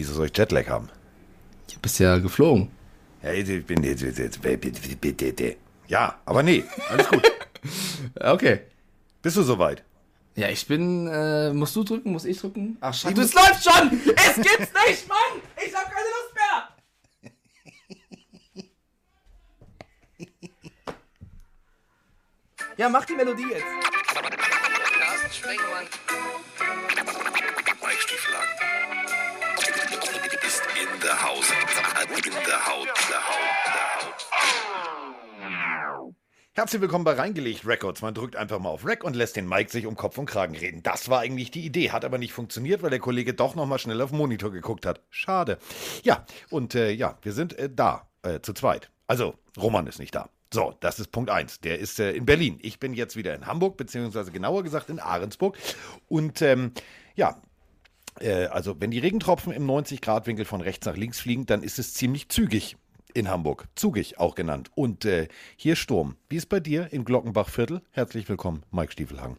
Wieso soll ich Jetlag haben? Du bist ja geflogen. Ja, ich bin jetzt, jetzt, jetzt, ja, aber nee, alles gut. Okay. Bist du soweit? Ja, ich bin. Äh, musst du drücken? Muss ich drücken? Ach, scheiße. Es läuft schon! Es gibt's nicht, Mann! Ich hab keine Lust mehr! Ja, mach die Melodie jetzt. Carsten Sprengemann. Haus. In der Haut. Herzlich willkommen bei Reingelegt Records. Man drückt einfach mal auf Rec und lässt den Mike sich um Kopf und Kragen reden. Das war eigentlich die Idee, hat aber nicht funktioniert, weil der Kollege doch noch mal schnell auf den Monitor geguckt hat. Schade. Ja, und äh, ja, wir sind äh, da, äh, zu zweit. Also, Roman ist nicht da. So, das ist Punkt eins. Der ist äh, in Berlin. Ich bin jetzt wieder in Hamburg, beziehungsweise genauer gesagt in Ahrensburg. Und ähm, ja, äh, also wenn die Regentropfen im 90-Grad-Winkel von rechts nach links fliegen, dann ist es ziemlich zügig in Hamburg. Zugig auch genannt. Und äh, hier Sturm. Wie ist bei dir in Glockenbachviertel? Herzlich willkommen, Mike Stiefelhang.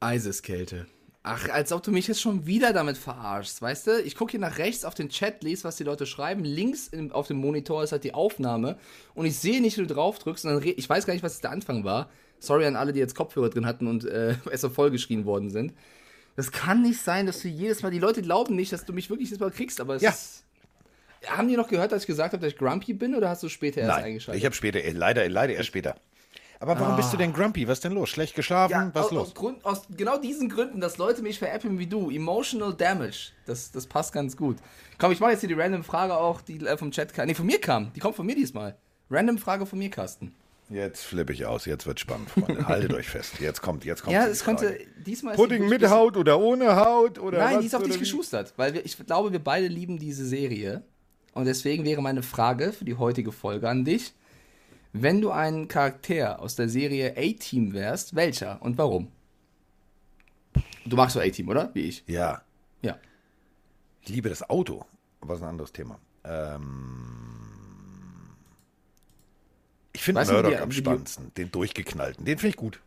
Eiseskälte. Ach, als ob du mich jetzt schon wieder damit verarschst, weißt du? Ich gucke hier nach rechts auf den Chat, lese, was die Leute schreiben. Links im, auf dem Monitor ist halt die Aufnahme. Und ich sehe nicht, wie du drauf drückst. Ich weiß gar nicht, was der Anfang war. Sorry an alle, die jetzt Kopfhörer drin hatten und äh, es vollgeschrien worden sind. Das kann nicht sein, dass du jedes Mal, die Leute glauben nicht, dass du mich wirklich jedes Mal kriegst, aber es Ja. ist. Haben die noch gehört, dass ich gesagt habe, dass ich grumpy bin oder hast du später erst Nein, eingeschaltet? ich habe später, äh, leider, leider erst später. Aber warum bist du denn grumpy? Was denn los? Schlecht geschlafen? Ja, Was aus, los? Aus, Grund, aus genau diesen Gründen, dass Leute mich veräppeln wie du. Emotional Damage. Das, das passt ganz gut. Komm, ich mache jetzt hier die random Frage auch, die äh, vom Chat kam. Nee, von mir kam. Die kommt von mir diesmal. Random Frage von mir, Carsten. Jetzt flippe ich aus, jetzt wird spannend, Freunde. Haltet euch fest. Jetzt kommt, jetzt kommt Ja, es konnte. Frage. Diesmal die Pudding mit Haut oder ohne Haut oder Nein, was, die ist auf dich geschustert. Weil wir, ich glaube, wir beide lieben diese Serie. Und deswegen wäre meine Frage für die heutige Folge an dich. Wenn du ein Charakter aus der Serie A-Team wärst, welcher und warum? Du magst doch A-Team, oder? Wie ich. Ja, Ja. ich liebe das Auto. Aber ist ein anderes Thema. Ähm, ich finde Murdoch am spannendsten. Den durchgeknallten. Den finde ich gut.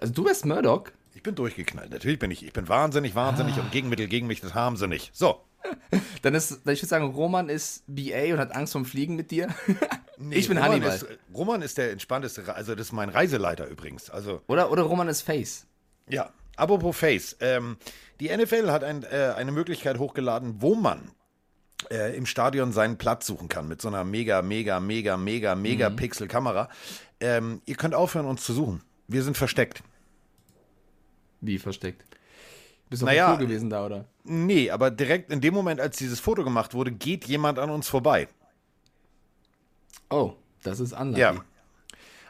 Also du wärst Murdoch? Ich bin durchgeknallt. Natürlich bin ich. Ich bin wahnsinnig, wahnsinnig Ah. und Gegenmittel gegen mich, das haben sie nicht. So. Dann ist, ich würde sagen, Roman ist BA und hat Angst vom Fliegen mit dir. ich bin Roman Hannibal. Ist, Roman ist der entspannteste, also das ist mein Reiseleiter übrigens. Also Oder, oder Roman ist Face. Ja, apropos Face. Ähm, die NFL hat ein, äh, eine Möglichkeit hochgeladen, wo man äh, im Stadion seinen Platz suchen kann mit so einer mega, mega, mega, mega, mega Mhm. Pixel-Kamera. Ähm, ihr könnt aufhören, uns zu suchen. Wir sind versteckt. Wie versteckt? Bist du Naja, auf dem gewesen da, oder? Nee, aber direkt in dem Moment, als dieses Foto gemacht wurde, geht jemand an uns vorbei. Oh, das ist anders. Ja.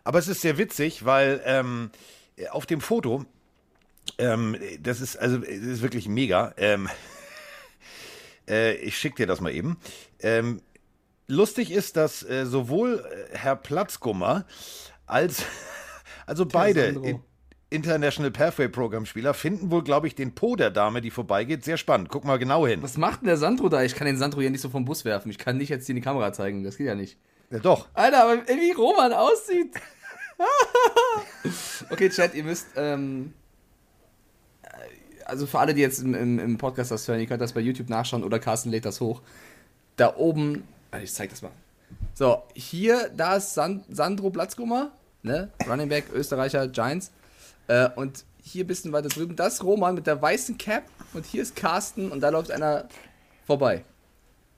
Aber es ist sehr witzig, weil ähm, auf dem Foto, ähm, das ist also das ist wirklich mega. Ähm, äh, ich schicke dir das mal eben. Ähm, lustig ist, dass äh, sowohl äh, Herr Platzgummer als also beide in, International Pathway Program Spieler finden wohl, glaube ich, den Po der Dame, die vorbeigeht, sehr spannend. Guck mal genau hin. Was macht denn der Sandro da? Ich kann den Sandro hier nicht so vom Bus werfen. Ich kann nicht jetzt in die Kamera zeigen. Das geht ja nicht. Ja, doch. Alter, aber wie Roman aussieht. okay, Chat, ihr müsst, ähm, also für alle, die jetzt im, im, im Podcast das hören, ihr könnt das bei YouTube nachschauen oder Carsten lädt das hoch. Da oben, also ich zeig das mal. So, hier, da ist San, Sandro Platzgummer, ne? Running Back, Österreicher, Giants. Äh, und hier ein bisschen weiter drüben, das ist Roman mit der weißen Cap und hier ist Carsten und da läuft einer vorbei.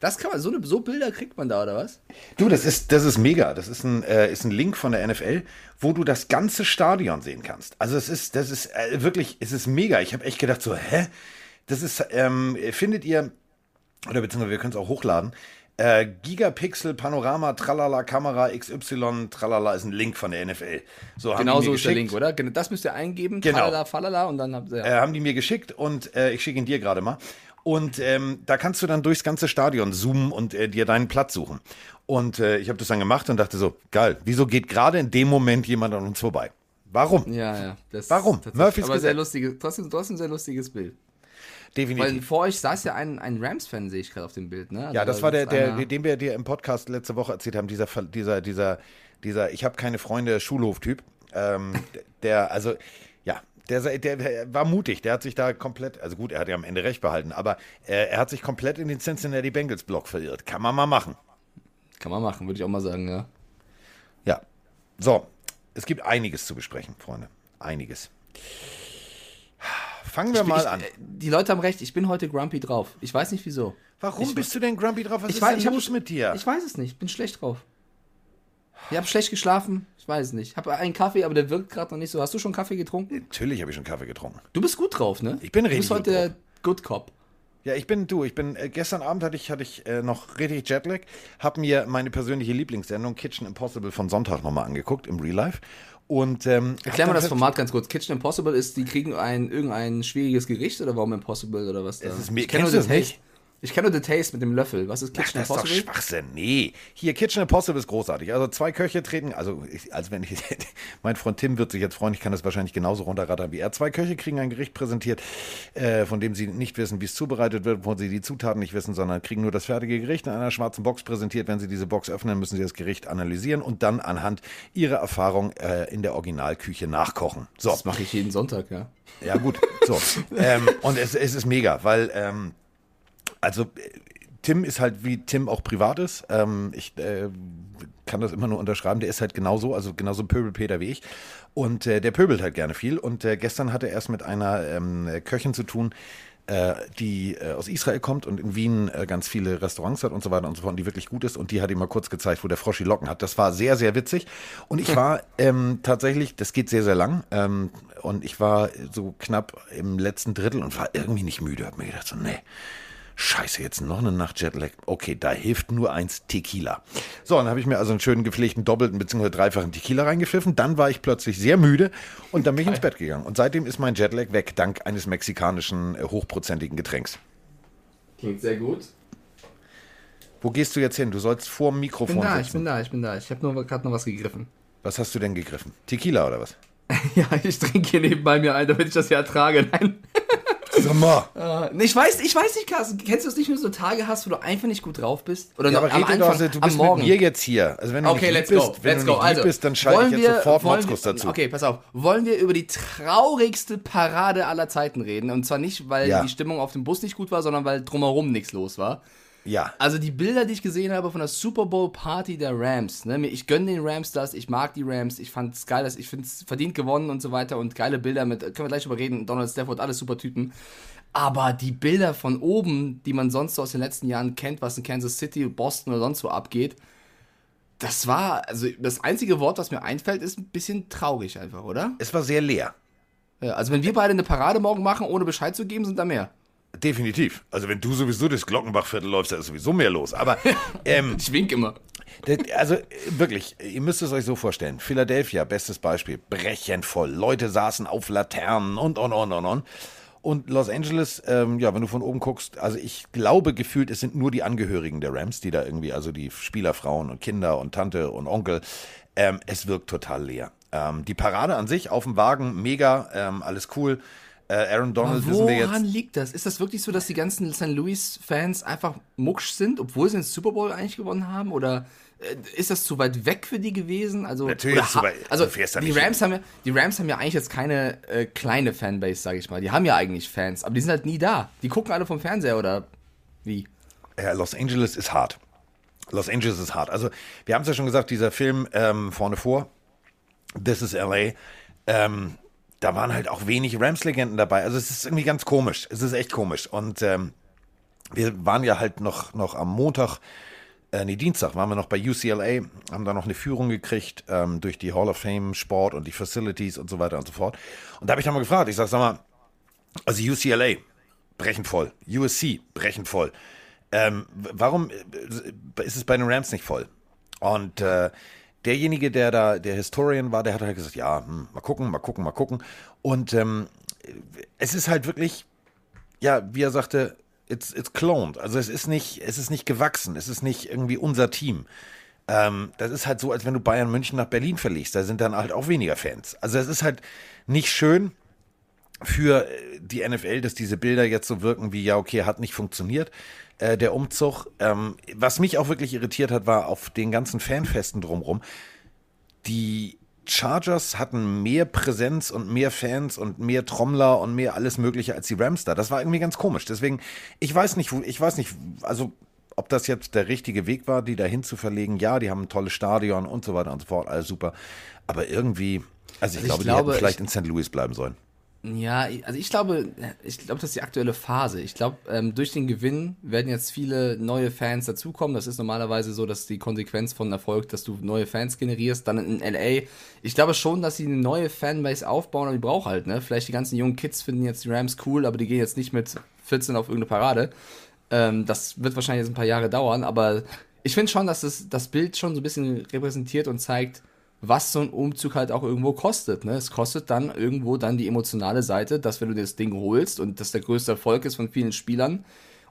Das kann man, so, eine, so Bilder kriegt man da, oder was? Du, das ist, das ist mega. Das ist ein, äh, ist ein Link von der NFL, wo du das ganze Stadion sehen kannst. Also es ist, das ist äh, wirklich, es ist mega. Ich habe echt gedacht so, hä? Das ist, ähm, findet ihr, oder beziehungsweise wir können es auch hochladen, äh, Gigapixel Panorama Tralala Kamera XY Tralala ist ein Link von der NFL. So haben Genau die so mir ist der geschickt. Link, oder? Genau, Das müsst ihr eingeben. Genau. Falala, falala und dann habt ihr. Äh, haben die mir geschickt und äh, ich schicke ihn dir gerade mal. Und ähm, da kannst du dann durchs ganze Stadion zoomen und äh, dir deinen Platz suchen. Und äh, ich habe das dann gemacht und dachte so, geil, wieso geht gerade in dem Moment jemand an uns vorbei? Warum? ja, ja. Das Warum? Murphys Aber sehr lustiges, trotzdem, trotzdem sehr lustiges Bild. Weil Definitiv. vor euch saß ja ein, ein Rams-Fan, sehe ich gerade auf dem Bild, ne? Also Ja, das da war der, der, einer- den wir dir im Podcast letzte Woche erzählt haben, dieser, dieser, dieser, dieser, ich habe keine Freunde Schulhof-Typ. Ähm, der, also, Der, der, der war mutig, der hat sich da komplett, also gut, er hat ja am Ende recht behalten, aber äh, er hat sich komplett in den Cincinnati Bengals Block verirrt. Kann man mal machen. Kann man machen, würde ich auch mal sagen, ja. Ja. So, es gibt einiges zu besprechen, Freunde. Einiges. Fangen wir mal ich, an. äh, Die Leute haben recht, ich bin heute grumpy drauf. Ich weiß nicht wieso. Warum bist du denn grumpy drauf? Was Ich ist weiß, denn ich hab- los mit dir? Ich weiß es nicht, bin schlecht drauf. Ich habe schlecht geschlafen, ich weiß es nicht. Ich habe einen Kaffee, aber der wirkt gerade noch nicht so. Hast du schon Kaffee getrunken? Natürlich habe ich schon Kaffee getrunken. Du bist gut drauf, ne? Ich bin Du richtig bist heute der Good Cop. Ja, ich bin du. Ich bin äh, gestern Abend hatte ich hatte ich äh, noch richtig Jetlag, habe mir meine persönliche Lieblingssendung Kitchen Impossible von Sonntag nochmal angeguckt im Real Life und ähm, Erklär mal das Format ganz kurz. Kitchen Impossible ist, die kriegen ein irgendein schwieriges Gericht oder warum Impossible oder was da? Es ist mir- ich kenne kennst du das nicht? Ich kenne nur den Taste mit dem Löffel. Was ist Ach, Kitchen das ist doch Impossible? Schwachsinn. Nee. Hier, Kitchen Impossible ist großartig. Also zwei Köche treten, also ich, als wenn ich, mein Freund Tim wird sich jetzt freuen, ich kann das wahrscheinlich genauso runterrattern wie er. Zwei Köche kriegen ein Gericht präsentiert, äh, von dem sie nicht wissen, wie es zubereitet wird, wo sie die Zutaten nicht wissen, sondern kriegen nur das fertige Gericht in einer schwarzen Box präsentiert. Wenn sie diese Box öffnen, müssen sie das Gericht analysieren und dann anhand ihrer Erfahrung äh, in der Originalküche nachkochen. So. Das mache ich jeden Sonntag, ja. Ja, gut. So. ähm, und es, es ist mega, weil, ähm, also, äh, Tim ist halt wie Tim auch privat ist. Ähm, ich äh, kann das immer nur unterschreiben. Der ist halt genauso, also genauso Pöbelpeter wie ich. Und äh, der pöbelt halt gerne viel. Und äh, gestern hatte er es mit einer ähm, Köchin zu tun, äh, die äh, aus Israel kommt und in Wien ganz viele Restaurants hat und so weiter und so fort, und die wirklich gut ist. Und die hat ihm mal kurz gezeigt, wo der Frosch die Locken hat. Das war sehr, sehr witzig. Und ich war ähm, tatsächlich, das geht sehr, sehr lang. Ähm, und ich war so knapp im letzten Drittel und war irgendwie nicht müde. Hab mir gedacht, so, nee. Scheiße, jetzt noch eine Nacht Jetlag. Okay, da hilft nur eins Tequila. So, dann habe ich mir also einen schönen gepflegten doppelten bzw. dreifachen Tequila reingepfiffen. Dann war ich plötzlich sehr müde und dann bin ich ins Bett gegangen. Und seitdem ist mein Jetlag weg, dank eines mexikanischen äh, hochprozentigen Getränks. Klingt sehr gut. Wo gehst du jetzt hin? Du sollst vor dem Ich Mikrofon bin da, ich sitzen. bin da, ich bin da. Ich habe nur gerade noch was gegriffen. Was hast du denn gegriffen? Tequila oder was? Ja, ich trinke hier nebenbei mir ein, damit ich das hier ertrage. Nein. Sag mal. Äh, Ich weiß, ich weiß nicht, Carsten. Kennst du es nicht, wenn du so Tage hast, wo du einfach nicht gut drauf bist? Oder Ja, noch aber am doch, Anfang, also, du am bist Morgen? mit mir jetzt hier. Also wenn du Okay, nicht let's lieb go. bist, wenn let's du go. Also, bist, dann schalte ich jetzt wir- sofort Motzkus dazu. Okay, pass auf. Wollen wir über die traurigste Parade aller Zeiten reden? Und zwar nicht, weil Ja. die Stimmung auf dem Bus nicht gut war, sondern weil drumherum nichts los war. Ja. Also die Bilder, die ich gesehen habe von der Super Bowl Party der Rams, ne, ich gönne den Rams das, ich mag die Rams, ich fand es geil, dass- ich finde es verdient gewonnen und so weiter und geile Bilder mit, können wir gleich drüber reden, Donald Stafford, alles super Typen. Aber die Bilder von oben, die man sonst so aus den letzten Jahren kennt, was in Kansas City, Boston oder sonst wo abgeht, das war, also das einzige Wort, was mir einfällt, ist ein bisschen traurig einfach, oder? Es war sehr leer. Ja, also wenn wir beide eine Parade morgen machen, ohne Bescheid zu geben, sind da mehr. Definitiv. Also wenn du sowieso das Glockenbachviertel läufst, da ist sowieso mehr los. Aber ähm, Ich wink immer. also wirklich, ihr müsst es euch so vorstellen. Philadelphia, bestes Beispiel, brechend voll. Leute saßen auf Laternen und und und und und. Und Los Angeles, ähm, ja, wenn du von oben guckst, also ich glaube gefühlt, es sind nur die Angehörigen der Rams, die da irgendwie, also die Spielerfrauen und Kinder und Tante und Onkel. Ähm, es wirkt total leer. Ähm, die Parade an sich auf dem Wagen, mega, ähm, alles cool. Äh, Aaron Donald wissen wir jetzt. Woran liegt das? Ist das wirklich so, dass die ganzen St. Louis-Fans einfach mucksch sind, obwohl sie den Super Bowl eigentlich gewonnen haben? Oder äh, ist das zu weit weg für die gewesen? Also, Natürlich ist zu weit- Also, die Rams, haben ja, die Rams haben ja eigentlich jetzt keine äh, kleine Fanbase, sage ich mal. Die haben ja eigentlich Fans, aber die sind halt nie da. Die gucken alle vom Fernseher oder wie? Ja, Los Angeles ist hart. Los Angeles ist hart. Also, wir haben es ja schon gesagt, dieser Film ähm, vorne vor, This is LA, ähm, da waren halt auch wenig Rams-Legenden dabei. Also, es ist irgendwie ganz komisch. Es ist echt komisch. Und ähm, wir waren ja halt noch, noch am Montag, äh, nee, Dienstag waren wir noch bei UCLA, haben da noch eine Führung gekriegt ähm, durch die Hall of Fame Sport und die Facilities und so weiter und so fort. Und da habe ich nochmal gefragt, ich sag, sag mal, also UCLA, brechend voll. USC, brechend voll. Ähm, warum äh, ist es bei den Rams nicht voll? Und äh, derjenige, der da der Historian war, der hat halt gesagt, ja, hm, mal gucken, mal gucken, mal gucken. Und ähm, es ist halt wirklich, ja, wie er sagte, it's, it's cloned. Also es ist nicht, es ist nicht gewachsen, es ist nicht irgendwie unser Team. Ähm, das ist halt so, als wenn du Bayern München nach Berlin verlegst. Da sind dann halt auch weniger Fans. Also es ist halt nicht schön für äh, die NFL, dass diese Bilder jetzt so wirken wie, ja, okay, hat nicht funktioniert, äh, der Umzug. Ähm, was mich auch wirklich irritiert hat, war auf den ganzen Fanfesten drumrum, die Chargers hatten mehr Präsenz und mehr Fans und mehr Trommler und mehr alles Mögliche als die Rams da. Das war irgendwie ganz komisch. Deswegen, ich weiß nicht, wo, ich weiß nicht, also ob das jetzt der richtige Weg war, die dahin zu verlegen. Ja, die haben ein tolles Stadion und so weiter und so fort, alles super. Aber irgendwie, also ich, Also ich glaube, glaube, die hätten vielleicht ich- in St. Louis bleiben sollen. Ja, also ich glaube, ich glaube, das ist die aktuelle Phase. Ich glaube, ähm, durch den Gewinn werden jetzt viele neue Fans dazukommen. Das ist normalerweise so, dass die Konsequenz von Erfolg, dass du neue Fans generierst. Dann in LA. Ich glaube schon, dass sie eine neue Fanbase aufbauen, aber die braucht halt, ne? Vielleicht die ganzen jungen Kids finden jetzt die Rams cool, aber die gehen jetzt nicht mit 14 auf irgendeine Parade. Ähm, das wird wahrscheinlich jetzt ein paar Jahre dauern, aber ich finde schon, dass es das Bild schon so ein bisschen repräsentiert und zeigt, was so ein Umzug halt auch irgendwo kostet. Ne? Es kostet dann irgendwo dann die emotionale Seite, dass wenn du dir das Ding holst und das der größte Erfolg ist von vielen Spielern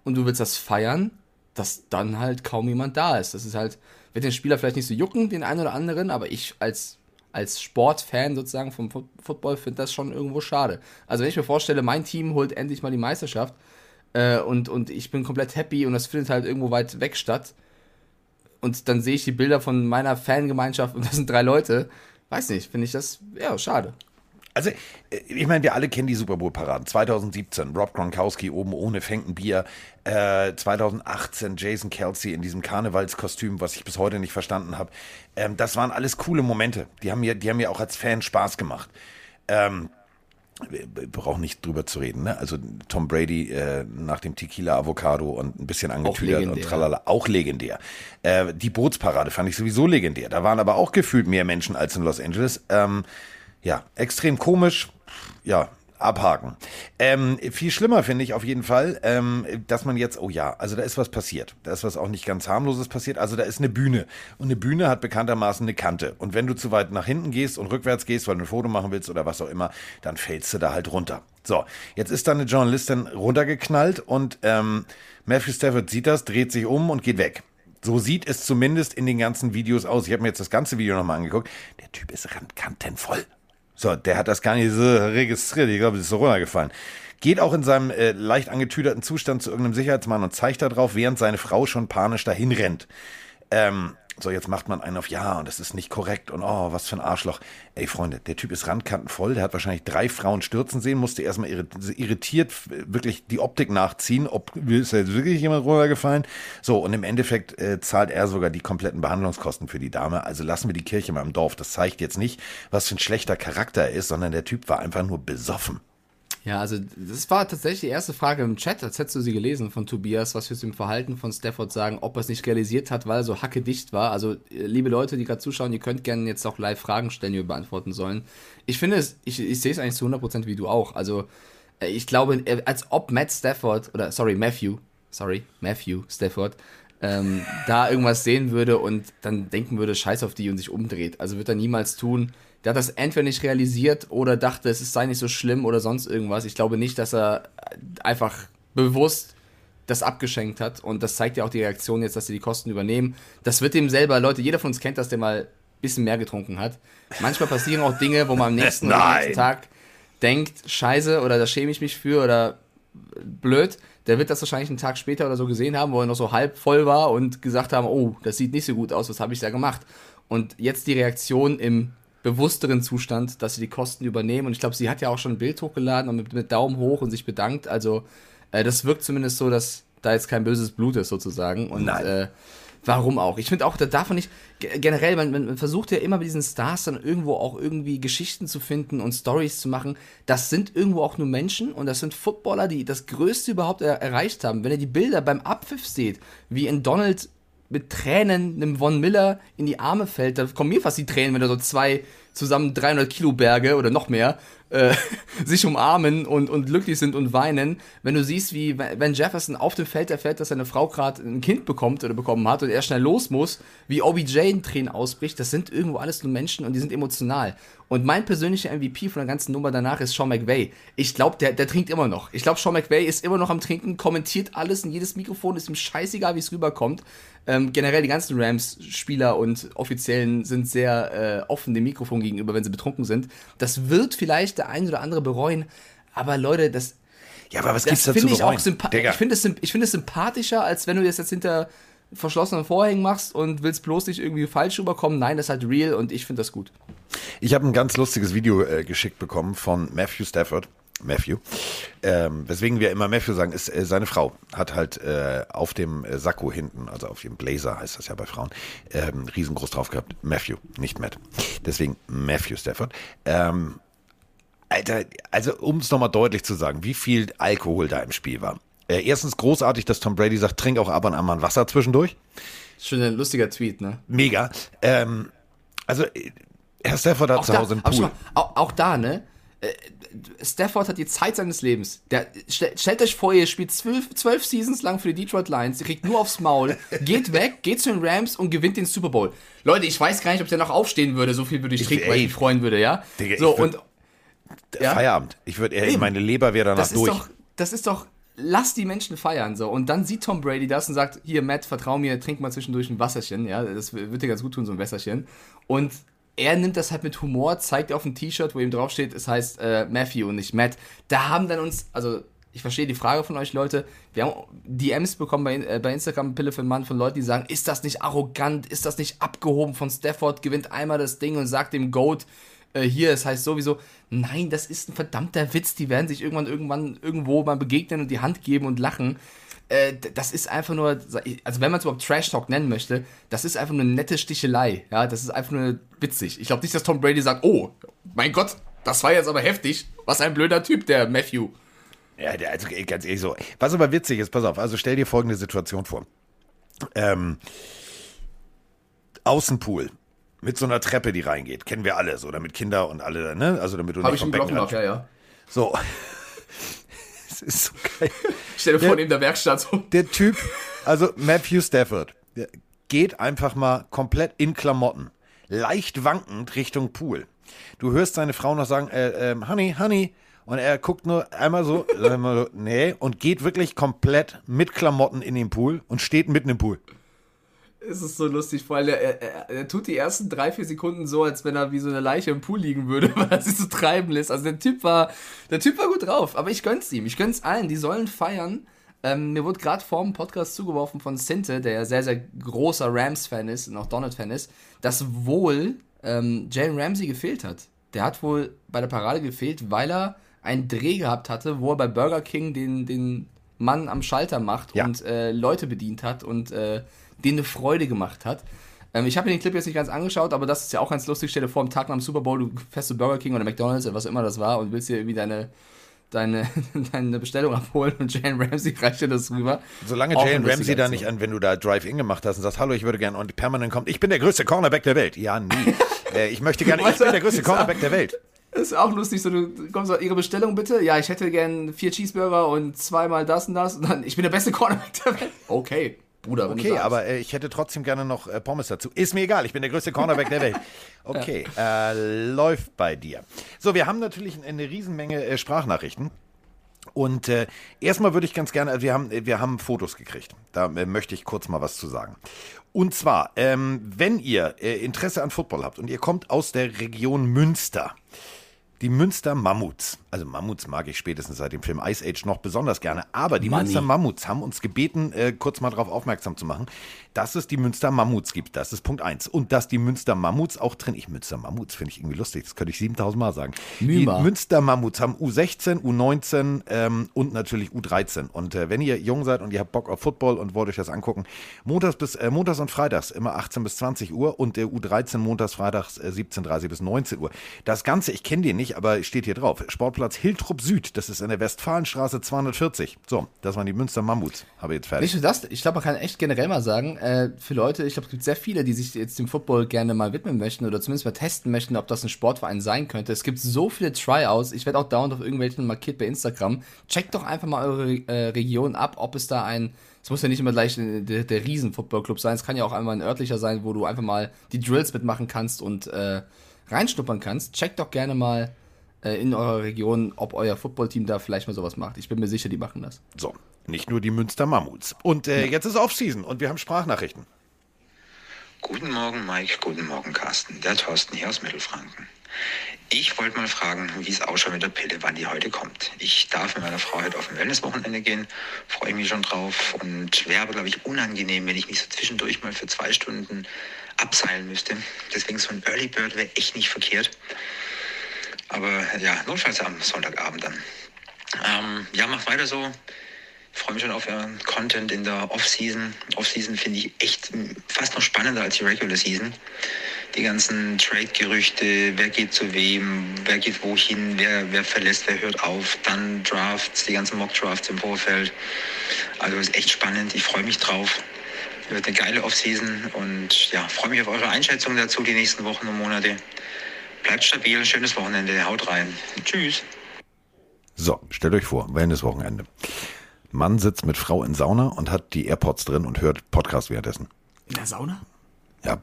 und du willst das feiern, dass dann halt kaum jemand da ist. Das ist halt, wird den Spieler vielleicht nicht so jucken, den einen oder anderen, aber ich als, als Sportfan sozusagen vom Football finde das schon irgendwo schade. Also wenn ich mir vorstelle, mein Team holt endlich mal die Meisterschaft äh, und, und ich bin komplett happy und das findet halt irgendwo weit weg statt, und dann sehe ich die Bilder von meiner Fangemeinschaft und das sind drei Leute, weiß nicht, finde ich das, ja, schade. Also, äh, ich meine, wir alle kennen die Super Bowl-Paraden. 2017, Rob Gronkowski oben ohne fängt ein Bier. Äh, 2018, Jason Kelsey in diesem Karnevalskostüm, was ich bis heute nicht verstanden habe. Ähm, das waren alles coole Momente. Die haben mir, die haben mir auch als Fan Spaß gemacht. Ähm, wir brauchen nicht drüber zu reden. Ne? Also Tom Brady äh, nach dem Tequila Avocado und ein bisschen angetüdert und tralala, auch legendär. Äh, die Bootsparade fand ich sowieso legendär. Da waren aber auch gefühlt mehr Menschen als in Los Angeles. Ähm, ja, extrem komisch. Ja, abhaken. Ähm, viel schlimmer finde ich auf jeden Fall, ähm, dass man jetzt, oh ja, also da ist was passiert. Da ist was auch nicht ganz harmloses passiert. Also da ist eine Bühne. Und eine Bühne hat bekanntermaßen eine Kante. Und wenn du zu weit nach hinten gehst und rückwärts gehst, weil du ein Foto machen willst oder was auch immer, dann fällst du da halt runter. So, jetzt ist da eine Journalistin runtergeknallt und ähm, Matthew Stafford sieht das, dreht sich um und geht weg. So sieht es zumindest in den ganzen Videos aus. Ich habe mir jetzt das ganze Video nochmal angeguckt. Der Typ ist randkantenvoll. So, der hat das gar nicht so registriert. Ich glaube, es ist so runtergefallen. Geht auch in seinem äh, leicht angetüderten Zustand zu irgendeinem Sicherheitsmann und zeigt da drauf, während seine Frau schon panisch dahin rennt. Ähm, so, jetzt macht man einen auf Ja und das ist nicht korrekt und oh, was für ein Arschloch. Ey, Freunde, der Typ ist randkantenvoll, der hat wahrscheinlich drei Frauen stürzen sehen, musste erstmal irri- irritiert wirklich die Optik nachziehen, ob ist da jetzt wirklich jemand runtergefallen. So, und im Endeffekt äh, zahlt er sogar die kompletten Behandlungskosten für die Dame. Also lassen wir die Kirche mal im Dorf. Das zeigt jetzt nicht, was für ein schlechter Charakter er ist, sondern der Typ war einfach nur besoffen. Ja, also das war tatsächlich die erste Frage im Chat, als hättest du sie gelesen von Tobias, was wir zu dem Verhalten von Stafford sagen, ob er es nicht realisiert hat, weil er so hackedicht war. Also, äh, liebe Leute, die gerade zuschauen, ihr könnt gerne jetzt auch live Fragen stellen, die wir beantworten sollen. Ich finde es, ich, ich sehe es eigentlich zu 100% wie du auch. Also, äh, ich glaube, äh, als ob Matt Stafford, oder sorry, Matthew, sorry, Matthew Stafford, ähm, da irgendwas sehen würde und dann denken würde, scheiß auf die und sich umdreht. Also wird er niemals tun. Der hat das entweder nicht realisiert oder dachte, es sei nicht so schlimm oder sonst irgendwas. Ich glaube nicht, dass er einfach bewusst das abgeschenkt hat und das zeigt ja auch die Reaktion jetzt, dass sie die Kosten übernehmen. Das wird dem selber, Leute, jeder von uns kennt das, der mal ein bisschen mehr getrunken hat. Manchmal passieren auch Dinge, wo man am nächsten, nächsten Tag denkt, scheiße, oder da schäme ich mich für oder blöd, der wird das wahrscheinlich einen Tag später oder so gesehen haben, wo er noch so halb voll war und gesagt haben, oh, das sieht nicht so gut aus, was habe ich da gemacht? Und jetzt die Reaktion im bewussteren Zustand, dass sie die Kosten übernehmen. Und ich glaube, sie hat ja auch schon ein Bild hochgeladen und mit, mit Daumen hoch und sich bedankt. Also äh, das wirkt zumindest so, dass da jetzt kein böses Blut ist sozusagen. Und Nein. Äh, warum auch? Ich finde auch, da darf man nicht, ge- generell, man, man versucht ja immer bei diesen Stars dann irgendwo auch irgendwie Geschichten zu finden und Stories zu machen. Das sind irgendwo auch nur Menschen und das sind Footballer, die das Größte überhaupt er erreicht haben. Wenn ihr die Bilder beim Abpfiff seht, wie in Donald mit Tränen einem Von Miller in die Arme fällt, da kommen mir fast die Tränen, wenn da so zwei zusammen 300 Kilo Berge oder noch mehr äh, sich umarmen und, und glücklich sind und weinen. Wenn du siehst, wie wenn Jefferson auf dem Feld erfährt, dass seine Frau gerade ein Kind bekommt oder bekommen hat und er schnell los muss, wie OBJ in Tränen ausbricht, das sind irgendwo alles nur Menschen und die sind emotional. Und mein persönlicher MVP von der ganzen Nummer danach ist Sean McVay. Ich glaube, der, der trinkt immer noch. Ich glaube, Sean McVay ist immer noch am Trinken, kommentiert alles in jedes Mikrofon, ist ihm scheißegal, wie es rüberkommt. Ähm, generell die ganzen Rams-Spieler und Offiziellen sind sehr äh, offen dem Mikrofon gegenüber, wenn sie betrunken sind. Das wird vielleicht der ein oder andere bereuen, aber Leute, das, Ja, aber was gibt's das dazu finde ich bereuen? auch sympathisch. Digga. Ich finde es, es sympathischer, als wenn du das jetzt hinter verschlossenen Vorhängen machst und willst bloß nicht irgendwie falsch rüberkommen. Nein, das ist halt real und ich finde das gut. Ich habe ein ganz lustiges Video äh, geschickt bekommen von Matthew Stafford. Matthew. Ähm, weswegen wir immer Matthew sagen, ist äh, seine Frau hat halt äh, auf dem äh, Sakko hinten, also auf dem Blazer heißt das ja bei Frauen, ähm, riesengroß drauf gehabt. Matthew, nicht Matt. Deswegen Matthew Stafford. Ähm, Alter, also um es nochmal deutlich zu sagen, wie viel Alkohol da im Spiel war. Äh, erstens großartig, dass Tom Brady sagt, trink auch ab und an mal Wasser zwischendurch. Schon ein lustiger Tweet, ne? Mega. Ähm, also, äh, Herr Stafford hat Auch zu da, Hause schau Pool. mal, auch, auch da, ne? Äh, Stafford hat die Zeit seines Lebens. Der, stell, stellt euch vor, ihr spielt zwölf, zwölf Seasons lang für die Detroit Lions, ihr kriegt nur aufs Maul, geht weg, geht zu den Rams und gewinnt den Super Bowl. Leute, ich weiß gar nicht, ob der noch aufstehen würde, so viel würde ich trinken, weil ich mich freuen würde, ja? Digga, so, ich und ja? Feierabend. Ich würde, Eben. meine Leber wäre danach das durch. doch, das ist doch, lass die Menschen feiern, so. Und dann sieht Tom Brady das und sagt, hier, Matt, vertrau mir, trink mal zwischendurch ein Wasserchen, ja, das wird dir ganz gut tun, so ein Wässerchen. Und er nimmt das halt mit Humor, zeigt auf ein T-Shirt, wo ihm draufsteht, es heißt äh, Matthew und nicht Matt. Da haben dann uns, also ich verstehe die Frage von euch Leute, wir haben DMs bekommen bei, äh, bei Instagram, Pille für Mann, von Leuten, die sagen, ist das nicht arrogant, ist das nicht abgehoben von Stafford, gewinnt einmal das Ding und sagt dem Goat, äh, hier, es heißt sowieso, nein, das ist ein verdammter Witz, die werden sich irgendwann irgendwann irgendwo mal begegnen und die Hand geben und lachen. Äh, das ist einfach nur, also wenn man es überhaupt Trash Talk nennen möchte, das ist einfach nur eine nette Stichelei. Ja, das ist einfach nur witzig. Ich glaube nicht, dass Tom Brady sagt, oh, mein Gott, das war jetzt aber heftig. Was ein blöder Typ, der Matthew. Ja, also ganz ehrlich so. Was aber witzig ist, pass auf, also stell dir folgende Situation vor. Ähm, Außenpool. Mit so einer Treppe, die reingeht. Kennen wir alle, so, damit Kinder und alle, ne? Also damit du Habe nicht ich vom ran- ja, ja. So. Es ist so geil. Ich stelle vor, neben der Werkstatt so. Der Typ, also Matthew Stafford, geht einfach mal komplett in Klamotten, leicht wankend Richtung Pool. Du hörst seine Frau noch sagen, äh, ähm, Honey, Honey, und er guckt nur einmal so, einmal so, nee, und geht wirklich komplett mit Klamotten in den Pool und steht mitten im Pool. Es ist so lustig, vor allem, er, er, er tut die ersten drei, vier Sekunden so, als wenn er wie so eine Leiche im Pool liegen würde, weil er sich so treiben lässt. Also der Typ war, der Typ war gut drauf, aber ich gönn's ihm, ich gönn's allen, die sollen feiern. Ähm, mir wurde gerade vor dem Podcast zugeworfen von Sinte, der ja sehr, sehr großer Rams-Fan ist und auch Donald-Fan ist, dass wohl ähm, Jalen Ramsey gefehlt hat. Der hat wohl bei der Parade gefehlt, weil er einen Dreh gehabt hatte, wo er bei Burger King den, den Mann am Schalter macht Ja. und äh, Leute bedient hat und äh, denen eine Freude gemacht hat. Ähm, ich habe mir den Clip jetzt nicht ganz angeschaut, aber das ist ja auch ganz lustig. Stell dir vor, am Tag nach dem Super Bowl, du fährst zu Burger King oder McDonalds oder was immer das war und willst dir irgendwie deine, deine, deine Bestellung abholen und Jane Ramsey reicht dir das rüber. Solange Auch eine Ramsey da nicht an, wenn du da Drive-In gemacht hast und sagst, hallo, ich würde gerne und permanent kommt, ich bin der größte Cornerback der Welt. Ja, nie. äh, ich möchte gerne, ich bin der größte Cornerback der Welt. Das ist auch lustig, so du kommst so, Ihre Bestellung bitte. Ja, ich hätte gern vier Cheeseburger und zweimal das und das. Und dann, ich bin der beste Cornerback der Welt. Okay, Bruder, wenn Okay, aber äh, ich hätte trotzdem gerne noch äh, Pommes dazu. Ist mir egal, ich bin der größte Cornerback der Welt. Okay, äh, läuft bei dir. So, wir haben natürlich eine Riesenmenge äh, Sprachnachrichten. Und äh, erstmal würde ich ganz gerne, also wir haben, äh, wir haben Fotos gekriegt. Da äh, möchte ich kurz mal was zu sagen. Und zwar, ähm, wenn ihr äh, Interesse an Football habt und ihr kommt aus der Region Münster, die Münster Mammuts, also Mammuts mag ich spätestens seit dem Film Ice Age noch besonders gerne, aber die Money. Münster Mammuts haben uns gebeten, äh, kurz mal darauf aufmerksam zu machen, dass es die Münster Mammuts gibt. Das ist Punkt eins Und dass die Münster Mammuts auch drin, ich Münster Mammuts finde ich irgendwie lustig, das könnte ich 7000 Mal sagen. Müma. Die Münster Mammuts haben U16, U19 ähm, und natürlich U13. Und äh, wenn ihr jung seid und ihr habt Bock auf Football und wollt euch das angucken, montags bis äh, montags und freitags immer 18 bis 20 Uhr und der U13 montags, freitags äh, 17.30 bis 19 Uhr. Das Ganze, ich kenne den nicht, aber steht hier drauf. Sportplatz Hiltrup Süd, das ist in der Westfalenstraße 240. So, das waren die Münster Mammuts. Habe jetzt fertig. Nicht nur das, ich glaube, man kann echt generell mal sagen, äh, für Leute, ich glaube, es gibt sehr viele, die sich jetzt dem Football gerne mal widmen möchten oder zumindest mal testen möchten, ob das ein Sportverein sein könnte. Es gibt so viele Tryouts, ich werde auch dauernd auf irgendwelchen markiert bei Instagram. Checkt doch einfach mal eure äh, Region ab, ob es da ein, es muss ja nicht immer gleich äh, der, der Riesen-Football-Club sein, es kann ja auch einmal ein örtlicher sein, wo du einfach mal die Drills mitmachen kannst und äh, reinschnuppern kannst. Checkt doch gerne mal äh, in eurer Region, ob euer Footballteam da vielleicht mal sowas macht. Ich bin mir sicher, die machen das. So, nicht nur die Münster Mammuts. Und äh, jetzt ist Offseason und wir haben Sprachnachrichten. Guten Morgen, Mike. Guten Morgen, Carsten. Der Thorsten hier aus Mittelfranken. Ich wollte mal fragen, wie es ausschaut mit der Pille, wann die heute kommt. Ich darf mit meiner Frau heute auf ein Wellnesswochenende gehen, freue mich schon drauf und wäre aber, glaube ich, unangenehm, wenn ich mich so zwischendurch mal für zwei Stunden abseilen müsste. Deswegen so ein Early Bird wäre echt nicht verkehrt. Aber ja, notfalls am Sonntagabend dann. Ähm, ja, macht weiter so. Freue mich schon auf euren Content in der Off-Season. Off-Season finde ich echt fast noch spannender als die Regular Season. Die ganzen Trade-Gerüchte, wer geht zu wem, wer geht wohin, wer, wer verlässt, wer hört auf, dann Drafts, die ganzen Mock-Drafts im Vorfeld. Also ist echt spannend, ich freue mich drauf. Wird eine geile Off-Season und ja, freue mich auf eure Einschätzung dazu die nächsten Wochen und Monate. Bleibt stabil, schönes Wochenende, haut rein. Tschüss. So, stellt euch vor, Wellness-Wochenende. Mann sitzt mit Frau in Sauna und hat die AirPods drin und hört Podcast währenddessen. In der Sauna? Ja,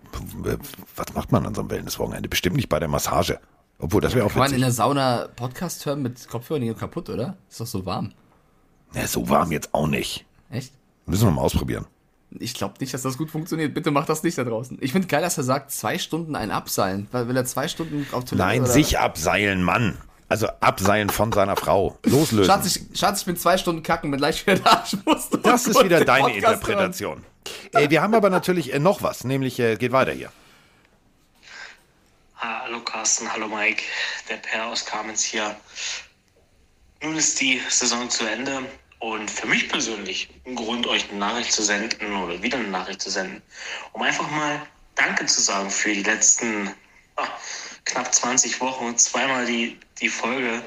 was macht man an so einem Wellness-Wochenende? Bestimmt nicht bei der Massage. Obwohl, das wäre auch Kann man in witzig. der Sauna Podcast hören mit Kopfhörern nicht kaputt, oder? Ist doch so warm. Ja, so warm jetzt auch nicht. Echt? Müssen wir mal ausprobieren. Ich glaube nicht, dass das gut funktioniert. Bitte macht das nicht da draußen. Ich finde geil, dass er sagt, zwei Stunden ein Abseilen. Weil will er zwei Stunden auf Toilette Nein, oder? sich abseilen, Mann. Also abseilen von seiner Frau. Loslösen. Schatz ich, Schatz, ich bin zwei Stunden kacken mit leicht wieder Arsch. Musst du das ist wieder deine Podcast. Interpretation. Äh, wir haben aber natürlich äh, noch was, nämlich äh, geht weiter hier. Hallo Carsten, hallo Mike, der Per aus Kamenz hier. Nun ist die Saison zu Ende und für mich persönlich ein Grund, euch eine Nachricht zu senden oder wieder eine Nachricht zu senden, um einfach mal Danke zu sagen für die letzten ah, knapp 20 Wochen und zweimal die, die Folge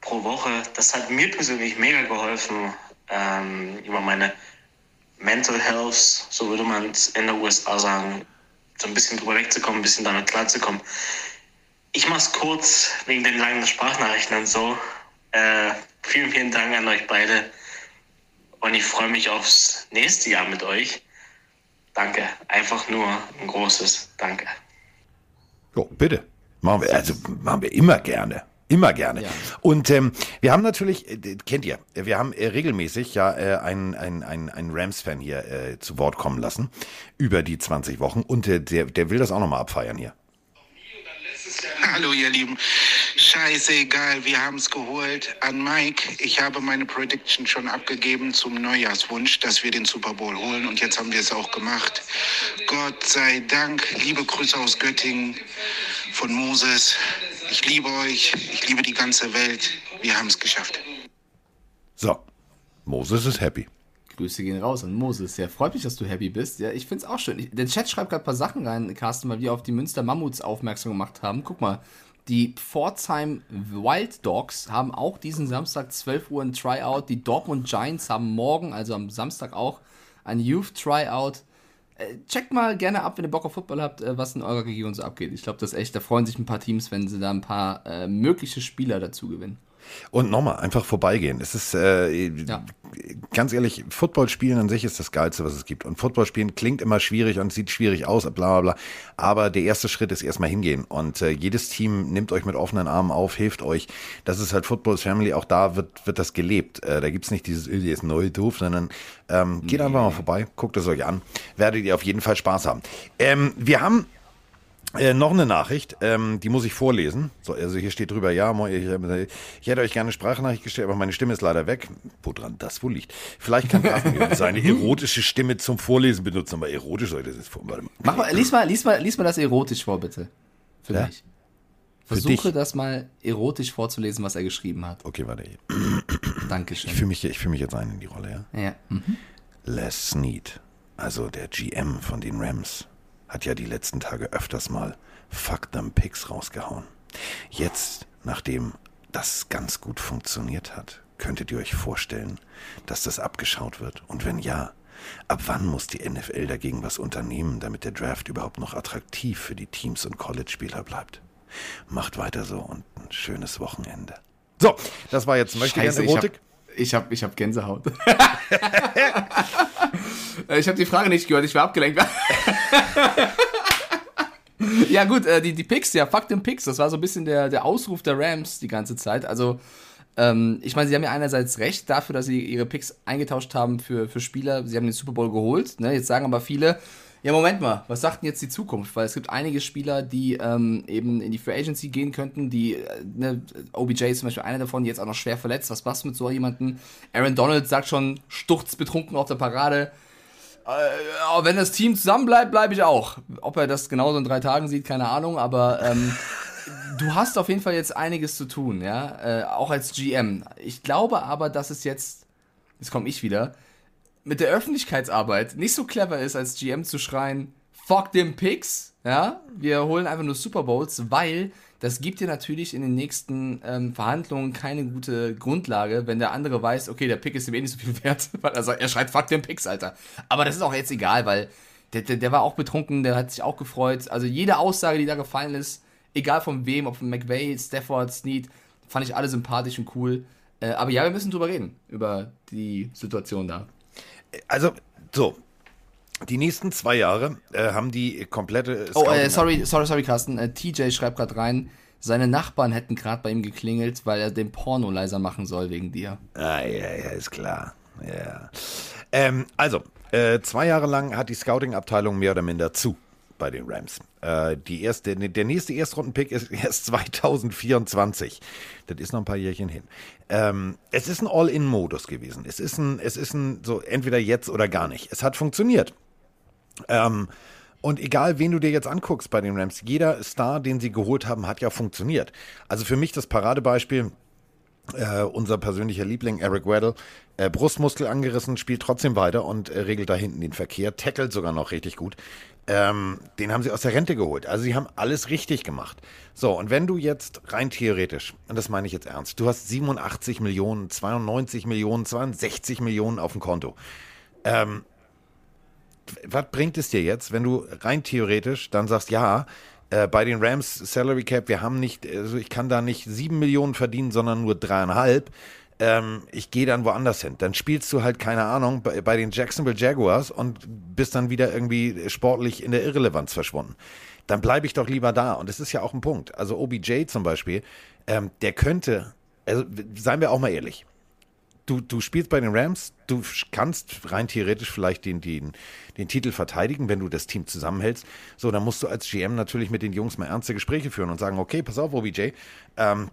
pro Woche. Das hat mir persönlich mega geholfen, ähm, über meine Mental Health, so würde man es in der USA sagen, so ein bisschen drüber wegzukommen, ein bisschen damit klarzukommen. Ich mach's kurz wegen den langen Sprachnachrichten und so. Äh, vielen, vielen Dank an euch beide. Und ich freue mich aufs nächste Jahr mit euch. Danke. Einfach nur ein großes Danke. Jo, bitte. Machen wir, also machen wir immer gerne. Immer gerne. Ja. Und ähm, wir haben natürlich, äh, kennt ihr, wir haben äh, regelmäßig ja äh, einen ein, ein, ein Rams-Fan hier äh, zu Wort kommen lassen über die 20 Wochen und äh, der, der will das auch nochmal abfeiern hier. Hallo ihr Lieben. Scheißegal, wir haben es geholt. An Mike, ich habe meine Prediction schon abgegeben zum Neujahrswunsch, dass wir den Super Bowl holen und jetzt haben wir es auch gemacht. Gott sei Dank. Liebe Grüße aus Göttingen von Moses. Ich liebe euch, ich liebe die ganze Welt. Wir haben es geschafft. So, Moses ist happy. Grüße gehen raus an Moses. Ja, freut mich, dass du happy bist. Ja, ich find's auch schön. Ich, der Chat schreibt gerade ein paar Sachen rein, Carsten, weil wir auf die Münster Mammuts aufmerksam gemacht haben. Guck mal, die Pforzheim Wild Dogs haben auch diesen Samstag 12 Uhr ein Tryout. Die Dortmund Giants haben morgen, also am Samstag auch, ein Youth Tryout. Äh, Checkt mal gerne ab, wenn ihr Bock auf Football habt, äh, was in eurer Region so abgeht. Ich glaube, das ist echt, da freuen sich ein paar Teams, wenn sie da ein paar äh, mögliche Spieler dazu gewinnen. Und nochmal, einfach vorbeigehen. Es ist, äh, Ja. ganz ehrlich, Football spielen an sich ist das Geilste, was es gibt. Und Football spielen klingt immer schwierig und sieht schwierig aus, bla bla bla. Aber der erste Schritt ist erstmal hingehen. Und äh, jedes Team nimmt euch mit offenen Armen auf, hilft euch. Das ist halt Football's Family, auch da wird, wird das gelebt. Äh, da gibt's nicht dieses, ist neu doof, sondern ähm, geht einfach mal vorbei, guckt es euch an. Werdet ihr auf jeden Fall Spaß haben. Ähm, wir haben äh, noch eine Nachricht, ähm, die muss ich vorlesen. So, also hier steht drüber, ja, ich, ich hätte euch gerne eine Sprachnachricht gestellt, aber meine Stimme ist leider weg. Woran das wohl liegt? Vielleicht kann Carsten seine erotische Stimme zum Vorlesen benutzen, aber erotisch soll ich das jetzt vor. Warte mal. Mach mal, lies mal, lies mal, lies mal das erotisch vor, bitte. Für Ja? mich. Versuche das mal erotisch vorzulesen, was er geschrieben hat. Okay, warte. Ich Dankeschön. fühle mich, ich fühl mich jetzt ein in die Rolle, ja. Ja. Mhm. Les Snead, also der GM von den Rams, hat ja die letzten Tage öfters mal Fuck them Picks rausgehauen. Jetzt, nachdem das ganz gut funktioniert hat, könntet ihr euch vorstellen, dass das abgeschaut wird? Und wenn ja, ab wann muss die NFL dagegen was unternehmen, damit der Draft überhaupt noch attraktiv für die Teams und College-Spieler bleibt? Macht weiter so und ein schönes Wochenende. So, das war jetzt möchte Scheiße, gerne ich hab, Erotik. ich hab, ich hab Gänsehaut. ich habe die Frage nicht gehört, ich war abgelenkt. ja gut, äh, die, die Picks, ja, fuck den Picks, das war so ein bisschen der, der Ausruf der Rams die ganze Zeit. Also Ähm, ich meine, sie haben ja einerseits recht dafür, dass sie ihre Picks eingetauscht haben für, für Spieler. Sie haben den Super Bowl geholt. Ne? Jetzt sagen aber viele, ja, Moment mal, was sagt denn jetzt die Zukunft? Weil es gibt einige Spieler, die ähm, eben in die Free Agency gehen könnten, die, äh, ne, OBJ ist zum Beispiel einer davon, jetzt auch noch schwer verletzt. Was du mit so jemandem? Aaron Donald sagt schon, sturzbetrunken auf der Parade. Äh, wenn das Team zusammenbleibt, bleibe ich auch. Ob er das genauso in drei Tagen sieht, keine Ahnung, aber ähm, du hast auf jeden Fall jetzt einiges zu tun, ja, äh, auch als GM. Ich glaube aber, dass es jetzt, jetzt komme ich wieder, mit der Öffentlichkeitsarbeit nicht so clever ist, als GM zu schreien, fuck them Picks, ja, wir holen einfach nur Super Bowls, weil das gibt dir natürlich in den nächsten ähm, Verhandlungen keine gute Grundlage, wenn der andere weiß, okay, der Pick ist ihm eh nicht so viel wert, weil er, sagt, er schreit fuck them Picks, Alter. Aber das ist auch jetzt egal, weil der, der, der war auch betrunken, der hat sich auch gefreut. Also jede Aussage, die da gefallen ist, egal von wem, ob von McVay, Stafford, Snead, fand ich alle sympathisch und cool. Äh, aber ja, wir müssen drüber reden, über die Situation da. Also, so. Die nächsten zwei Jahre äh, haben die komplette. Oh, äh, Scouting- sorry, sorry, sorry, Carsten. Äh, TJ schreibt gerade rein, seine Nachbarn hätten gerade bei ihm geklingelt, weil er den Porno leiser machen soll wegen dir. Ah, ja, ja, ist klar. Ja. Ähm, also, äh, zwei Jahre lang hat die Scouting-Abteilung mehr oder minder zu bei den Rams. Äh, die erste, der nächste Erstrunden-Pick ist erst 2024. Das ist noch ein paar Jährchen hin. Ähm, es ist ein All-In-Modus gewesen. Es ist ein, es ist ein so entweder jetzt oder gar nicht. Es hat funktioniert. Ähm, und egal, wen du dir jetzt anguckst bei den Rams, jeder Star, den sie geholt haben, hat ja funktioniert. Also für mich das Paradebeispiel, äh, unser persönlicher Liebling Eric Weddle, äh, Brustmuskel angerissen, spielt trotzdem weiter und äh, regelt da hinten den Verkehr, tackelt sogar noch richtig gut. Ähm, den haben sie aus der Rente geholt. Also sie haben alles richtig gemacht. So, und wenn du jetzt rein theoretisch, und das meine ich jetzt ernst, du hast 87 Millionen, 92 Millionen, 62 Millionen auf dem Konto. Ähm, was bringt es dir jetzt, wenn du rein theoretisch dann sagst, ja, äh, bei den Rams Salary Cap, wir haben nicht, also ich kann da nicht sieben Millionen verdienen, sondern nur dreieinhalb. Ähm, ich gehe dann woanders hin. Dann spielst du halt, keine Ahnung, bei, bei den Jacksonville Jaguars und bist dann wieder irgendwie sportlich in der Irrelevanz verschwunden. Dann bleibe ich doch lieber da. Und das ist ja auch ein Punkt. Also OBJ zum Beispiel, ähm, der könnte, also seien wir auch mal ehrlich, du, du spielst bei den Rams, du kannst rein theoretisch vielleicht den, den, den Titel verteidigen, wenn du das Team zusammenhältst. So, dann musst du als GM natürlich mit den Jungs mal ernste Gespräche führen und sagen, okay, pass auf, OBJ, ähm,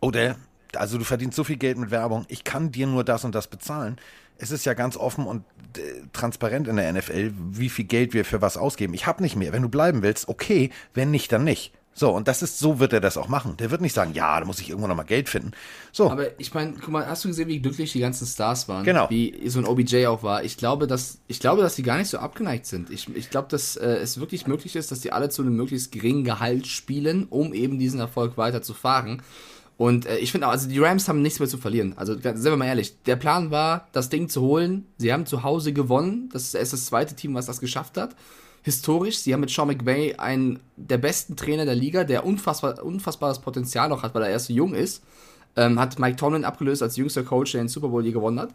Odell, also du verdienst so viel Geld mit Werbung, ich kann dir nur das und das bezahlen. Es ist ja ganz offen und äh, transparent in der NFL, wie viel Geld wir für was ausgeben. Ich habe nicht mehr. Wenn du bleiben willst, okay, wenn nicht, dann nicht. So, und das ist, so wird er das auch machen. Der wird nicht sagen, ja, da muss ich irgendwo nochmal Geld finden. So, Aber ich meine, guck mal, hast du gesehen, wie glücklich die ganzen Stars waren? Genau. Wie so ein OBJ auch war. Ich glaube, dass, ich glaube, dass die gar nicht so abgeneigt sind. Ich, ich glaube, dass äh, es wirklich möglich ist, dass die alle zu einem möglichst geringen Gehalt spielen, um eben diesen Erfolg weiter zu fahren. Und äh, ich finde auch, also die Rams haben nichts mehr zu verlieren. Also sind wir mal ehrlich, der Plan war, das Ding zu holen. Sie haben zu Hause gewonnen. Das ist das zweite Team, was das geschafft hat. Historisch, sie haben mit Sean McVay einen der besten Trainer der Liga, der unfassbar, unfassbares Potenzial noch hat, weil er erst so jung ist. Ähm, hat Mike Tomlin abgelöst als jüngster Coach, der den Super Bowl je gewonnen hat.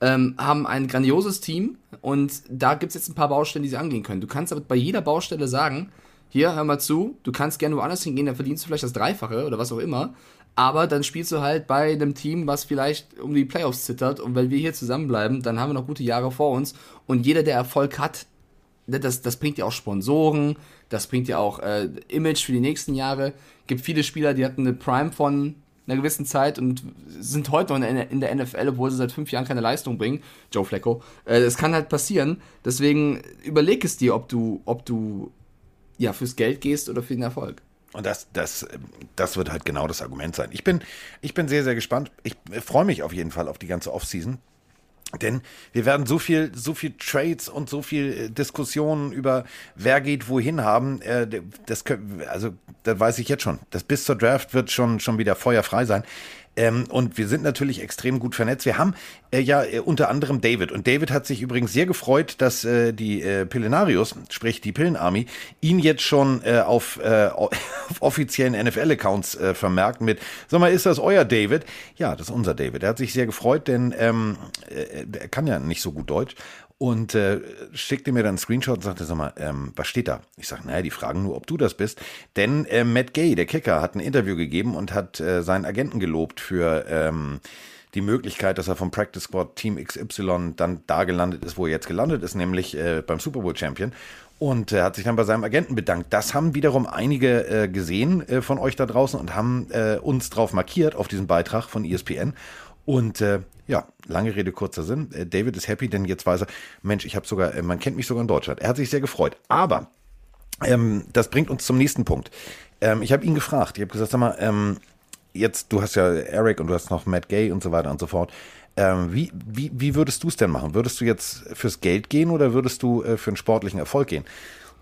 Ähm, haben ein grandioses Team und da gibt es jetzt ein paar Baustellen, die sie angehen können. Du kannst aber bei jeder Baustelle sagen, hier, hör mal zu, du kannst gerne woanders hingehen, dann verdienst du vielleicht das Dreifache oder was auch immer. Aber dann spielst du halt bei einem Team, was vielleicht um die Playoffs zittert. Und wenn wir hier zusammenbleiben, dann haben wir noch gute Jahre vor uns. Und jeder, der Erfolg hat, das, das bringt ja auch Sponsoren, das bringt ja auch äh, Image für die nächsten Jahre. Gibt viele Spieler, die hatten eine Prime von einer gewissen Zeit und sind heute noch in der, NFL, obwohl sie seit fünf Jahren keine Leistung bringen. Joe Flacco. Äh, das kann halt passieren. Deswegen überleg es dir, ob du, ob du ja fürs Geld gehst oder für den Erfolg. Und das, das, das wird halt genau das Argument sein. Ich bin, ich bin sehr, sehr gespannt. Ich freue mich auf jeden Fall auf die ganze Offseason. Denn wir werden so viel, so viel Trades und so viel äh, Diskussionen über wer geht wohin haben. Äh, das können, also, das weiß ich jetzt schon. Das bis zur Draft wird schon, schon wieder feuerfrei sein. Ähm, und wir sind natürlich extrem gut vernetzt. Wir haben äh, ja äh, unter anderem David. Und David hat sich übrigens sehr gefreut, dass äh, die äh, Pillenarius, sprich die Pillenarmy, ihn jetzt schon äh, auf, äh, auf offiziellen NFL-Accounts äh, vermerkt mit, sag mal, ist das euer David? Ja, das ist unser David. Er hat sich sehr gefreut, denn ähm, äh, er kann ja nicht so gut Deutsch. Und äh, schickte mir dann einen Screenshot und sagte, sag mal, ähm, was steht da? Ich sage, naja, die fragen nur, ob du das bist. Denn äh, Matt Gay, der Kicker, hat ein Interview gegeben und hat äh, seinen Agenten gelobt für ähm, die Möglichkeit, dass er vom Practice Squad Team XY dann da gelandet ist, wo er jetzt gelandet ist, nämlich äh, beim Super Bowl Champion. Und er hat sich dann bei seinem Agenten bedankt. Das haben wiederum einige äh, gesehen äh, von euch da draußen und haben äh, uns drauf markiert auf diesen Beitrag von ESPN. Und äh, ja, lange Rede, kurzer Sinn. Äh, David ist happy, denn jetzt weiß er, Mensch, ich habe sogar, äh, man kennt mich sogar in Deutschland. Er hat sich sehr gefreut. Aber ähm, das bringt uns zum nächsten Punkt. Ähm, ich habe ihn gefragt. Ich habe gesagt, sag mal, ähm, jetzt, du hast ja Eric und du hast noch Matt Gay und so weiter und so fort. Ähm, wie, wie, wie würdest du es denn machen? Würdest du jetzt fürs Geld gehen oder würdest du äh, für einen sportlichen Erfolg gehen?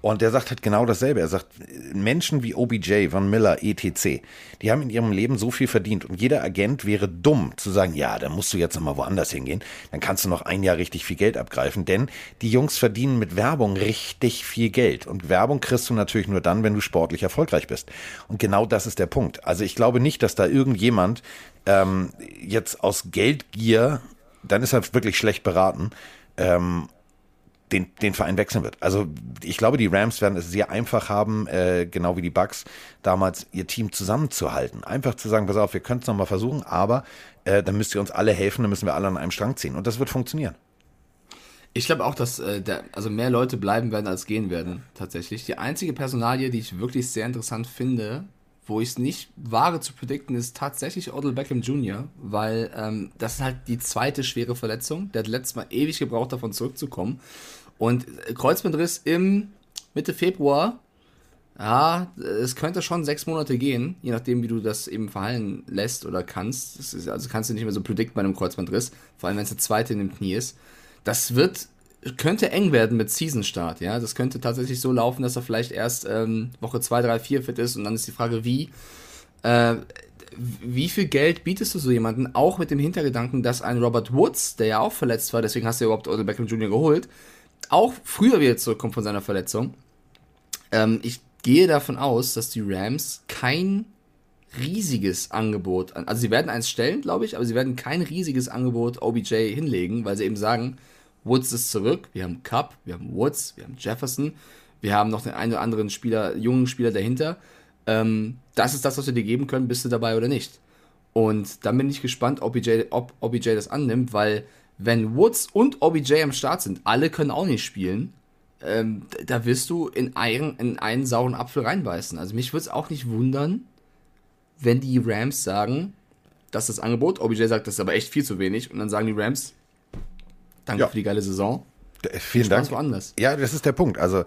Und der sagt halt genau dasselbe. Er sagt, Menschen wie OBJ, Von Miller, ETC, die haben in ihrem Leben so viel verdient. Und jeder Agent wäre dumm zu sagen, ja, dann musst du jetzt nochmal woanders hingehen. Dann kannst du noch ein Jahr richtig viel Geld abgreifen. Denn die Jungs verdienen mit Werbung richtig viel Geld. Und Werbung kriegst du natürlich nur dann, wenn du sportlich erfolgreich bist. Und genau das ist der Punkt. Also ich glaube nicht, dass da irgendjemand ähm, jetzt aus Geldgier, dann ist er wirklich schlecht beraten, ähm, den, den Verein wechseln wird. Also ich glaube, die Rams werden es sehr einfach haben, äh, genau wie die Bucks damals ihr Team zusammenzuhalten. Einfach zu sagen, pass auf, wir können es nochmal versuchen, aber äh, dann müsst ihr uns alle helfen, dann müssen wir alle an einem Strang ziehen. Und das wird funktionieren. Ich glaube auch, dass äh, der, also mehr Leute bleiben werden, als gehen werden, tatsächlich. Die einzige Personalie, die ich wirklich sehr interessant finde, wo ich es nicht wage zu predikten, ist tatsächlich Odell Beckham Jr., weil ähm, das ist halt die zweite schwere Verletzung. Der hat letztes Mal ewig gebraucht, davon zurückzukommen. Und Kreuzbandriss im Mitte Februar, ja, es könnte schon sechs Monate gehen, je nachdem, wie du das eben verheilen lässt oder kannst. Ist, also kannst du nicht mehr so predikten bei einem Kreuzbandriss, vor allem wenn es der zweite in dem Knie ist. Das wird, könnte eng werden mit Season-Start, ja. Das könnte tatsächlich so laufen, dass er vielleicht erst ähm, Woche 2, 3, 4 fit ist und dann ist die Frage, wie. Äh, wie viel Geld bietest du so jemanden, auch mit dem Hintergedanken, dass ein Robert Woods, der ja auch verletzt war, deswegen hast du ja überhaupt Odell Beckham Jr. geholt, auch früher wieder zurückkommt von seiner Verletzung. Ähm, ich gehe davon aus, dass die Rams kein riesiges Angebot, also sie werden eins stellen, glaube ich, aber sie werden kein riesiges Angebot OBJ hinlegen, weil sie eben sagen, Woods ist zurück, wir haben Cup, wir haben Woods, wir haben Jefferson, wir haben noch den einen oder anderen Spieler, jungen Spieler dahinter. Ähm, das ist das, was wir dir geben können, bist du dabei oder nicht. Und dann bin ich gespannt, ob OBJ, ob OBJ das annimmt, weil wenn Woods und OBJ am Start sind, alle können auch nicht spielen, ähm, da wirst du in einen, in einen sauren Apfel reinbeißen. Also mich würde es auch nicht wundern, wenn die Rams sagen, das ist das Angebot, OBJ sagt, das ist aber echt viel zu wenig und dann sagen die Rams, danke Ja. für die geile Saison. Vielen Dank. woanders. Ja, das ist der Punkt. Also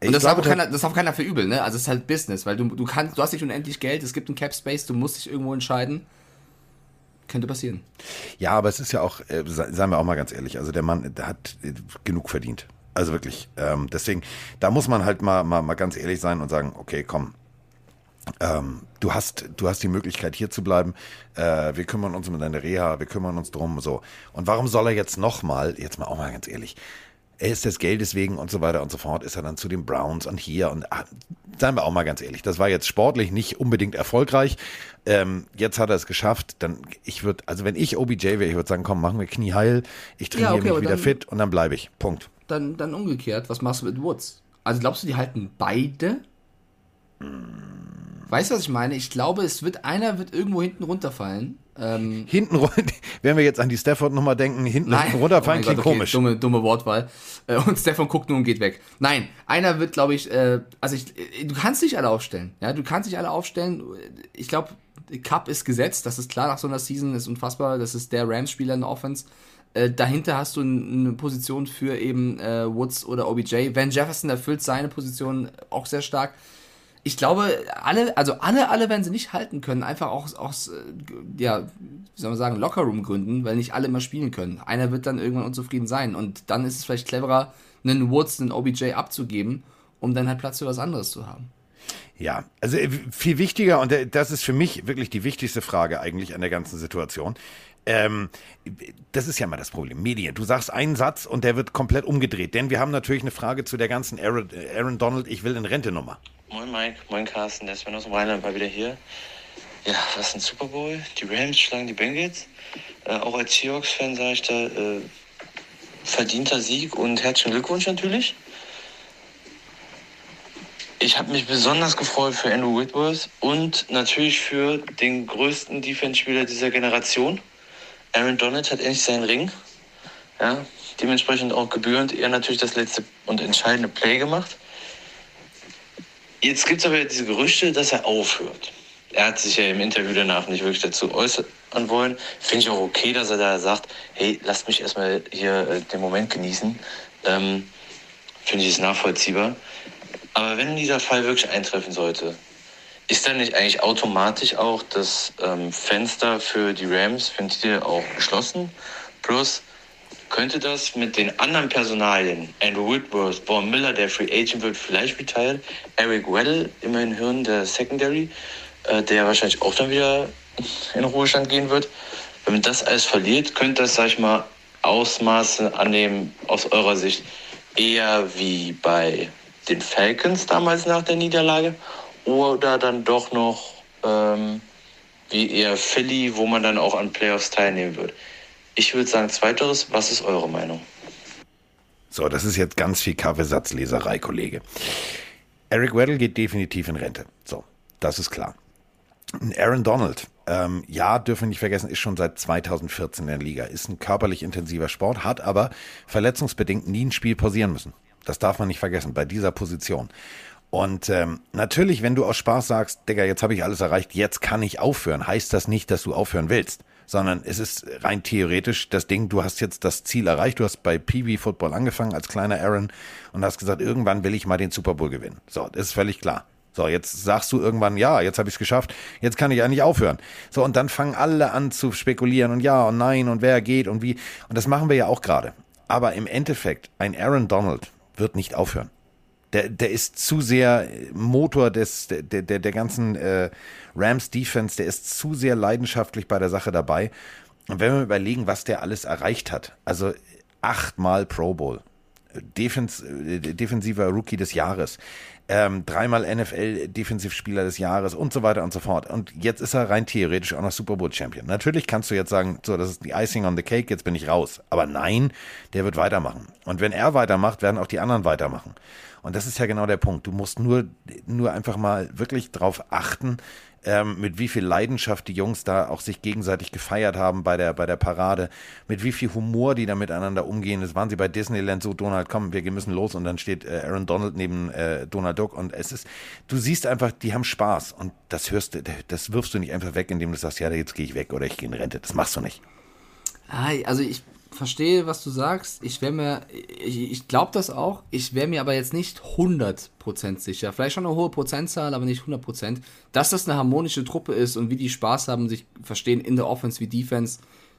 ich Und das darf, glaube, keiner, das darf keiner verübeln, ne? Also es ist halt Business, weil du, du kannst, du hast nicht unendlich Geld, es gibt einen Cap Space, du musst dich irgendwo entscheiden. Könnte passieren. Ja, aber es ist ja auch, äh, se- seien wir auch mal ganz ehrlich, also der Mann, der hat äh, genug verdient. Also wirklich. Ähm, deswegen, da muss man halt mal, mal, mal ganz ehrlich sein und sagen, okay, komm. Ähm, du hast, du hast die Möglichkeit hier zu bleiben. Äh, wir kümmern uns um deine Reha, wir kümmern uns drum, so. Und warum soll er jetzt nochmal, jetzt mal auch mal ganz ehrlich, er ist des Geldes wegen und so weiter und so fort, ist er dann zu den Browns und hier und ah, seien wir auch mal ganz ehrlich, das war jetzt sportlich nicht unbedingt erfolgreich. Ähm, jetzt hat er es geschafft. Dann ich würde, also wenn ich OBJ wäre, ich würde sagen, komm, machen wir Knie heil, ich trainiere okay, mich wieder dann- fit und dann bleibe ich. Punkt. Dann, dann umgekehrt, was machst du mit Woods? Also glaubst du, die halten beide? Weißt du, was ich meine? Ich glaube, es wird einer wird irgendwo hinten runterfallen. Ähm, Hinten runter, wenn wir jetzt an die Stafford-Nummer denken, hinten runterfallen, Oh klingt Gott, okay, komisch. Dumme, dumme Wortwahl. Äh, Und Stefan guckt nur und geht weg. Nein, einer wird, glaube ich, äh, also ich, äh, du kannst nicht alle aufstellen. Ja, du kannst nicht alle aufstellen. Ich glaube, Cup ist gesetzt. Das ist klar nach so einer Season. Ist unfassbar. Das ist der Rams-Spieler in der Offense. Äh, dahinter hast du eine Position für eben äh, Woods oder OBJ. Van Jefferson erfüllt seine Position auch sehr stark. Ich glaube, alle, also alle, alle werden sie nicht halten können, einfach auch aus, äh, ja, wie soll man sagen, Lockerroom-Gründen, weil nicht alle immer spielen können. Einer wird dann irgendwann unzufrieden sein und dann ist es vielleicht cleverer, einen Woods, einen OBJ abzugeben, um dann halt Platz für was anderes zu haben. Ja, also äh, viel wichtiger, und äh, das ist für mich wirklich die wichtigste Frage eigentlich an der ganzen Situation. Ähm, das ist ja mal das Problem. Medien. Du sagst einen Satz und der wird komplett umgedreht. Denn wir haben natürlich eine Frage zu der ganzen Aaron, Aaron Donald, ich will in Rente Nummer. Moin Mike, moin Carsten, der Sven aus dem Rheinland war wieder hier. Ja, was ein Super Bowl? Die Rams schlagen die Bengals. Äh, auch als Seahawks-Fan sage ich da, äh, verdienter Sieg und herzlichen Glückwunsch natürlich. Ich habe mich besonders gefreut für Andrew Whitworth und natürlich für den größten Defense-Spieler dieser Generation. Aaron Donald hat endlich seinen Ring. Ja, dementsprechend auch gebührend er natürlich das letzte und entscheidende Play gemacht. Jetzt gibt es aber diese Gerüchte, dass er aufhört. Er hat sich ja im Interview danach nicht wirklich dazu äußern wollen. Finde ich auch okay, dass er da sagt, hey, lasst mich erstmal hier äh, den Moment genießen. Ähm, Finde ich es nachvollziehbar. Aber wenn dieser Fall wirklich eintreffen sollte, ist dann nicht eigentlich automatisch auch das ähm, Fenster für die Rams, für den Titel auch geschlossen? Plus, könnte das mit den anderen Personalien, Andrew Whitworth, Vaughn Miller, der Free Agent wird, vielleicht retired, Eric Weddle, immerhin Hirn der Secondary, äh, der wahrscheinlich auch dann wieder in Ruhestand gehen wird. Wenn man das alles verliert, könnte das, sag ich mal, Ausmaße annehmen aus eurer Sicht eher wie bei den Falcons damals nach der Niederlage oder dann doch noch ähm, wie eher Philly, wo man dann auch an Playoffs teilnehmen wird. Ich würde sagen, zweiteres, was ist eure Meinung? So, das ist jetzt ganz viel Kaffeesatzleserei, Kollege. Eric Weddle geht definitiv in Rente. So, das ist klar. Aaron Donald, ähm, ja, dürfen wir nicht vergessen, ist schon seit 2014 in der Liga, ist ein körperlich intensiver Sport, hat aber verletzungsbedingt nie ein Spiel pausieren müssen. Das darf man nicht vergessen bei dieser Position. Und ähm, natürlich, wenn du aus Spaß sagst, Digga, jetzt habe ich alles erreicht, jetzt kann ich aufhören, heißt das nicht, dass du aufhören willst, sondern es ist rein theoretisch das Ding, du hast jetzt das Ziel erreicht, du hast bei Peewee Football angefangen als kleiner Aaron und hast gesagt, irgendwann will ich mal den Super Bowl gewinnen. So, das ist völlig klar. So, jetzt sagst du irgendwann, ja, jetzt habe ich es geschafft, jetzt kann ich eigentlich aufhören. So, und dann fangen alle an zu spekulieren und ja und nein und wer geht und wie. Und das machen wir ja auch gerade. Aber im Endeffekt, ein Aaron Donald wird nicht aufhören. Der, der ist zu sehr Motor des, der, der, der ganzen äh, Rams Defense, der ist zu sehr leidenschaftlich bei der Sache dabei. Und wenn wir überlegen, was der alles erreicht hat, also achtmal Pro Bowl, Defens, äh, defensiver Rookie des Jahres, ähm, dreimal NFL-Defensivspieler des Jahres und so weiter und so fort. Und jetzt ist er rein theoretisch auch noch Super Bowl Champion. Natürlich kannst du jetzt sagen, so, das ist die Icing on the Cake, jetzt bin ich raus. Aber nein, der wird weitermachen. Und wenn er weitermacht, werden auch die anderen weitermachen. Und das ist ja genau der Punkt. Du musst nur, nur einfach mal wirklich drauf achten, ähm, mit wie viel Leidenschaft die Jungs da auch sich gegenseitig gefeiert haben bei der, bei der Parade, mit wie viel Humor die da miteinander umgehen. Das waren sie bei Disneyland so, Donald, komm, wir müssen los und dann steht äh, Aaron Donald neben äh, Donald Duck und es ist, du siehst einfach, die haben Spaß und das hörst du, das wirfst du nicht einfach weg, indem du sagst, ja, jetzt gehe ich weg oder ich gehe in Rente. Das machst du nicht. Also ich verstehe, was du sagst. Ich wäre mir, ich, ich glaube das auch. Ich wäre mir aber jetzt nicht 100% sicher. Vielleicht schon eine hohe Prozentzahl, aber nicht 100%. Dass das eine harmonische Truppe ist und wie die Spaß haben, sich verstehen in der Offense wie Defense,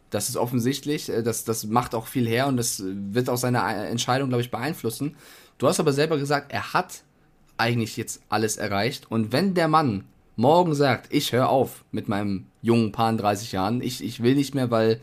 das ist offensichtlich. Äh, das, das macht auch viel her und das wird auch seine Entscheidung, glaube ich, beeinflussen. Du hast aber selber gesagt, er hat eigentlich jetzt alles erreicht. Und wenn der Mann morgen sagt, ich höre auf mit meinem jungen Paar 30 Jahren, ich, ich will nicht mehr, weil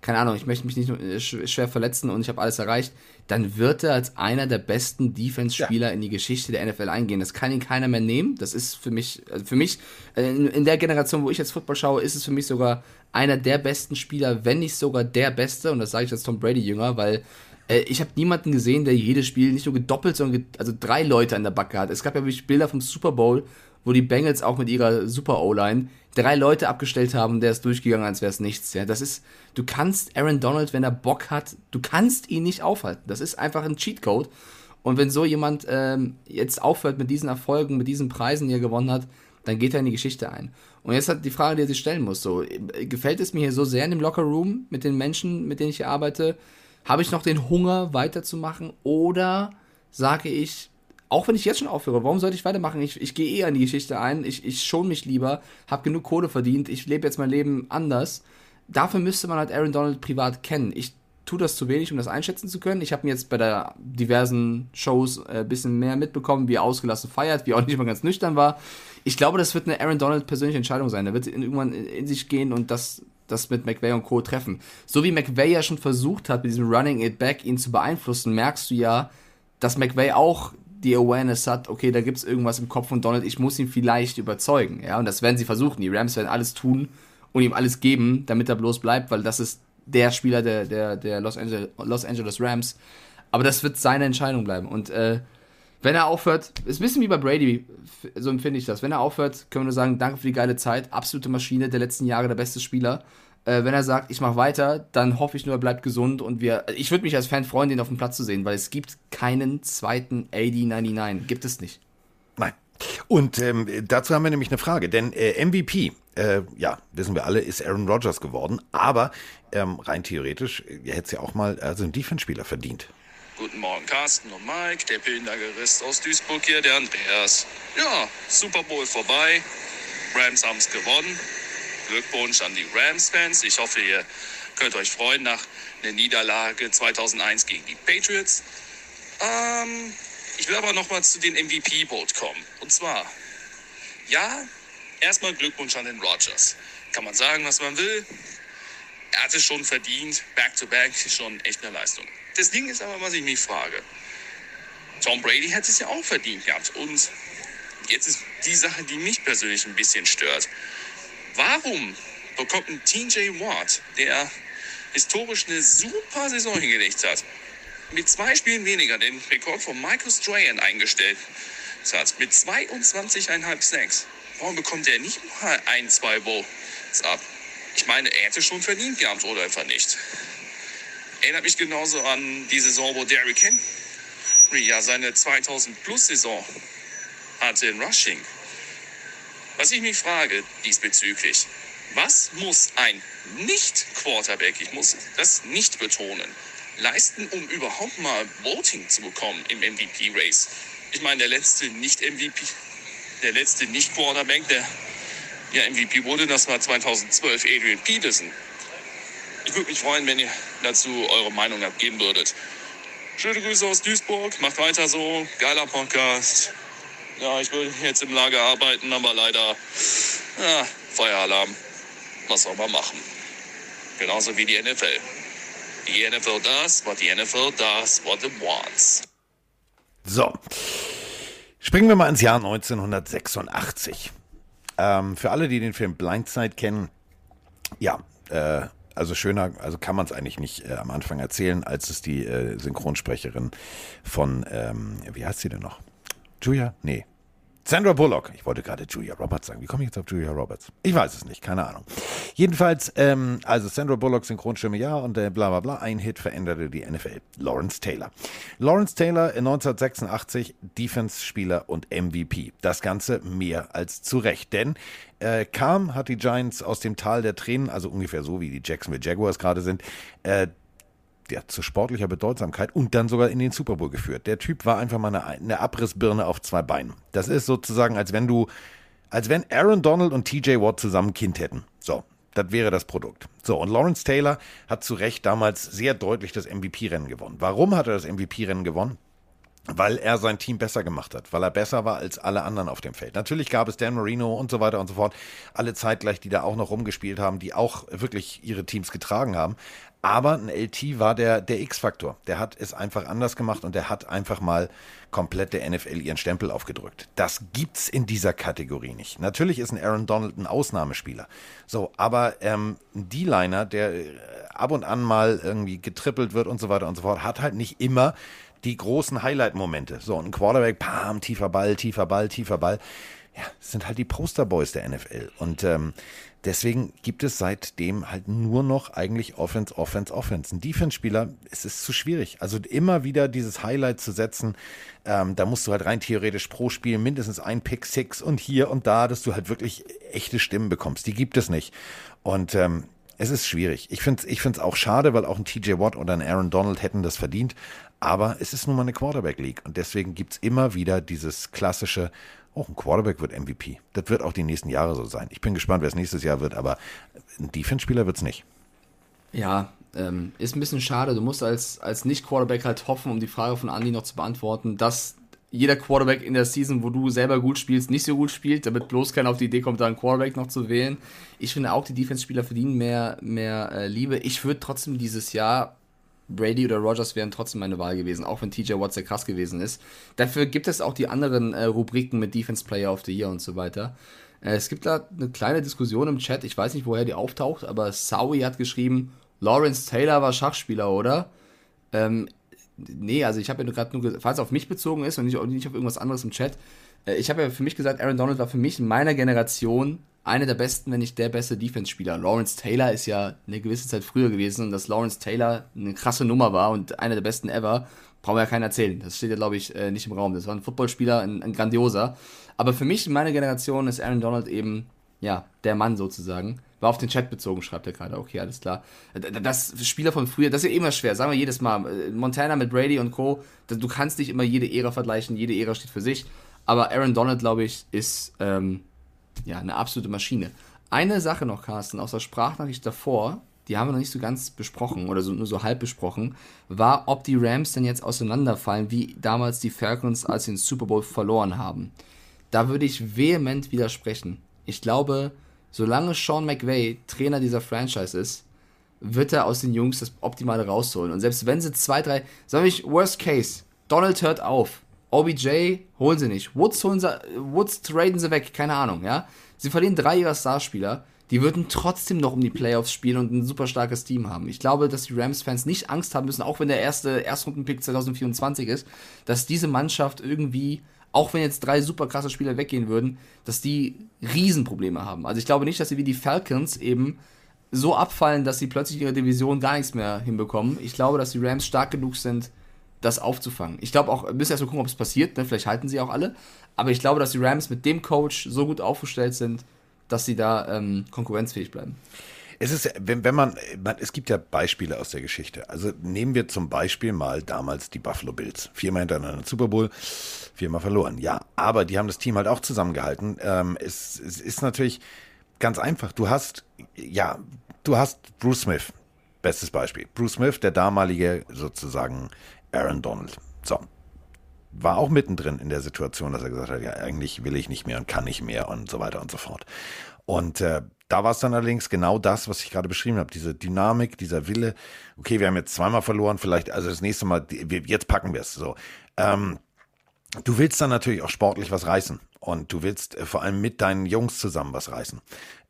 keine Ahnung, ich möchte mich nicht äh, schwer verletzen und ich habe alles erreicht, dann wird er als einer der besten Defense-Spieler ja. in die Geschichte der NFL eingehen. Das kann ihn keiner mehr nehmen. Das ist für mich, also für mich, äh, in, der Generation, wo ich jetzt Football schaue, ist es für mich sogar einer der besten Spieler, wenn nicht sogar der beste. Und das sage ich als Tom Brady Jünger, weil äh, ich habe niemanden gesehen, der jedes Spiel nicht nur gedoppelt, sondern also drei Leute an der Backe hat. Es gab ja wirklich Bilder vom Super Bowl, wo die Bengals auch mit ihrer Super O-Line drei Leute abgestellt haben, der ist durchgegangen, als wäre es nichts. Ja, das ist, du kannst Aaron Donald, wenn er Bock hat, du kannst ihn nicht aufhalten. Das ist einfach ein Cheatcode. Und wenn so jemand ähm, jetzt aufhört mit diesen Erfolgen, mit diesen Preisen, die er gewonnen hat, dann geht er in die Geschichte ein. Und jetzt hat die Frage, die er sich stellen muss: so, gefällt es mir hier so sehr in dem Locker Room mit den Menschen, mit denen ich hier arbeite? Habe ich noch den Hunger, weiterzumachen? Oder sage ich, auch wenn ich jetzt schon aufhöre, warum sollte ich weitermachen? Ich, ich gehe eher in die Geschichte ein, ich, ich schon mich lieber, habe genug Kohle verdient, ich lebe jetzt mein Leben anders. Dafür müsste man halt Aaron Donald privat kennen. Ich tue das zu wenig, um das einschätzen zu können. Ich habe mir jetzt bei der diversen Shows ein äh, bisschen mehr mitbekommen, wie er ausgelassen feiert, wie er auch nicht mal ganz nüchtern war. Ich glaube, das wird eine Aaron Donald persönliche Entscheidung sein. Er wird irgendwann in sich gehen und das, das mit McVay und Co. treffen. So wie McVay ja schon versucht hat, mit diesem Running It Back ihn zu beeinflussen, merkst du ja, dass McVay auch die Awareness hat, okay, da gibt es irgendwas im Kopf von Donald, ich muss ihn vielleicht überzeugen. Ja, und das werden sie versuchen. Die Rams werden alles tun und ihm alles geben, damit er bloß bleibt, weil das ist der Spieler der, der, der Los, Angeles, Los Angeles Rams. Aber das wird seine Entscheidung bleiben. Und äh, wenn er aufhört, ist ein bisschen wie bei Brady, so empfinde ich das. Wenn er aufhört, können wir nur sagen, danke für die geile Zeit, absolute Maschine der letzten Jahre, der beste Spieler. Äh, wenn er sagt, ich mache weiter, dann hoffe ich nur, er bleibt gesund und wir. Ich würde mich als Fan freuen, den auf dem Platz zu sehen, weil es gibt keinen zweiten AD99. Gibt es nicht. Nein. Und ähm, dazu haben wir nämlich eine Frage, denn äh, MVP, äh, ja, wissen wir alle, ist Aaron Rodgers geworden, aber ähm, rein theoretisch, ihr hättet ja auch mal also einen Defense-Spieler verdient. Guten Morgen, Carsten und Mike, der Pillenlagerist aus Duisburg hier, der Andreas. Ja, Super Bowl vorbei. Rams haben es gewonnen. Glückwunsch an die Rams-Fans. Ich hoffe, ihr könnt euch freuen nach einer Niederlage 2001 gegen die Patriots. Ähm, ich will aber noch mal zu den MVP-Vote kommen. Und zwar, ja, erstmal Glückwunsch an den Rodgers. Kann man sagen, was man will. Er hat es schon verdient. Back-to-back -back, schon echt eine Leistung. Das Ding ist aber, was ich mich frage. Tom Brady hätte es ja auch verdient gehabt. Und jetzt ist die Sache, die mich persönlich ein bisschen stört. Warum bekommt ein TJ Watt, der historisch eine super Saison hingelegt hat, mit zwei Spielen weniger den Rekord von Michael Strahan eingestellt hat, mit 22,5 Snacks, warum bekommt er nicht mal ein, zwei Bowls ab? Ich meine, er hätte schon verdient gehabt, oder einfach nicht? Erinnert mich genauso an die Saison, wo Derrick Henry ja seine 2000-Plus-Saison hatte in Rushing. Was ich mich frage diesbezüglich, was muss ein Nicht-Quarterback, ich muss das nicht betonen, leisten, um überhaupt mal Voting zu bekommen im MVP-Race? Ich meine, der letzte Nicht-MVP, der letzte Nicht-Quarterback, der ja MVP wurde, das war 2012 Adrian Peterson. Ich würde mich freuen, wenn ihr dazu eure Meinung abgeben würdet. Schöne Grüße aus Duisburg, macht weiter so, geiler Podcast. Ja, ich will jetzt im Lager arbeiten, aber leider ja, Feueralarm. Was soll man machen? Genauso wie die NFL. Die NFL does what the NFL does what it wants. So. Springen wir mal ins Jahr 1986. Ähm, für alle, die den Film Blindside kennen, ja, äh, also schöner, also kann man es eigentlich nicht äh, am Anfang erzählen, als es die äh, Synchronsprecherin von, ähm, wie heißt sie denn noch? Julia? Nee. Sandra Bullock. Ich wollte gerade Julia Roberts sagen. Wie komme ich jetzt auf Julia Roberts? Ich weiß es nicht, keine Ahnung. Jedenfalls, ähm, also Sandra Bullock Synchronstimme ja und äh, bla bla bla. Ein Hit veränderte die NFL. Lawrence Taylor. Lawrence Taylor in 1986 Defense-Spieler und MVP. Das Ganze mehr als zu Recht, denn äh, kam, hat die Giants aus dem Tal der Tränen, also ungefähr so wie die Jacksonville Jaguars gerade sind, äh, ja, zu sportlicher Bedeutsamkeit und dann sogar in den Super Bowl geführt. Der Typ war einfach mal eine, eine Abrissbirne auf zwei Beinen. Das ist sozusagen, als wenn du, als wenn Aaron Donald und TJ Watt zusammen ein Kind hätten. So, das wäre das Produkt. So, und Lawrence Taylor hat zu Recht damals sehr deutlich das MVP-Rennen gewonnen. Warum hat er das MVP-Rennen gewonnen? weil er sein Team besser gemacht hat, weil er besser war als alle anderen auf dem Feld. Natürlich gab es Dan Marino und so weiter und so fort, alle zeitgleich, die da auch noch rumgespielt haben, die auch wirklich ihre Teams getragen haben. Aber ein LT war der, der X-Faktor. Der hat es einfach anders gemacht und der hat einfach mal komplett der NFL ihren Stempel aufgedrückt. Das gibt's in dieser Kategorie nicht. Natürlich ist ein Aaron Donald ein Ausnahmespieler. So, aber ähm, ein D-Liner, der äh, ab und an mal irgendwie getrippelt wird und so weiter und so fort, hat halt nicht immer die großen Highlight-Momente. So, ein Quarterback, pam, tiefer Ball, tiefer Ball, tiefer Ball. Ja, das sind halt die Posterboys der NFL. Und ähm, Deswegen gibt es seitdem halt nur noch eigentlich Offense, Offense, Offense. Ein Defense-Spieler, es ist zu schwierig. Also immer wieder dieses Highlight zu setzen, ähm, da musst du halt rein theoretisch pro Spiel mindestens ein Pick Six und hier und da, dass du halt wirklich echte Stimmen bekommst. Die gibt es nicht. Und ähm, es ist schwierig. Ich finde es ich find's auch schade, weil auch ein TJ Watt oder ein Aaron Donald hätten das verdient. Aber es ist nun mal eine Quarterback League. Und deswegen gibt es immer wieder dieses klassische, auch ein Quarterback wird MVP. Das wird auch die nächsten Jahre so sein. Ich bin gespannt, wer es nächstes Jahr wird, aber ein Defense-Spieler wird es nicht. Ja, ähm, ist ein bisschen schade. Du musst als, als Nicht-Quarterback halt hoffen, um die Frage von Andy noch zu beantworten, dass jeder Quarterback in der Season, wo du selber gut spielst, nicht so gut spielt, damit bloß keiner auf die Idee kommt, da einen Quarterback noch zu wählen. Ich finde auch, die Defense-Spieler verdienen mehr, mehr äh, Liebe. Ich würde trotzdem dieses Jahr Brady oder Rogers wären trotzdem meine Wahl gewesen, auch wenn TJ Watt sehr krass gewesen ist. Dafür gibt es auch die anderen äh, Rubriken mit Defense Player of the Year und so weiter. Äh, es gibt da eine kleine Diskussion im Chat, ich weiß nicht, woher die auftaucht, aber Saui hat geschrieben, Lawrence Taylor war Schachspieler, oder? Ähm, nee, also ich habe ja gerade nur, ge- falls es auf mich bezogen ist und nicht, nicht auf irgendwas anderes im Chat, äh, ich habe ja für mich gesagt, Aaron Donald war für mich in meiner Generation einer der besten, wenn nicht der beste Defense-Spieler. Lawrence Taylor ist ja eine gewisse Zeit früher gewesen und dass Lawrence Taylor eine krasse Nummer war und einer der besten ever, brauchen wir ja keinen erzählen. Das steht ja, glaube ich, äh, nicht im Raum. Das war ein Footballspieler, ein, ein grandioser. Aber für mich in meiner Generation ist Aaron Donald eben, ja, der Mann sozusagen. War auf den Chat bezogen, schreibt er gerade. Okay, alles klar. Das Spieler von früher, das ist ja immer schwer, sagen wir jedes Mal. Äh, Montana mit Brady und Co., du kannst nicht immer jede Ära vergleichen, jede Ära steht für sich. Aber Aaron Donald, glaube ich, ist ähm, ja eine absolute Maschine. Eine Sache noch, Carsten, aus der Sprachnachricht davor, die haben wir noch nicht so ganz besprochen oder so, nur so halb besprochen, war, ob die Rams denn jetzt auseinanderfallen, wie damals die Falcons, als sie den Super Bowl verloren haben. Da würde ich vehement widersprechen. Ich glaube, solange Sean McVay Trainer dieser Franchise ist, wird er aus den Jungs das Optimale rausholen. Und selbst wenn sie zwei, drei, sag ich, worst case, Donald hört auf. OBJ holen sie nicht. Woods holen sie, Woods traden sie weg, keine Ahnung, ja. Sie verlieren drei ihrer Starspieler. Die würden trotzdem noch um die Playoffs spielen und ein super starkes Team haben. Ich glaube, dass die Rams-Fans nicht Angst haben müssen, auch wenn der erste Erstrundenpick 2024 ist, dass diese Mannschaft irgendwie, auch wenn jetzt drei super krasse Spieler weggehen würden, dass die Riesenprobleme haben. Also ich glaube nicht, dass sie wie die Falcons eben so abfallen, dass sie plötzlich ihre Division gar nichts mehr hinbekommen. Ich glaube, dass die Rams stark genug sind, das aufzufangen. Ich glaube auch, müssen erst mal gucken, ob es passiert. Ne? Vielleicht halten sie auch alle. Aber ich glaube, dass die Rams mit dem Coach so gut aufgestellt sind, dass sie da ähm, konkurrenzfähig bleiben. Es ist, wenn, wenn man, man, es gibt ja Beispiele aus der Geschichte. Also nehmen wir zum Beispiel mal damals die Buffalo Bills. Viermal hintereinander Super Bowl, viermal verloren. Ja, aber die haben das Team halt auch zusammengehalten. Ähm, es, es ist natürlich ganz einfach. Du hast, ja, du hast Bruce Smith. Bestes Beispiel. Bruce Smith, der damalige sozusagen Aaron Donald. So. War auch mittendrin in der Situation, dass er gesagt hat, ja, eigentlich will ich nicht mehr und kann nicht mehr und so weiter und so fort. Und äh, da war es dann allerdings genau das, was ich gerade beschrieben habe, diese Dynamik, dieser Wille. Okay, wir haben jetzt zweimal verloren, vielleicht, also das nächste Mal, jetzt packen wir es so. Ähm, du willst dann natürlich auch sportlich was reißen und du willst äh, vor allem mit deinen Jungs zusammen was reißen.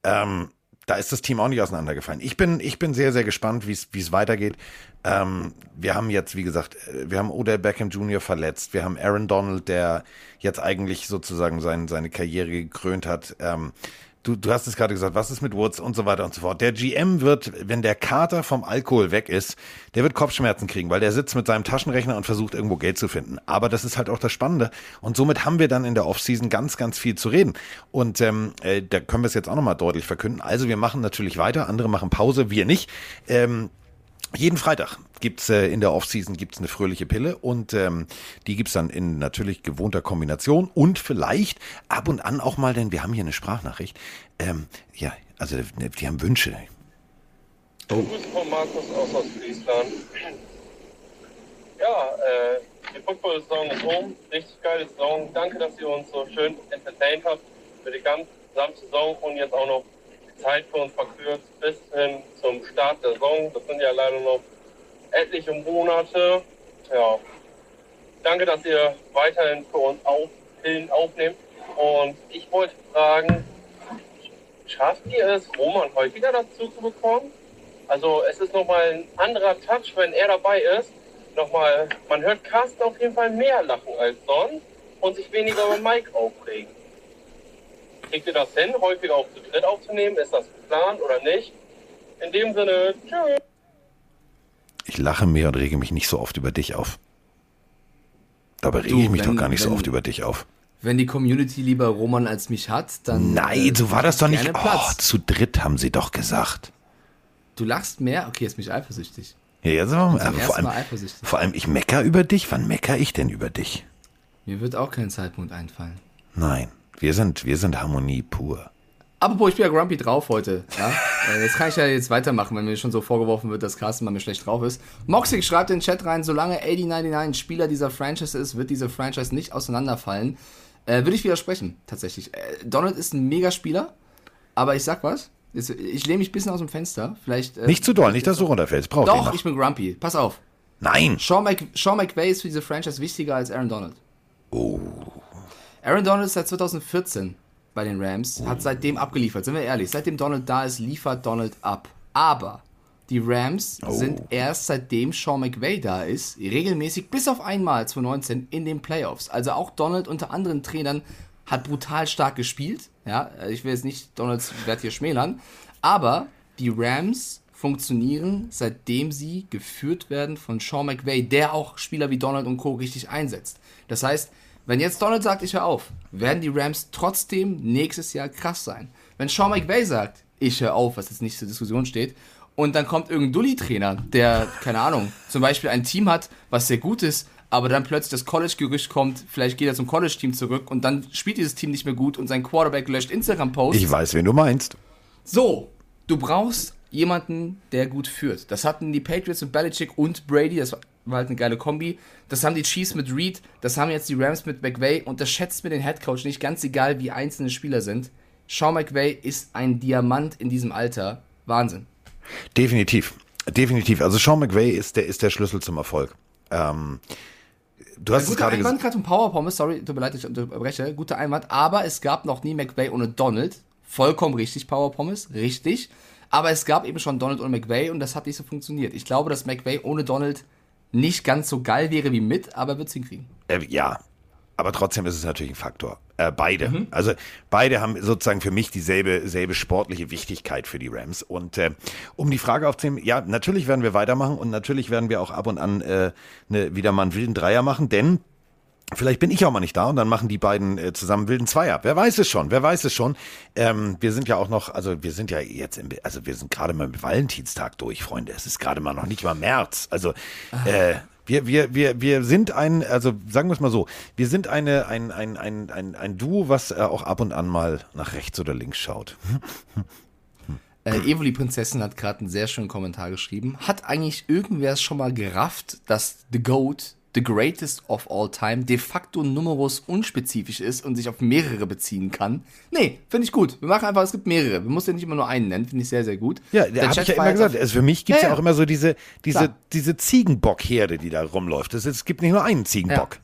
Ähm, da ist das Team auch nicht auseinandergefallen. Ich bin, ich bin sehr, sehr gespannt, wie es weitergeht. Ähm, wir haben jetzt, wie gesagt, äh, wir haben Odell Beckham Jr. verletzt. Wir haben Aaron Donald, der jetzt eigentlich sozusagen sein, seine Karriere gekrönt hat. Ähm, du, du hast es gerade gesagt, was ist mit Woods und so weiter und so fort. Der GM wird, wenn der Kater vom Alkohol weg ist, der wird Kopfschmerzen kriegen, weil der sitzt mit seinem Taschenrechner und versucht irgendwo Geld zu finden. Aber das ist halt auch das Spannende. Und somit haben wir dann in der Offseason ganz, ganz viel zu reden. Und ähm, äh, da können wir es jetzt auch nochmal deutlich verkünden. Also wir machen natürlich weiter, andere machen Pause, wir nicht. Ähm, jeden Freitag gibt's äh, in der Offseason gibt's eine fröhliche Pille und ähm, die gibt's dann in natürlich gewohnter Kombination und vielleicht ab und an auch mal, denn wir haben hier eine Sprachnachricht. Ähm, ja, also ne, die haben Wünsche. Grüße von Markus aus Ostfriesland. Ja, äh, die Football-Saison ist um. Richtig geile Saison. Danke, dass ihr uns so schön entertained habt für die ganze Saison und jetzt auch noch Zeit für uns verkürzt bis hin zum Start der Saison. Das sind ja leider noch etliche Monate. Ja, danke, dass ihr weiterhin für uns auf, Pillen aufnehmt. Und ich wollte fragen, schafft ihr es, Roman häufiger dazu zu bekommen? Also es ist nochmal ein anderer Touch, wenn er dabei ist. Nochmal, man hört Carsten auf jeden Fall mehr lachen als sonst und sich weniger über Mike aufregen. Kriegt ihr das hin, häufiger auch zu dritt aufzunehmen? Ist das geplant oder nicht? In dem Sinne, tschüss. Ich lache mehr und rege mich nicht so oft über dich auf. Dabei rege Du, ich mich wenn- doch gar nicht so wenn- oft über dich auf. Wenn die Community lieber Roman als mich hat, dann. Nein, so war das doch nicht. Oh, zu dritt haben sie doch gesagt. Du lachst mehr? Okay, jetzt bin ich eifersüchtig. Ja, jetzt sind wir mal, aber vor, allem, Mal eifersüchtig. vor allem, ich mecker über dich. Wann mecker ich denn über dich? Mir wird auch kein Zeitpunkt einfallen. Nein, wir sind, wir sind Harmonie pur. Apropos, ich bin ja grumpy drauf heute. Ja? Äh, jetzt kann ich ja jetzt weitermachen, wenn mir schon so vorgeworfen wird, dass Carsten mal mir schlecht drauf ist. Moxig schreibt in den Chat rein, solange 8099 Spieler dieser Franchise ist, wird diese Franchise nicht auseinanderfallen. Äh, würde ich widersprechen, tatsächlich. Äh, Donald ist ein Megaspieler, aber ich sag was. Jetzt, ich lehne mich ein bisschen aus dem Fenster. Vielleicht. Äh, Nicht zu doll, nicht, dass du runterfällst. Brauch ich Doch, ich bin grumpy. Pass auf. Nein. Sean, Mc, Sean McVay ist für diese Franchise wichtiger als Aaron Donald. Oh. Aaron Donald ist seit 2014 bei den Rams, hat seitdem abgeliefert, sind wir ehrlich. Seitdem Donald da ist, liefert Donald ab. Aber Die Rams sind erst seitdem Sean McVay da ist, regelmäßig bis auf einmal 2019 in den Playoffs. Also auch Donald unter anderen Trainern hat brutal stark gespielt. Ja, ich will jetzt nicht Donalds Wert hier schmälern, aber die Rams funktionieren, seitdem sie geführt werden von Sean McVay, der auch Spieler wie Donald und Co. richtig einsetzt. Das heißt, wenn jetzt Donald sagt, ich höre auf, werden die Rams trotzdem nächstes Jahr krass sein. Wenn Sean McVay sagt, ich höre auf, was jetzt nicht zur Diskussion steht, und dann kommt irgendein Dulli-Trainer, der, keine Ahnung, zum Beispiel ein Team hat, was sehr gut ist, aber dann plötzlich das College-Gerücht kommt, vielleicht geht er zum College-Team zurück und dann spielt dieses Team nicht mehr gut und sein Quarterback löscht Instagram-Posts. Ich weiß, wen du meinst. So, du brauchst jemanden, der gut führt. Das hatten die Patriots mit Belichick und Brady, das war halt eine geile Kombi. Das haben die Chiefs mit Reed, das haben jetzt die Rams mit McVay und das schätzt mir den Headcoach nicht, ganz egal wie einzelne Spieler sind. Sean McVay ist ein Diamant in diesem Alter. Wahnsinn. Definitiv. Definitiv. Also Sean McVay ist der, ist der Schlüssel zum Erfolg. Ähm, du hast es Guter gerade gesagt. gerade zum Power Pommes, sorry, tut mir leid, ich unterbreche. Guter Einwand, aber es gab noch nie McVay ohne Donald. Vollkommen richtig, Power Pommes, richtig. Aber es gab eben schon Donald ohne McVay und das hat nicht so funktioniert. Ich glaube, dass McVay ohne Donald nicht ganz so geil wäre wie mit, aber wird es hinkriegen. Äh, ja, aber trotzdem ist es natürlich ein Faktor. Äh, beide. Also beide haben sozusagen für mich dieselbe selbe sportliche Wichtigkeit für die Rams. Und äh, um die Frage aufzunehmen, ja, natürlich werden wir weitermachen und natürlich werden wir auch ab und an äh, ne, wieder mal einen wilden Dreier machen, denn Vielleicht bin ich auch mal nicht da und dann machen die beiden äh, zusammen wilden Zweier. Wer weiß es schon, wer weiß es schon. Ähm, wir sind ja auch noch, also wir sind ja jetzt, im, also wir sind gerade mal mit Valentinstag durch, Freunde. Es ist gerade mal noch nicht mal März. Also äh, wir, wir, wir, wir sind ein, also sagen wir es mal so, wir sind eine, ein, ein, ein, ein, ein Duo, was äh, auch ab und an mal nach rechts oder links schaut. Äh, Evoli Prinzessin hat gerade einen sehr schönen Kommentar geschrieben. Hat eigentlich irgendwer es schon mal gerafft, dass The GOAT, The Greatest of All Time, de facto numerus unspezifisch ist und sich auf mehrere beziehen kann? Nee, finde ich gut. Wir machen einfach, es gibt mehrere. Wir müssen ja nicht immer nur einen nennen, finde ich sehr, sehr gut. Ja, da habe ich ja immer gesagt. Also für mich gibt's ja, Ja, auch ja. immer so diese, diese, Klar. diese Ziegenbockherde, die da rumläuft. Es, es gibt nicht nur einen Ziegenbock.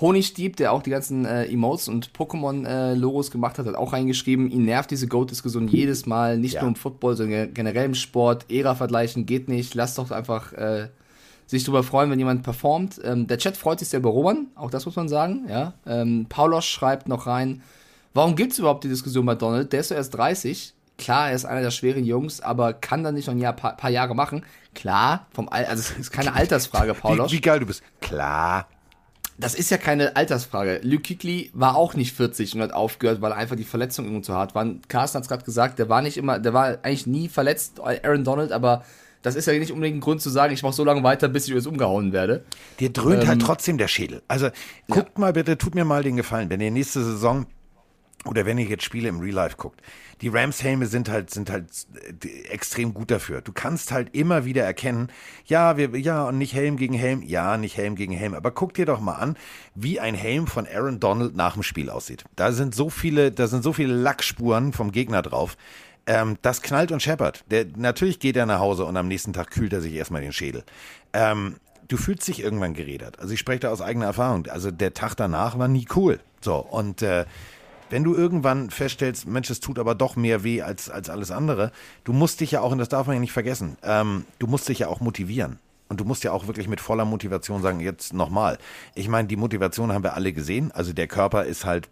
Honigdieb, der auch die ganzen äh, Emotes und Pokémon-Logos gemacht hat, hat auch reingeschrieben, ihn nervt diese Goat-Diskussion jedes Mal, nicht Ja. nur im Football, sondern generell im Sport. Ära vergleichen geht nicht. Lass doch einfach äh, sich darüber freuen, wenn jemand performt. Ähm, der Chat freut sich sehr über Roman, auch das muss man sagen. Ja? Ähm, Paulos schreibt noch rein, warum gibt es überhaupt die Diskussion bei Donald? Der ist doch erst 30. Klar, er ist einer der schweren Jungs, aber kann dann nicht noch ein Jahr, paar, paar Jahre machen. Klar, vom Al also es ist keine Altersfrage, Paulos. Wie, wie geil du bist. Klar. Das ist ja keine Altersfrage. Luke Kuechly war auch nicht 40 und hat aufgehört, weil einfach die Verletzungen irgendwo zu hart waren. Carsten hat es gerade gesagt, der war nicht immer, der war eigentlich nie verletzt, Aaron Donald, aber das ist ja nicht unbedingt ein Grund zu sagen, ich mache so lange weiter, bis ich jetzt umgehauen werde. Dir dröhnt Ähm, halt trotzdem der Schädel. Also guckt mal bitte, tut mir mal den Gefallen, wenn ihr nächste Saison oder wenn ihr jetzt Spiele im Real Life guckt, die Rams-Helme sind halt, sind halt äh, extrem gut dafür. Du kannst halt immer wieder erkennen, ja, wir, ja, und nicht Helm gegen Helm, ja, nicht Helm gegen Helm. Aber guck dir doch mal an, wie ein Helm von Aaron Donald nach dem Spiel aussieht. Da sind so viele, da sind so viele Lackspuren vom Gegner drauf. Ähm, das knallt und scheppert. Der, natürlich geht er nach Hause und am nächsten Tag kühlt er sich erstmal den Schädel. Ähm, du fühlst dich irgendwann gerädert. Also ich spreche da aus eigener Erfahrung. Also der Tag danach war nie cool. So, und äh, wenn du irgendwann feststellst, Mensch, es tut aber doch mehr weh als, als alles andere, du musst dich ja auch, und das darf man ja nicht vergessen, ähm, du musst dich ja auch motivieren. Und du musst ja auch wirklich mit voller Motivation sagen, jetzt nochmal. Ich meine, die Motivation haben wir alle gesehen. Also der Körper ist halt,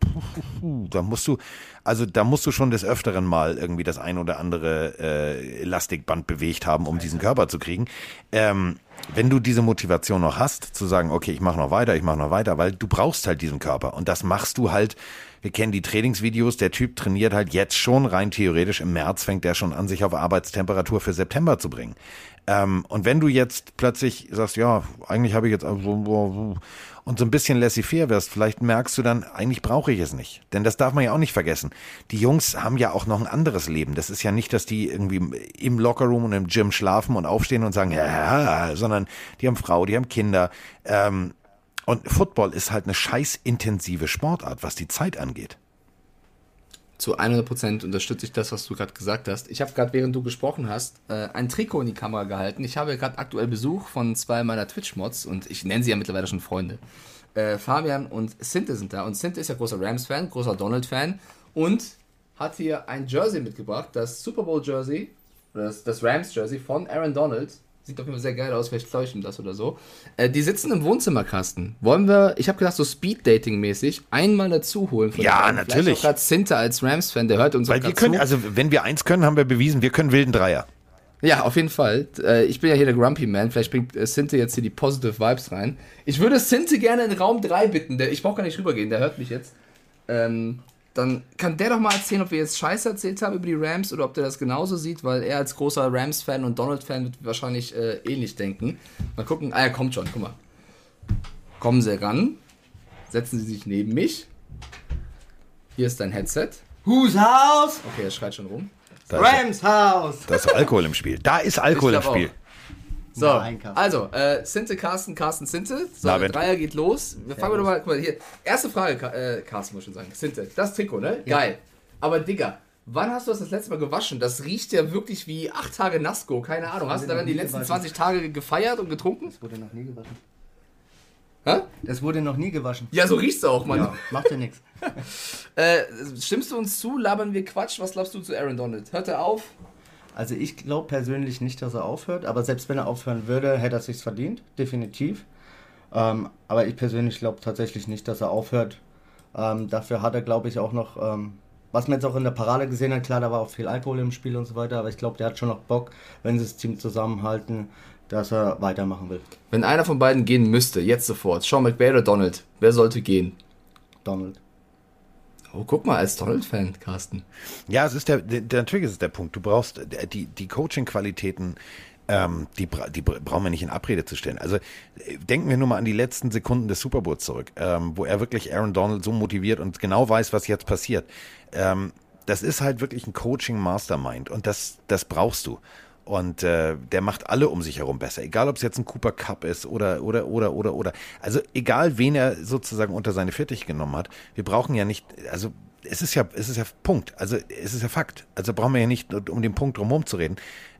da musst du, also da musst du schon des Öfteren mal irgendwie das ein oder andere äh, Elastikband bewegt haben, um diesen Körper zu kriegen. Ähm, wenn du diese Motivation noch hast, zu sagen, okay, ich mache noch weiter, ich mache noch weiter, weil du brauchst halt diesen Körper. Und das machst du halt, wir kennen die Trainingsvideos, der Typ trainiert halt jetzt schon rein theoretisch, im März fängt der schon an, sich auf Arbeitstemperatur für September zu bringen. Ähm, und wenn du jetzt plötzlich sagst, ja, eigentlich habe ich jetzt und so ein bisschen laissez-faire wirst, vielleicht merkst du dann, eigentlich brauche ich es nicht. Denn das darf man ja auch nicht vergessen. Die Jungs haben ja auch noch ein anderes Leben. Das ist ja nicht, dass die irgendwie im Lockerroom und im Gym schlafen und aufstehen und sagen, ja, sondern die haben Frau, die haben Kinder. Ähm, und Football ist halt eine scheißintensive Sportart, was die Zeit angeht. Zu 100% unterstütze ich das, was du gerade gesagt hast. Ich habe gerade, während du gesprochen hast, äh, ein Trikot in die Kamera gehalten. Ich habe gerade aktuell Besuch von zwei meiner Twitch-Mods und ich nenne sie ja mittlerweile schon Freunde. Äh, Fabian und Sinte sind da. Und Sinte ist ja großer Rams-Fan, großer Donald-Fan und hat hier ein Jersey mitgebracht, das Super Bowl-Jersey das, das Rams-Jersey von Aaron Donald. Sieht auf jeden Fall sehr geil aus, vielleicht täuscht ihm das oder so. Äh, die sitzen im Wohnzimmerkasten. Wollen wir, ich habe gedacht, so Speed-Dating-mäßig einmal dazu holen? von Ja, den natürlich. Vielleicht Sinte als Rams-Fan, der hört uns Weil wir können, zu. also wenn wir eins können, haben wir bewiesen, wir können wilden Dreier. Ja, auf jeden Fall. Äh, ich bin ja hier der Grumpy Man. Vielleicht bringt äh, Sinte jetzt hier die Positive Vibes rein. Ich würde Sinte gerne in Raum 3 bitten. Ich brauche gar nicht rübergehen, der hört mich jetzt. Ähm, dann kann der doch mal erzählen, ob wir jetzt Scheiße erzählt haben über die Rams oder ob der das genauso sieht, weil er als großer Rams-Fan und Donald-Fan wird wahrscheinlich äh, ähnlich denken. Mal gucken. Ah, er kommt schon, guck mal. Kommen Sie ran. Setzen Sie sich neben mich. Hier ist dein Headset. Whose house? Okay, er schreit schon rum. Da Rams house. da ist Alkohol im Spiel. Da ist Alkohol im Spiel. So, also, äh, Sinte, Carsten, Carsten, Sinte. So, Na, der Dreier geht los. Wir fangen wir doch mal, guck mal hier. Erste Frage, Ka- äh, Carsten muss ich schon sagen. Sinte, das Trikot, ne? Geil. Aber Digga, wann hast du das das letzte Mal gewaschen? Das riecht ja wirklich wie acht Tage Nasco, keine Ahnung. Hast du daran die letzten gewaschen. 20 Tage gefeiert und getrunken? Das wurde noch nie gewaschen. Hä? Das wurde noch nie gewaschen. Ja, so riecht's auch, Mann. Ja, macht ja nichts. Äh, stimmst du uns zu? Labern wir Quatsch? Was glaubst du zu Aaron Donald? Hört er auf? Also ich glaube persönlich nicht, dass er aufhört, aber selbst wenn er aufhören würde, hätte er sich's verdient, definitiv. Ähm, aber ich persönlich glaube tatsächlich nicht, dass er aufhört. Ähm, dafür hat er, glaube ich, auch noch, ähm, was man jetzt auch in der Parade gesehen hat, klar, da war auch viel Alkohol im Spiel und so weiter, aber ich glaube, der hat schon noch Bock, wenn sie das Team zusammenhalten, dass er weitermachen will. Wenn einer von beiden gehen müsste, jetzt sofort, Sean McVay oder Donald, wer sollte gehen? Donald. Oh, guck mal, als Donald-Fan, Carsten. Ja, es ist der, der, natürlich ist es der Punkt. Du brauchst die, die Coaching-Qualitäten, ähm, die, die bra- brauchen wir nicht in Abrede zu stellen. Also denken wir nur mal an die letzten Sekunden des Super Bowls zurück, ähm, wo er wirklich Aaron Donald so motiviert und genau weiß, was jetzt passiert. Ähm, das ist halt wirklich ein Coaching-Mastermind und das, das brauchst du. Und äh, der macht alle um sich herum besser. Egal, ob es jetzt ein Cooper Cup ist oder, oder, oder, oder, oder. Also egal, wen er sozusagen unter seine Fittiche genommen hat. Wir brauchen ja nicht, also es ist ja, es ist ja Punkt. Also es ist ja Fakt. Also brauchen wir ja nicht um den Punkt drumherum zu reden.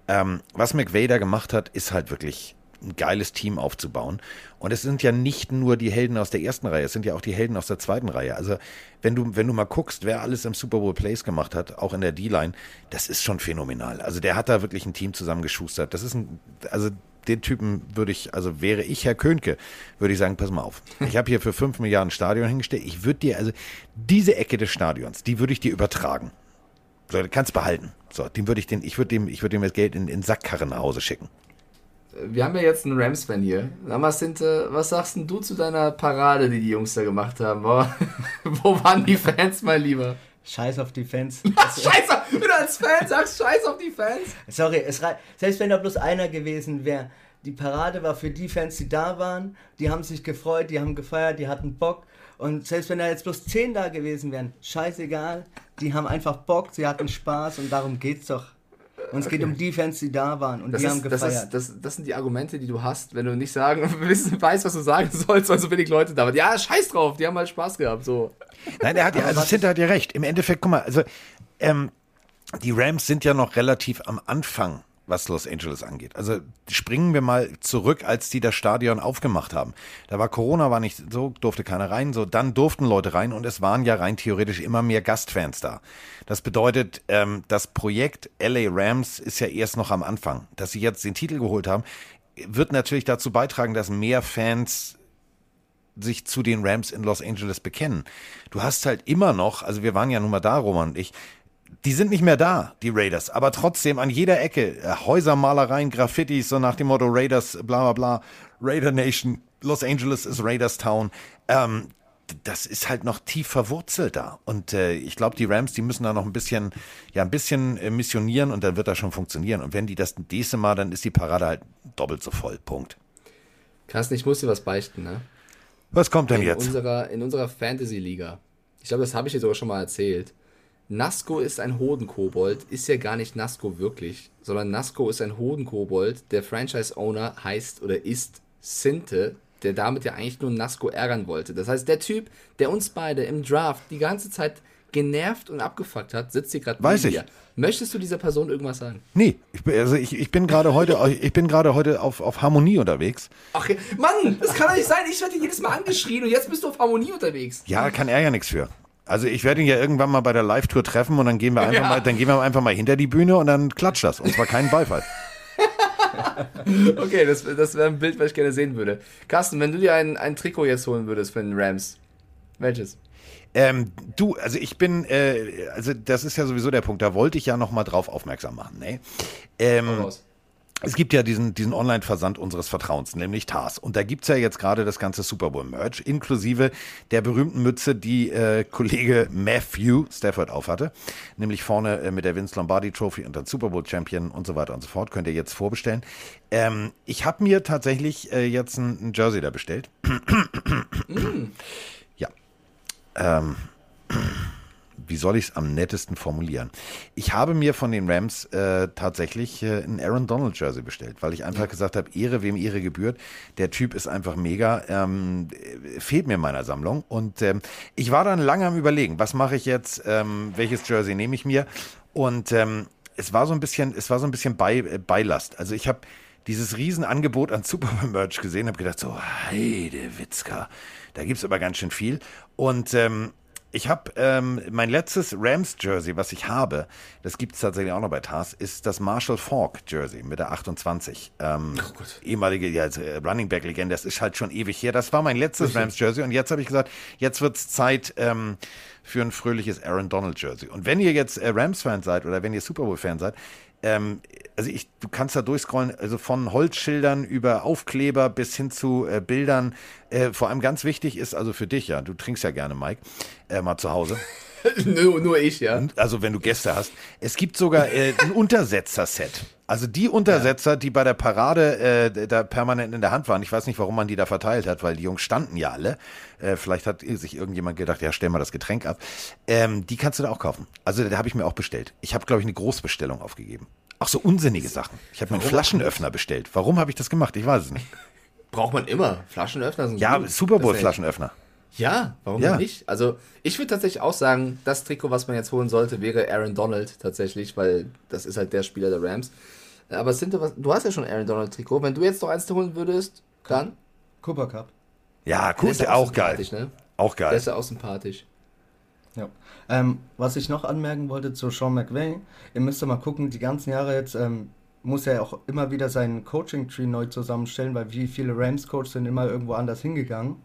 Ähm, was McVay da gemacht hat, ist halt wirklich ein geiles Team aufzubauen. Und es sind ja nicht nur die Helden aus der ersten Reihe, es sind ja auch die Helden aus der zweiten Reihe. Also wenn du, wenn du mal guckst, wer alles im Super Bowl Plays gemacht hat, auch in der D-Line, das ist schon phänomenal. Also der hat da wirklich ein Team zusammengeschustert. Das ist ein, also den Typen würde ich, also wäre ich Herr Könke, würde ich sagen, pass mal auf. Ich habe hier für 5 Milliarden Stadion hingestellt. Ich würde dir, also diese Ecke des Stadions, die würde ich dir übertragen. So, du kannst behalten. So, dem würde ich den, ich würde dem, ich würde dem das Geld in, in Sackkarren nach Hause schicken. Wir haben ja jetzt einen Rams-Fan hier. Sinte, was sagst denn du zu deiner Parade, die die Jungs da gemacht haben? Wo, waren die Fans, mein Lieber? Scheiß auf die Fans. Scheiß auf, wenn du als Fan sagst, scheiß auf die Fans. Sorry, es rei- selbst wenn da bloß einer gewesen wäre, die Parade war für die Fans, die da waren, die haben sich gefreut, die haben gefeiert, die hatten Bock. Und selbst wenn da jetzt bloß zehn da gewesen wären, scheißegal, die haben einfach Bock, sie hatten Spaß und darum geht's doch. Und es geht um die Fans, die da waren und Das, die haben ist, das, gefeiert. ist, das, das sind die Argumente, die du hast, wenn du nicht sagen, wissen, weißt, was du sagen sollst, weil so wenig Leute da waren. Ja, scheiß drauf, die haben halt Spaß gehabt. So. Nein, er hat ja, also Sinter hat ja recht. Im Endeffekt, guck mal, also ähm, die Rams sind ja noch relativ am Anfang, was Los Angeles angeht. Also springen wir mal zurück, als die das Stadion aufgemacht haben. Da war Corona, war nicht so, durfte keiner rein, so dann durften Leute rein und es waren ja rein theoretisch immer mehr Gastfans da. Das bedeutet, ähm, das Projekt LA Rams ist ja erst noch am Anfang. Dass sie jetzt den Titel geholt haben, wird natürlich dazu beitragen, dass mehr Fans sich zu den Rams in Los Angeles bekennen. Du hast halt immer noch, also wir waren ja nun mal da, Roman und ich, die sind nicht mehr da, die Raiders, aber trotzdem an jeder Ecke äh, Häusermalereien, Graffitis, so nach dem Motto Raiders, bla bla bla, Raider Nation, Los Angeles ist Raiders Town. Ähm, das ist halt noch tief verwurzelt da. Und äh, ich glaube, die Rams, die müssen da noch ein bisschen, ja, ein bisschen äh, missionieren und dann wird das schon funktionieren. Und wenn die das nächste Mal, dann ist die Parade halt doppelt so voll. Punkt. Carsten, ich muss dir was beichten, ne? Was kommt denn in jetzt? Unserer, in unserer Fantasy-Liga. Ich glaube, das habe ich dir sogar schon mal erzählt. Nasco ist ein Hodenkobold, ist ja gar nicht Nasco wirklich, sondern Nasco ist ein Hodenkobold. Der Franchise-Owner heißt oder ist Sinte, der damit ja eigentlich nur Nasco ärgern wollte. Das heißt, der Typ, der uns beide im Draft die ganze Zeit genervt und abgefuckt hat, sitzt hier gerade Weiß ich. dir. Möchtest du dieser Person irgendwas sagen? Nee, ich, bin- also ich, ich bin gerade heute, ich bin gerade heute auf, auf Harmonie unterwegs. Ach, Mann, das kann doch nicht sein. Ich werde jedes Mal angeschrien und jetzt bist du auf Harmonie unterwegs. Ja, kann er ja nichts für. Also ich werde ihn ja irgendwann mal bei der Live-Tour treffen und dann gehen wir einfach Ja. mal, dann gehen wir einfach mal hinter die Bühne und dann klatscht das. Und zwar keinen Beifall. Okay, das, das wäre ein Bild, was ich gerne sehen würde. Carsten, wenn du dir ein, ein Trikot jetzt holen würdest für den Rams, welches? Ähm, du, also ich bin, äh, also das ist ja sowieso der Punkt, da wollte ich ja noch mal drauf aufmerksam machen. Ne? Ähm, es gibt ja diesen, diesen Online-Versand unseres Vertrauens, nämlich TARS. Und da gibt's ja jetzt gerade das ganze Super Bowl-Merch, inklusive der berühmten Mütze, die äh, Kollege Matthew Stafford aufhatte. Nämlich vorne äh, mit der Vince Lombardi Trophy und dann Super Bowl-Champion und so weiter und so fort. Könnt ihr jetzt vorbestellen. Ähm, ich habe mir tatsächlich äh, jetzt ein, ein Jersey da bestellt. Ja. Ähm, wie soll ich es am nettesten formulieren? Ich habe mir von den Rams äh, tatsächlich äh, ein Aaron Donald Jersey bestellt, weil ich einfach gesagt habe, Ehre wem Ehre gebührt. Der Typ ist einfach mega. Ähm, äh, fehlt mir in meiner Sammlung. Und ähm, ich war dann lange am überlegen, was mache ich jetzt, ähm, welches Jersey nehme ich mir? Und ähm, es war so ein bisschen, es war so ein bisschen bei, äh, Beilast. Also ich habe dieses Riesenangebot an Superman-Merch gesehen, habe gedacht, so, Heide Witzka, da gibt's aber ganz schön viel. Und ähm, ich habe ähm, mein letztes Rams-Jersey, was ich habe, das gibt's tatsächlich auch noch bei TARS, ist das Marshall Falk-Jersey mit der 28. Ähm, ehemalige ja, also, äh, Running Back-Legende, das ist halt schon ewig her. Das war mein letztes Rams-Jersey und jetzt habe ich gesagt, jetzt wird's Zeit ähm, für ein fröhliches Aaron Donald-Jersey. Und wenn ihr jetzt äh, Rams-Fan seid oder wenn ihr Super Bowl-Fan seid, ähm, also ich, du kannst da durchscrollen, also von Holzschildern über Aufkleber bis hin zu äh, Bildern. Äh, vor allem ganz wichtig ist also für dich ja, du trinkst ja gerne, Mike, äh, mal zu Hause. nur, nur ich, ja. Also wenn du Gäste hast. Es gibt sogar äh, ein Untersetzer-Set. Also die Untersetzer, die bei der Parade äh, da permanent in der Hand waren. Ich weiß nicht, warum man die da verteilt hat, weil die Jungs standen ja alle. Äh, vielleicht hat sich irgendjemand gedacht, ja, stell mal das Getränk ab. Ähm, die kannst du da auch kaufen. Also da habe ich mir auch bestellt. Ich habe, glaube ich, eine Großbestellung aufgegeben. Auch so unsinnige Sachen. Ich habe mir einen? Flaschenöffner bestellt. Warum habe ich das gemacht? Ich weiß es nicht. Braucht man immer. Flaschenöffner sind Ja. Super Bowl Das ist Flaschenöffner. Ja, warum Ja. nicht? Also, ich würde tatsächlich auch sagen, das Trikot, was man jetzt holen sollte, wäre Aaron Donald tatsächlich, weil das ist halt der Spieler der Rams. Aber Sinte, was, du hast ja schon ein Aaron Donald Trikot. Wenn du jetzt noch eins holen würdest, dann? Cooper Cup. Ja, Der cool, ist ja auch geil. sympathisch, Ne? Auch Der geil. ist ja auch sympathisch. Ja. Ähm, was ich noch anmerken wollte zu Sean McVay, ihr müsst ja mal gucken, die ganzen Jahre jetzt ähm, muss er ja auch immer wieder seinen Coaching-Tree neu zusammenstellen, weil wie viele Rams-Coaches sind immer irgendwo anders hingegangen.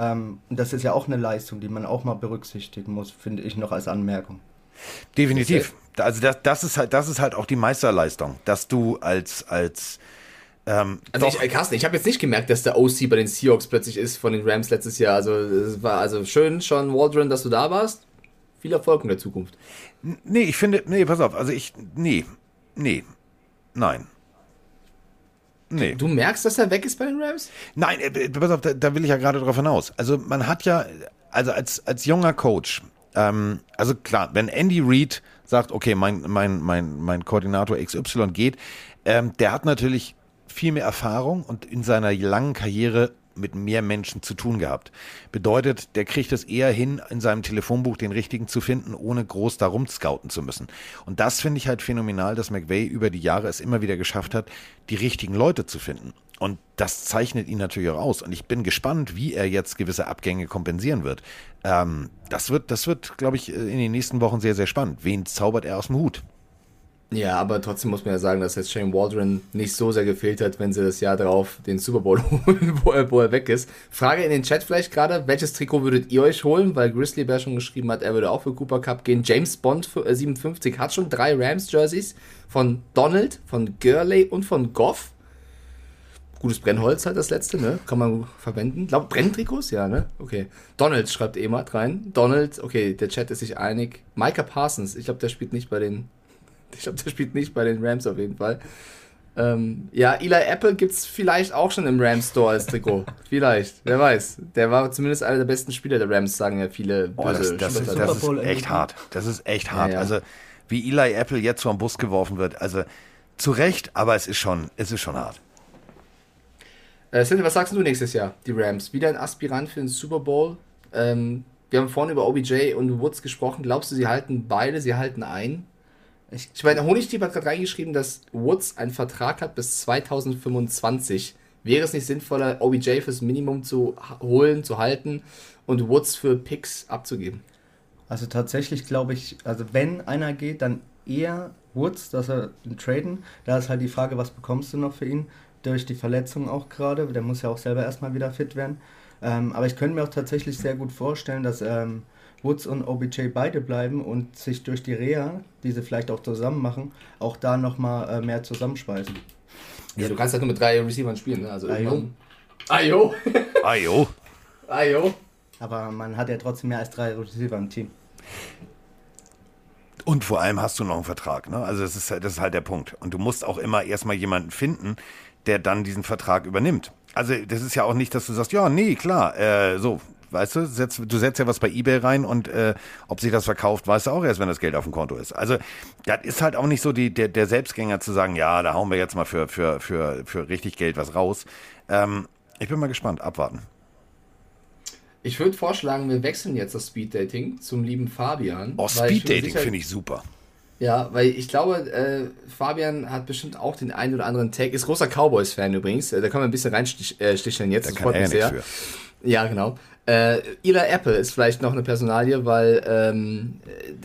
Ähm, und das ist ja auch eine Leistung, die man auch mal berücksichtigen muss, finde ich noch als Anmerkung. Definitiv. Also das, das ist halt, das ist halt auch die Meisterleistung, dass du als, als ähm, Also doch, ich, äh, Carsten, ich habe jetzt nicht gemerkt, dass der OC bei den Seahawks plötzlich ist von den Rams letztes Jahr. Also es war also schön, Sean Waldron, dass du da warst. Viel Erfolg in der Zukunft. nee, ich finde, nee, pass auf, also ich, nee, nee, nein. Nee. Du merkst, dass er weg ist bei den Rams? Nein, äh, pass auf, da, da will ich ja gerade drauf hinaus. Also man hat ja, also als, als junger Coach, ähm, also klar, wenn Andy Reid sagt, okay, mein, mein, mein, mein Koordinator XY geht, ähm, der hat natürlich viel mehr Erfahrung und in seiner langen Karriere mit mehr Menschen zu tun gehabt. Bedeutet, der kriegt es eher hin, in seinem Telefonbuch den richtigen zu finden, ohne groß darum scouten zu müssen. Und das finde ich halt phänomenal, dass McVay über die Jahre es immer wieder geschafft hat, die richtigen Leute zu finden. Und das zeichnet ihn natürlich auch aus. Und ich bin gespannt, wie er jetzt gewisse Abgänge kompensieren wird. Ähm, das wird, das wird, glaube ich, in den nächsten Wochen sehr, sehr spannend. Wen zaubert er aus dem Hut? Ja, aber trotzdem muss man ja sagen, dass jetzt Shane Waldron nicht so sehr gefehlt hat, wenn sie das Jahr drauf den Super Bowl holen, wo er, wo er weg ist. Frage in den Chat vielleicht gerade, welches Trikot würdet ihr euch holen? Weil Grizzly Bear schon geschrieben hat, er würde auch für Cooper Cup gehen. James Bond für, äh, 57 hat schon drei Rams-Jerseys von Donald, von Gurley und von Goff. Gutes Brennholz halt das letzte, ne? Kann man verwenden. Glaub, Brenntrikots? Ja, ne? Okay. Donald schreibt Emad rein. Donald, okay, der Chat ist sich einig. Micah Parsons, ich glaube, der spielt nicht bei den ich glaube, der spielt nicht bei den Rams auf jeden Fall. Ähm, ja, Eli Apple gibt es vielleicht auch schon im Rams Store als Trikot. vielleicht, wer weiß. Der war zumindest einer der besten Spieler der Rams, sagen ja viele Boah, das, böse das, ist, das ist echt hart. Das ist echt hart. Ja, ja. Also, wie Eli Apple jetzt vom Bus geworfen wird, also zu Recht, aber es ist schon, es ist schon hart. Äh, Cindy, was sagst du nächstes Jahr, die Rams? Wieder ein Aspirant für den Super Bowl? Ähm, wir haben vorhin über OBJ und Woods gesprochen. Glaubst du, sie halten beide, sie halten ein? Ich, ich meine, Honigdieb hat gerade reingeschrieben, dass Woods einen Vertrag hat bis 2025. Wäre es nicht sinnvoller, OBJ fürs Minimum zu holen, zu halten und Woods für Picks abzugeben? Also tatsächlich glaube ich, also wenn einer geht, dann eher Woods, dass er ihn traden. Da ist halt die Frage, was bekommst du noch für ihn? Durch die Verletzung auch gerade. Der muss ja auch selber erstmal wieder fit werden. Ähm, aber ich könnte mir auch tatsächlich sehr gut vorstellen, dass ähm, Woods und OBJ beide bleiben und sich durch die Reha, die sie vielleicht auch zusammen machen, auch da nochmal äh, mehr zusammenspeisen. Ja, du kannst halt nur mit drei Receivern spielen, ne? Also Ayo. Ayo. Ayo. Ayo. Aber man hat ja trotzdem mehr als drei Receiver im Team. Und vor allem hast du noch einen Vertrag. Ne? Also das ist, das ist halt der Punkt. Und du musst auch immer erstmal jemanden finden, der dann diesen Vertrag übernimmt. Also das ist ja auch nicht, dass du sagst, ja, nee, klar, äh, so, weißt du, setz, du setzt ja was bei Ebay rein und äh, ob sich das verkauft, weißt du auch erst, wenn das Geld auf dem Konto ist. Also das ist halt auch nicht so die, der, der Selbstgänger zu sagen, ja, da hauen wir jetzt mal für, für, für, für richtig Geld was raus. Ähm, ich bin mal gespannt, abwarten. Ich würde vorschlagen, wir wechseln jetzt das Speeddating zum lieben Fabian. Oh, Speeddating finde ich super. Ja, weil ich glaube, äh, Fabian hat bestimmt auch den einen oder anderen Tag. Ist großer Cowboys-Fan übrigens. Äh, Da kann man ein bisschen reinsticheln jetzt. Da das kann freut er mich ja sehr. nichts Ja, genau. Äh, Eli Apple ist vielleicht noch eine Personalie, weil ähm,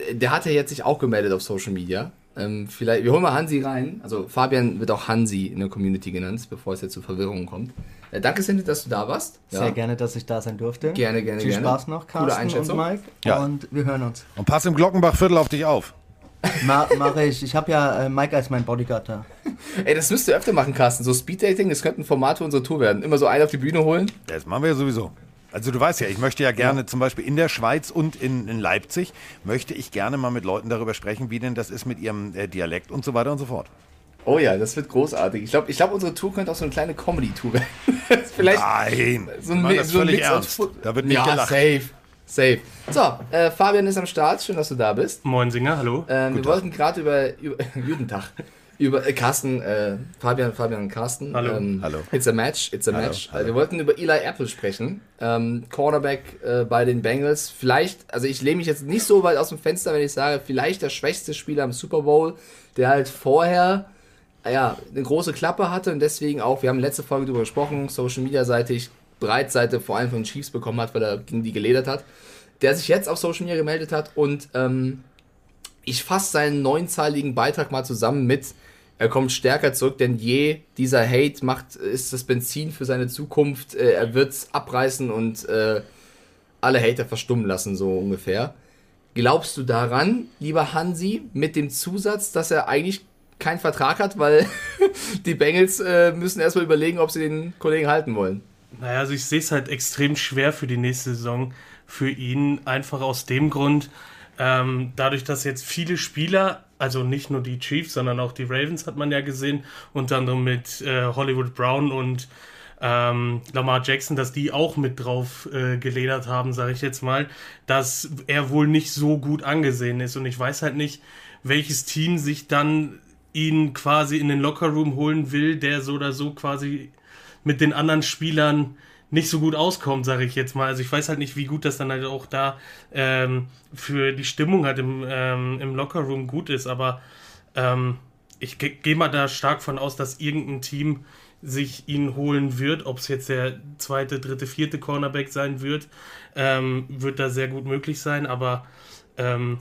äh, der hat ja jetzt sich auch gemeldet auf Social Media. Ähm, vielleicht, wir holen mal Hansi rein. Also Fabian wird auch Hansi in der Community genannt, bevor es jetzt zu Verwirrungen kommt. Äh, danke, Cindy, dass du da warst. Sehr gerne, dass ich da sein durfte. Gerne, gerne, Viel gerne. Spaß noch, Carsten und Einschätzung. Mike. Ja. Und wir hören uns. Und pass im Glockenbachviertel auf dich auf. Ma Mache ich. Ich habe ja äh, Mike als mein Bodyguard da. Ey, das müsst ihr öfter machen, Carsten. So Speeddating, das könnte ein Format für unsere Tour werden. Immer so einen auf die Bühne holen. Das machen wir ja sowieso. Also du weißt ja, ich möchte ja gerne zum Beispiel in der Schweiz und in, in Leipzig, möchte ich gerne mal mit Leuten darüber sprechen, wie denn das ist mit ihrem äh, Dialekt und so weiter und so fort. Oh ja, das wird großartig. Ich glaube, ich glaub, unsere Tour könnte auch so eine kleine Comedy-Tour werden. Vielleicht Nein, so ein, das so völlig ernst. Da wird nicht ja, gelacht. safe. Safe. So, äh, Fabian ist am Start. Schön, dass du da bist. Moin Singer, hallo. Ähm, wir wollten gerade über, über guten Tag. Über äh, Carsten, äh, Fabian, Fabian Carsten. Hallo. Ähm, Hallo. It's a match, it's a Hallo, match. hallo. Wir wollten über Eli Apple sprechen. Ähm, Cornerback äh, bei den Bengals. Vielleicht, also ich lehne mich jetzt nicht so weit aus dem Fenster, wenn ich sage, vielleicht der schwächste Spieler im Super Bowl, der halt vorher ja, eine große Klappe hatte und deswegen auch, wir haben letzte Folge darüber gesprochen, Social Media seitig, Breitseite vor allem von den Chiefs bekommen hat, weil er gegen die geledert hat. Der sich jetzt auf Social Media gemeldet hat und ähm, ich fasse seinen neunzahligen Beitrag mal zusammen mit, er kommt stärker zurück denn je. Dieser Hate macht, ist das Benzin für seine Zukunft. Äh, er wird's abreißen und äh, alle Hater verstummen lassen, so ungefähr. Glaubst du daran, lieber Hansi, mit dem Zusatz, dass er eigentlich keinen Vertrag hat, weil die Bengals äh, müssen erstmal überlegen, ob sie den Kollegen halten wollen? Naja, also ich sehe es halt extrem schwer für die nächste Saison für ihn. Einfach aus dem Grund, ähm, dadurch, dass jetzt viele Spieler, also nicht nur die Chiefs, sondern auch die Ravens hat man ja gesehen, unter anderem mit äh, Hollywood Brown und ähm, Lamar Jackson, dass die auch mit drauf äh, geledert haben, sage ich jetzt mal, dass er wohl nicht so gut angesehen ist. Und ich weiß halt nicht, welches Team sich dann ihn quasi in den Lockerroom holen will, der so oder so quasi mit den anderen Spielern nicht so gut auskommt, sage ich jetzt mal. Also ich weiß halt nicht, wie gut das dann halt auch da ähm, für die Stimmung halt im, ähm, im Lockerroom gut ist, aber ähm, ich ge- gehe mal da stark von aus, dass irgendein Team sich ihn holen wird, ob es jetzt der zweite, dritte, vierte Cornerback sein wird, ähm, wird da sehr gut möglich sein, aber ähm,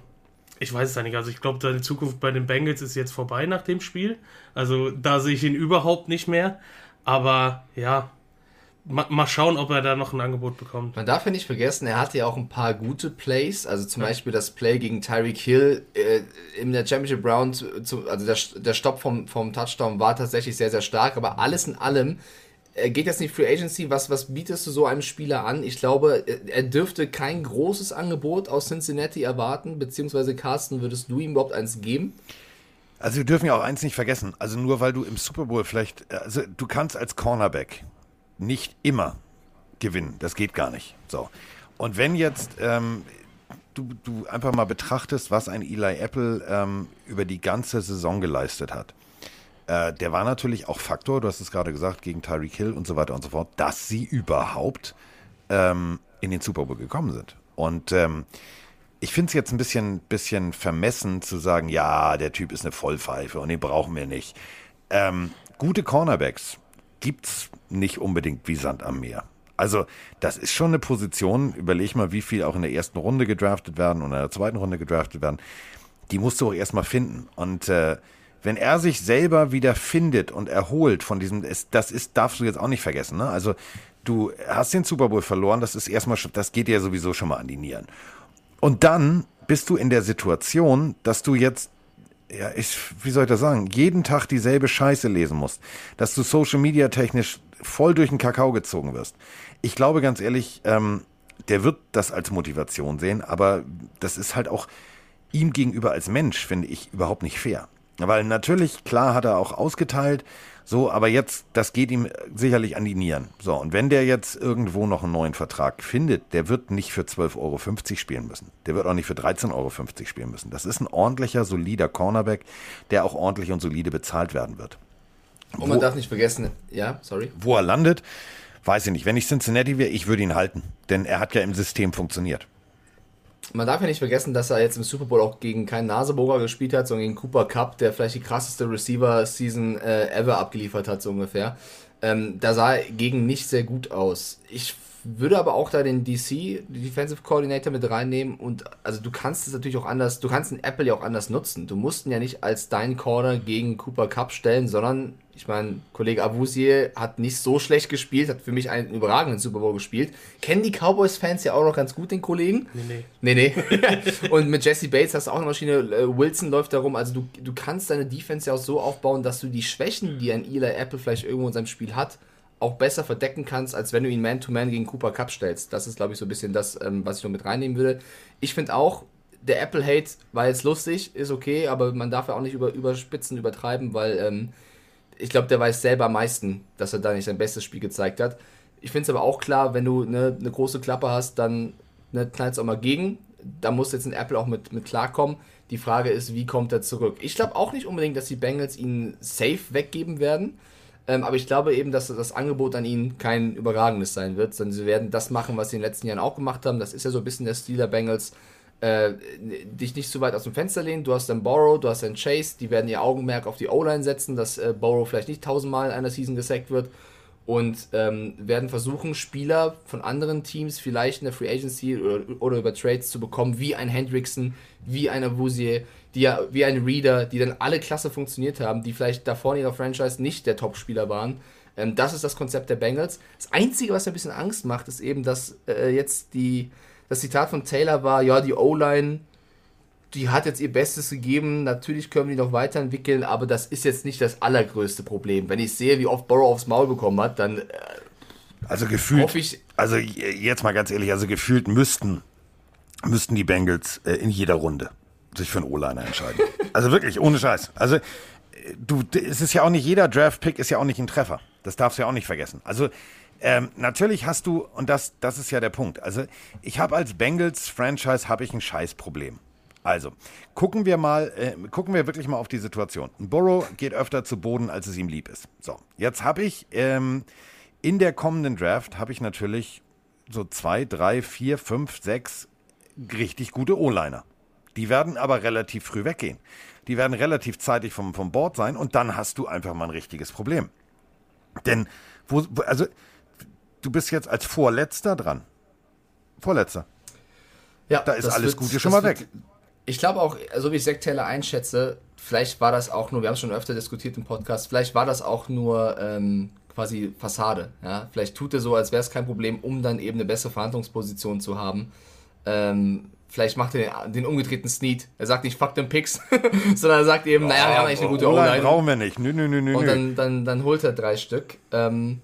ich weiß es ja nicht. Also ich glaube, seine Zukunft bei den Bengals ist jetzt vorbei nach dem Spiel. Also da sehe ich ihn überhaupt nicht mehr. Aber ja, ma mal schauen, ob er da noch ein Angebot bekommt. Man darf ja nicht vergessen, er hatte ja auch ein paar gute Plays, also zum Beispiel das Play gegen Tyreek Hill äh, in der Championship Round, zu, also der, der Stopp vom, vom Touchdown war tatsächlich sehr, sehr stark, aber alles in allem äh, geht jetzt nicht Free Agency, was, was bietest du so einem Spieler an? Ich glaube, äh, er dürfte kein großes Angebot aus Cincinnati erwarten, beziehungsweise Carsten, würdest du ihm überhaupt eins geben? Also wir dürfen ja auch eins nicht vergessen. Also nur weil du im Super Bowl vielleicht, also du kannst als Cornerback nicht immer gewinnen. Das geht gar nicht. So. Und wenn jetzt ähm, du, du einfach mal betrachtest, was ein Eli Apple ähm, über die ganze Saison geleistet hat, äh, der war natürlich auch Faktor, du hast es gerade gesagt, gegen Tyreek Hill und so weiter und so fort, dass sie überhaupt ähm, in den Super Bowl gekommen sind. Und ähm, ich finde es jetzt ein bisschen, bisschen vermessen zu sagen, ja, der Typ ist eine Vollpfeife und den brauchen wir nicht. Ähm, gute Cornerbacks gibt's nicht unbedingt wie Sand am Meer. Also, das ist schon eine Position, überleg mal, wie viel auch in der ersten Runde gedraftet werden und in der zweiten Runde gedraftet werden. Die musst du auch erstmal finden. Und äh, wenn er sich selber wieder findet und erholt von diesem, das ist, darfst du jetzt auch nicht vergessen. Ne? Also, du hast den Super Bowl verloren, das ist erstmal, das geht dir sowieso schon mal an die Nieren. Und dann bist du in der Situation, dass du jetzt ja, ich, wie soll ich das sagen, jeden Tag dieselbe Scheiße lesen musst, dass du Social Media technisch voll durch den Kakao gezogen wirst. Ich glaube ganz ehrlich, ähm, der wird das als Motivation sehen, aber das ist halt auch ihm gegenüber als Mensch, finde ich, überhaupt nicht fair. Weil natürlich, klar hat er auch ausgeteilt, so, aber jetzt, das geht ihm sicherlich an die Nieren. So, und wenn der jetzt irgendwo noch einen neuen Vertrag findet, der wird nicht für 12,50 Euro spielen müssen. Der wird auch nicht für 13,50 Euro spielen müssen. Das ist ein ordentlicher, solider Cornerback, der auch ordentlich und solide bezahlt werden wird. Und man wo, darf nicht vergessen, ja, sorry. Wo er landet, weiß ich nicht. Wenn ich Cincinnati wäre, ich würde ihn halten. Denn er hat ja im System funktioniert man darf ja nicht vergessen, dass er jetzt im Super Bowl auch gegen keinen Nasebohrer gespielt hat, sondern gegen Cooper Cup, der vielleicht die krasseste Receiver-Season äh, ever abgeliefert hat, so ungefähr. Ähm, da sah er gegen nicht sehr gut aus. Ich würde aber auch da den DC, Defensive Coordinator, mit reinnehmen und also du kannst es natürlich auch anders, du kannst den Apple ja auch anders nutzen. Du musst ihn ja nicht als dein Corner gegen Cooper Cup stellen, sondern ich meine, Kollege Abusier hat nicht so schlecht gespielt, hat für mich einen überragenden Super Bowl gespielt. Kennen die Cowboys-Fans ja auch noch ganz gut, den Kollegen? Nee, nee. Nee, nee. und mit Jesse Bates hast du auch eine Maschine, äh, Wilson läuft da rum. Also du, du kannst deine Defense ja auch so aufbauen, dass du die Schwächen, die ein Eli Apple vielleicht irgendwo in seinem Spiel hat, auch besser verdecken kannst, als wenn du ihn Man-to-Man -Man gegen Cooper Cup stellst. Das ist, glaube ich, so ein bisschen das, ähm, was ich noch mit reinnehmen würde. Ich finde auch, der Apple-Hate war jetzt lustig, ist okay, aber man darf ja auch nicht über, überspitzen, übertreiben, weil ähm, ich glaube, der weiß selber am meisten, dass er da nicht sein bestes Spiel gezeigt hat. Ich finde es aber auch klar, wenn du eine ne große Klappe hast, dann ne, knallt es auch mal gegen. Da muss jetzt ein Apple auch mit, mit klarkommen. Die Frage ist, wie kommt er zurück? Ich glaube auch nicht unbedingt, dass die Bengals ihn safe weggeben werden. Ähm, aber ich glaube eben, dass das Angebot an ihn kein überragendes sein wird, sondern sie werden das machen, was sie in den letzten Jahren auch gemacht haben. Das ist ja so ein bisschen der Stil der Bengals. Äh, dich nicht zu weit aus dem Fenster lehnen. Du hast dann Borrow, du hast dann Chase, die werden ihr Augenmerk auf die O-Line setzen, dass äh, Borrow vielleicht nicht tausendmal in einer Season gesackt wird und ähm, werden versuchen, Spieler von anderen Teams vielleicht in der Free Agency oder, oder über Trades zu bekommen, wie ein Hendrickson, wie ein Abusier, die ja, wie ein Reader, die dann alle klasse funktioniert haben, die vielleicht davor in ihrer Franchise nicht der Top-Spieler waren. Ähm, das ist das Konzept der Bengals. Das Einzige, was mir ein bisschen Angst macht, ist eben, dass äh, jetzt die, das Zitat von Taylor war, ja, die O-Line, die hat jetzt ihr Bestes gegeben, natürlich können wir die noch weiterentwickeln, aber das ist jetzt nicht das allergrößte Problem. Wenn ich sehe, wie oft Borrow aufs Maul bekommen hat, dann... Äh, also gefühlt, ich, also jetzt mal ganz ehrlich, also gefühlt müssten, müssten die Bengals äh, in jeder Runde sich für einen O-Liner entscheiden. Also wirklich, ohne Scheiß. Also du, es ist ja auch nicht jeder Draft-Pick ist ja auch nicht ein Treffer. Das darfst du ja auch nicht vergessen. Also ähm, natürlich hast du, und das, das ist ja der Punkt, also ich habe als Bengals-Franchise habe ich ein Scheißproblem. Also, gucken wir mal, äh, gucken wir wirklich mal auf die Situation. Burrow geht öfter zu Boden, als es ihm lieb ist. So, jetzt habe ich ähm, in der kommenden Draft habe ich natürlich so zwei, drei, vier, fünf, sechs richtig gute O-Liner. Die werden aber relativ früh weggehen. Die werden relativ zeitig vom, vom Board sein und dann hast du einfach mal ein richtiges Problem. Denn, wo, also, du bist jetzt als Vorletzter dran. Vorletzter. Ja, da ist alles wird, Gute schon mal wird, weg. Ich glaube auch, so wie ich Zack Taylor einschätze, vielleicht war das auch nur, wir haben es schon öfter diskutiert im Podcast, vielleicht war das auch nur ähm, quasi Fassade. Ja? Vielleicht tut er so, als wäre es kein Problem, um dann eben eine bessere Verhandlungsposition zu haben. Ähm, Vielleicht macht er den, den umgedrehten Snead. Er sagt nicht fuck them Picks, sondern er sagt eben, naja, wir haben eigentlich eine gute O-Line. brauchen wir nicht. Nö, nö, nö, nö. Und dann, dann, dann holt er drei Stück. Ähm,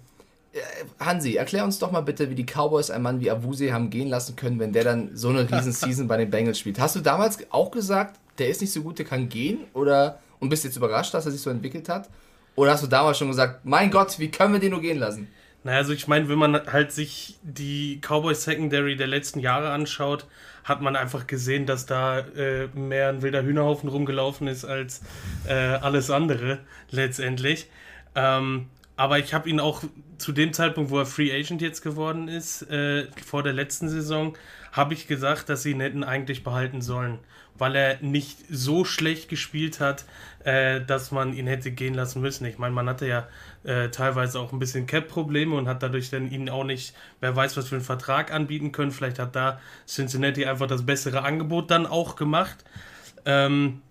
äh, Hansi, erklär uns doch mal bitte, wie die Cowboys einen Mann wie Avuse haben gehen lassen können, wenn der dann so eine riesen Season bei den Bengals spielt. Hast du damals auch gesagt, der ist nicht so gut, der kann gehen? Oder und bist jetzt überrascht, dass er sich so entwickelt hat? Oder hast du damals schon gesagt, mein Gott, wie können wir den nur gehen lassen? Naja, also ich meine, wenn man halt sich die Cowboys Secondary der letzten Jahre anschaut, hat man einfach gesehen, dass da äh, mehr ein wilder Hühnerhaufen rumgelaufen ist als äh, alles andere letztendlich. Ähm, aber ich habe ihn auch zu dem Zeitpunkt, wo er Free Agent jetzt geworden ist, äh, vor der letzten Saison, habe ich gesagt, dass sie ihn hätten eigentlich behalten sollen, weil er nicht so schlecht gespielt hat, äh, dass man ihn hätte gehen lassen müssen. Ich meine, man hatte ja äh, teilweise auch ein bisschen Cap-Probleme und hat dadurch dann ihn auch nicht, wer weiß, was für einen Vertrag anbieten können. Vielleicht hat da Cincinnati einfach das bessere Angebot dann auch gemacht. Ähm,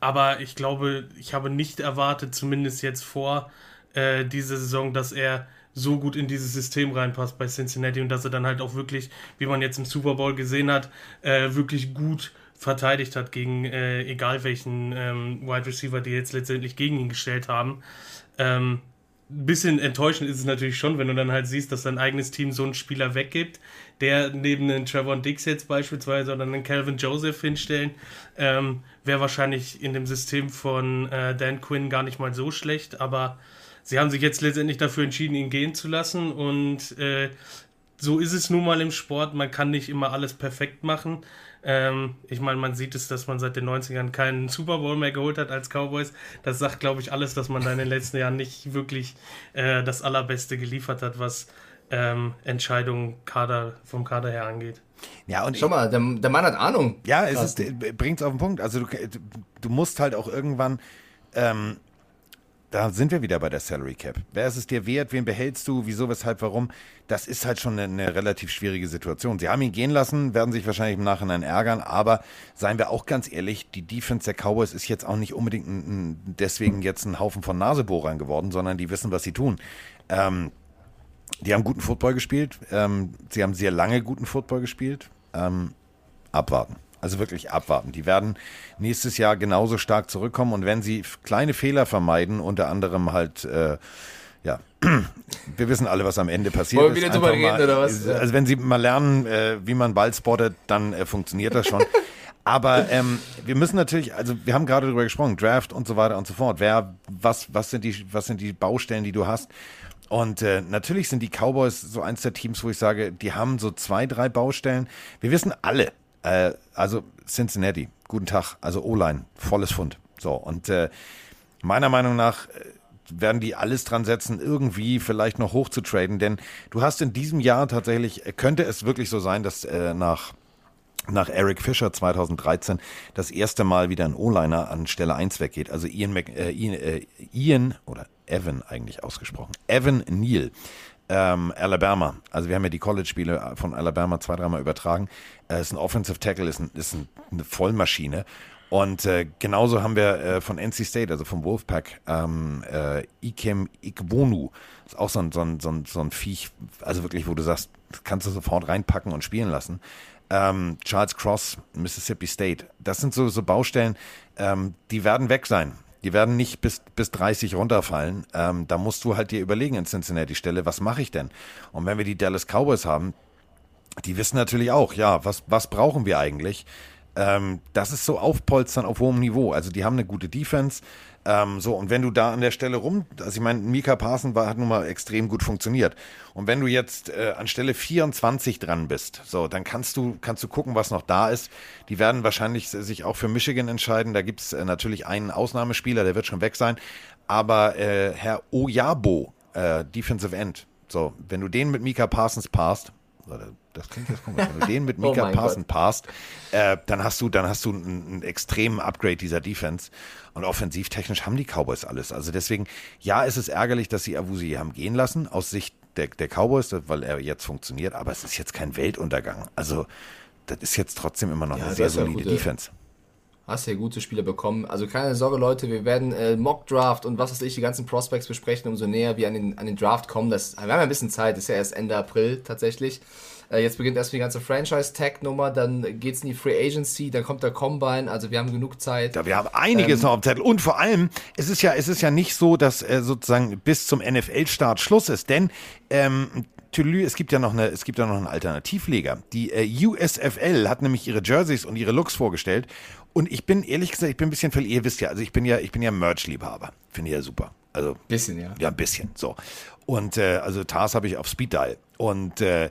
aber ich glaube, ich habe nicht erwartet, zumindest jetzt vor äh, dieser Saison, dass er so gut in dieses System reinpasst bei Cincinnati und dass er dann halt auch wirklich, wie man jetzt im Super Bowl gesehen hat, äh, wirklich gut verteidigt hat gegen äh, egal welchen ähm, Wide Receiver, die jetzt letztendlich gegen ihn gestellt haben. Ähm, bisschen enttäuschend ist es natürlich schon, wenn du dann halt siehst, dass dein eigenes Team so einen Spieler weggibt, der neben einen Trevor Dix jetzt beispielsweise oder einen Calvin Joseph hinstellen, ähm, wäre wahrscheinlich in dem System von äh, Dan Quinn gar nicht mal so schlecht, aber sie haben sich jetzt letztendlich dafür entschieden, ihn gehen zu lassen und äh, so ist es nun mal im Sport, man kann nicht immer alles perfekt machen. Ähm, ich meine, man sieht es, dass man seit den 90ern keinen Super Bowl mehr geholt hat als Cowboys. Das sagt, glaube ich, alles, dass man da in den letzten Jahren nicht wirklich äh, das Allerbeste geliefert hat, was ähm, Entscheidungen Kader, vom Kader her angeht. Ja, und Schau mal, der, der Mann hat Ahnung. Ja, es bringt es auf den Punkt. Also du, du musst halt auch irgendwann ähm, da sind wir wieder bei der Salary Cap. Wer ist es dir wert? Wen behältst du? Wieso, weshalb, warum? Das ist halt schon eine, eine, relativ schwierige Situation. Sie haben ihn gehen lassen, werden sich wahrscheinlich im Nachhinein ärgern, aber seien wir auch ganz ehrlich, die Defense der Cowboys ist jetzt auch nicht unbedingt ein, deswegen jetzt ein Haufen von Nasebohrern geworden, sondern die wissen, was sie tun. Ähm, die haben guten Football gespielt. Ähm, sie haben sehr lange guten Football gespielt. Ähm, abwarten. Also wirklich abwarten. Die werden nächstes Jahr genauso stark zurückkommen und wenn sie kleine Fehler vermeiden, unter anderem halt, äh, ja, wir wissen alle, was am Ende passiert Wollen wir wieder drüber reden, oder was? Also wenn sie mal lernen, äh, wie man Ball spottet, dann äh, funktioniert das schon. Aber ähm, wir müssen natürlich, also wir haben gerade darüber gesprochen, Draft und so weiter und so fort. Wer, was, was sind die, was sind die Baustellen, die du hast? Und äh, natürlich sind die Cowboys so eins der Teams, wo ich sage, die haben so zwei, drei Baustellen. Wir wissen alle, äh, also Cincinnati, guten Tag, also O-Line, volles Fund. So, und äh, meiner Meinung nach äh, werden die alles dran setzen, irgendwie vielleicht noch hoch zu traden, denn du hast in diesem Jahr tatsächlich, äh, könnte es wirklich so sein, dass äh, nach nach Eric Fischer 2013 das erste Mal wieder ein O-Liner an Stelle 1 weggeht. Also Ian, Mc, äh, Ian, äh, Ian oder Evan eigentlich ausgesprochen. Evan Neal ähm, Alabama. Also wir haben ja die College-Spiele von Alabama zwei, dreimal übertragen. Äh, ist ein Offensive Tackle, ist, ein, ist ein, eine Vollmaschine. Und äh, genauso haben wir äh, von NC State, also vom Wolfpack, ähm, äh, Ikem Ikbonu. Ist auch so ein, so, ein, so, ein, so ein Viech, also wirklich, wo du sagst, kannst du sofort reinpacken und spielen lassen. Ähm, Charles Cross, Mississippi State. Das sind so, so Baustellen, ähm, die werden weg sein. Die werden nicht bis, bis 30 runterfallen. Ähm, da musst du halt dir überlegen in Cincinnati-Stelle, was mache ich denn? Und wenn wir die Dallas Cowboys haben, die wissen natürlich auch, ja, was, was brauchen wir eigentlich? Ähm, das ist so Aufpolstern auf hohem Niveau. Also die haben eine gute Defense. Ähm, so, und wenn du da an der Stelle rum, also ich meine, Mika Parson war, hat nun mal extrem gut funktioniert. Und wenn du jetzt äh, an Stelle 24 dran bist, so, dann kannst du, kannst du gucken, was noch da ist. Die werden wahrscheinlich sich auch für Michigan entscheiden. Da gibt es äh, natürlich einen Ausnahmespieler, der wird schon weg sein. Aber äh, Herr Oyabo, äh, Defensive End, so, wenn du den mit Mika Parsons passt, das klingt jetzt komisch. Wenn du den mit Mika oh Parson passt, äh, dann hast du, dann hast du einen, einen, extremen Upgrade dieser Defense. Und offensivtechnisch haben die Cowboys alles. Also deswegen, ja, es ist ärgerlich, dass sie Avusi haben gehen lassen, aus Sicht der, der Cowboys, weil er jetzt funktioniert, aber es ist jetzt kein Weltuntergang. Also, das ist jetzt trotzdem immer noch ja, eine sehr solide Defense. Hast ja gute Spieler bekommen. Also keine Sorge, Leute, wir werden äh, Mock Draft und was weiß ich, die ganzen Prospects besprechen, umso näher wir an den, an den Draft kommen. Das, wir haben ja ein bisschen Zeit, ist ja erst Ende April tatsächlich. Äh, jetzt beginnt erst die ganze Franchise-Tag-Nummer, dann geht es in die Free Agency, dann kommt der Combine, also wir haben genug Zeit. Ja, wir haben einiges ähm, noch auf dem Zettel. Und vor allem, es ist ja, es ist ja nicht so, dass äh, sozusagen bis zum NFL-Start Schluss ist, denn ähm, Tülü, es gibt ja noch eine, es gibt ja noch einen Alternativleger. Die äh, USFL hat nämlich ihre Jerseys und ihre Looks vorgestellt. Und ich bin ehrlich gesagt, ich bin ein bisschen verliebt. Ihr wisst ja, also ich bin ja, ich bin ja Merch-Liebhaber. Finde ich ja super. Also bisschen, ja. Ja, ein bisschen. So. Und äh, also Tars habe ich auf Speed Dial. Und äh,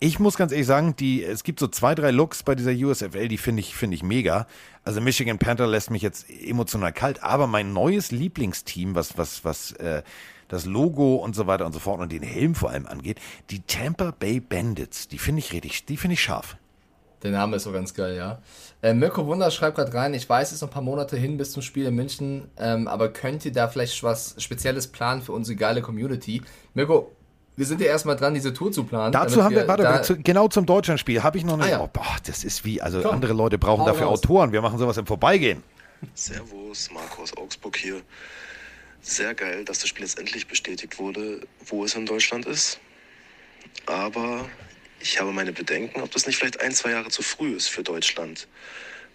ich muss ganz ehrlich sagen, die, es gibt so zwei, drei Looks bei dieser USFL, die finde ich, finde ich mega. Also Michigan Panther lässt mich jetzt emotional kalt, aber mein neues Lieblingsteam, was, was, was, äh, das Logo und so weiter und so fort und den Helm vor allem angeht. Die Tampa Bay Bandits, die finde ich richtig, die finde ich scharf. Der Name ist so ganz geil, ja. Äh, Mirko Wunder schreibt gerade rein, ich weiß, es ist noch ein paar Monate hin bis zum Spiel in München, ähm, aber könnt ihr da vielleicht was Spezielles planen für unsere geile Community? Mirko, wir sind ja erstmal dran, diese Tour zu planen. Dazu haben wir, warte, da, zu, genau zum Deutschlandspiel habe ich noch eine. Ah, ja. oh, boah, das ist wie, also Komm. andere Leute brauchen dafür raus. Autoren. Wir machen sowas im Vorbeigehen. Servus, Marco aus Augsburg hier. Sehr geil, dass das Spiel jetzt endlich bestätigt wurde, wo es in Deutschland ist. Aber ich habe meine Bedenken, ob das nicht vielleicht ein, zwei Jahre zu früh ist für Deutschland,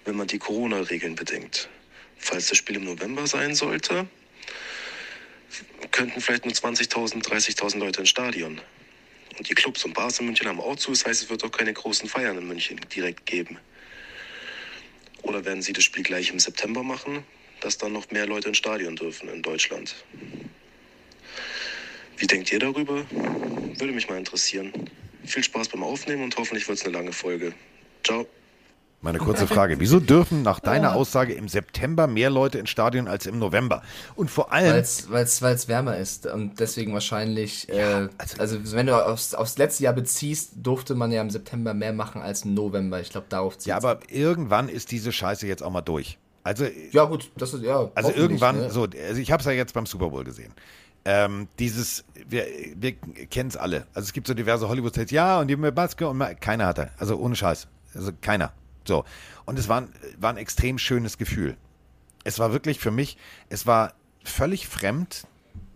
wenn man die Corona-Regeln bedenkt. Falls das Spiel im November sein sollte, könnten vielleicht nur 20.000, 30.000 Leute ins Stadion. Und die Clubs und Bars in München haben auch zu, das heißt, es wird auch keine großen Feiern in München direkt geben. Oder werden Sie das Spiel gleich im September machen, dass dann noch mehr Leute ins Stadion dürfen in Deutschland? Wie denkt ihr darüber? Würde mich mal interessieren. Viel Spaß beim Aufnehmen und hoffentlich wird es eine lange Folge. Ciao. Meine kurze Frage. Wieso dürfen nach deiner Aussage im September mehr Leute ins Stadion als im November? Und vor allem. Weil es wärmer ist und deswegen wahrscheinlich, äh, also, wenn du aufs, aufs letzte Jahr beziehst, durfte man ja im September mehr machen als im November. Ich glaube, darauf zieht Ja, aber irgendwann ist diese Scheiße jetzt auch mal durch. Also, Ja, gut, das ist, ja. also irgendwann, ne? so, also ich habe es ja jetzt beim Super Bowl gesehen. Ähm, dieses, wir, wir kennen es alle. Also es gibt so diverse Hollywood-Stars, ja, und die mit Maske und ma- keiner hatte. Also ohne Scheiß. Also keiner. So. Und es war, ein- war ein extrem schönes Gefühl. Es war wirklich für mich, es war völlig fremd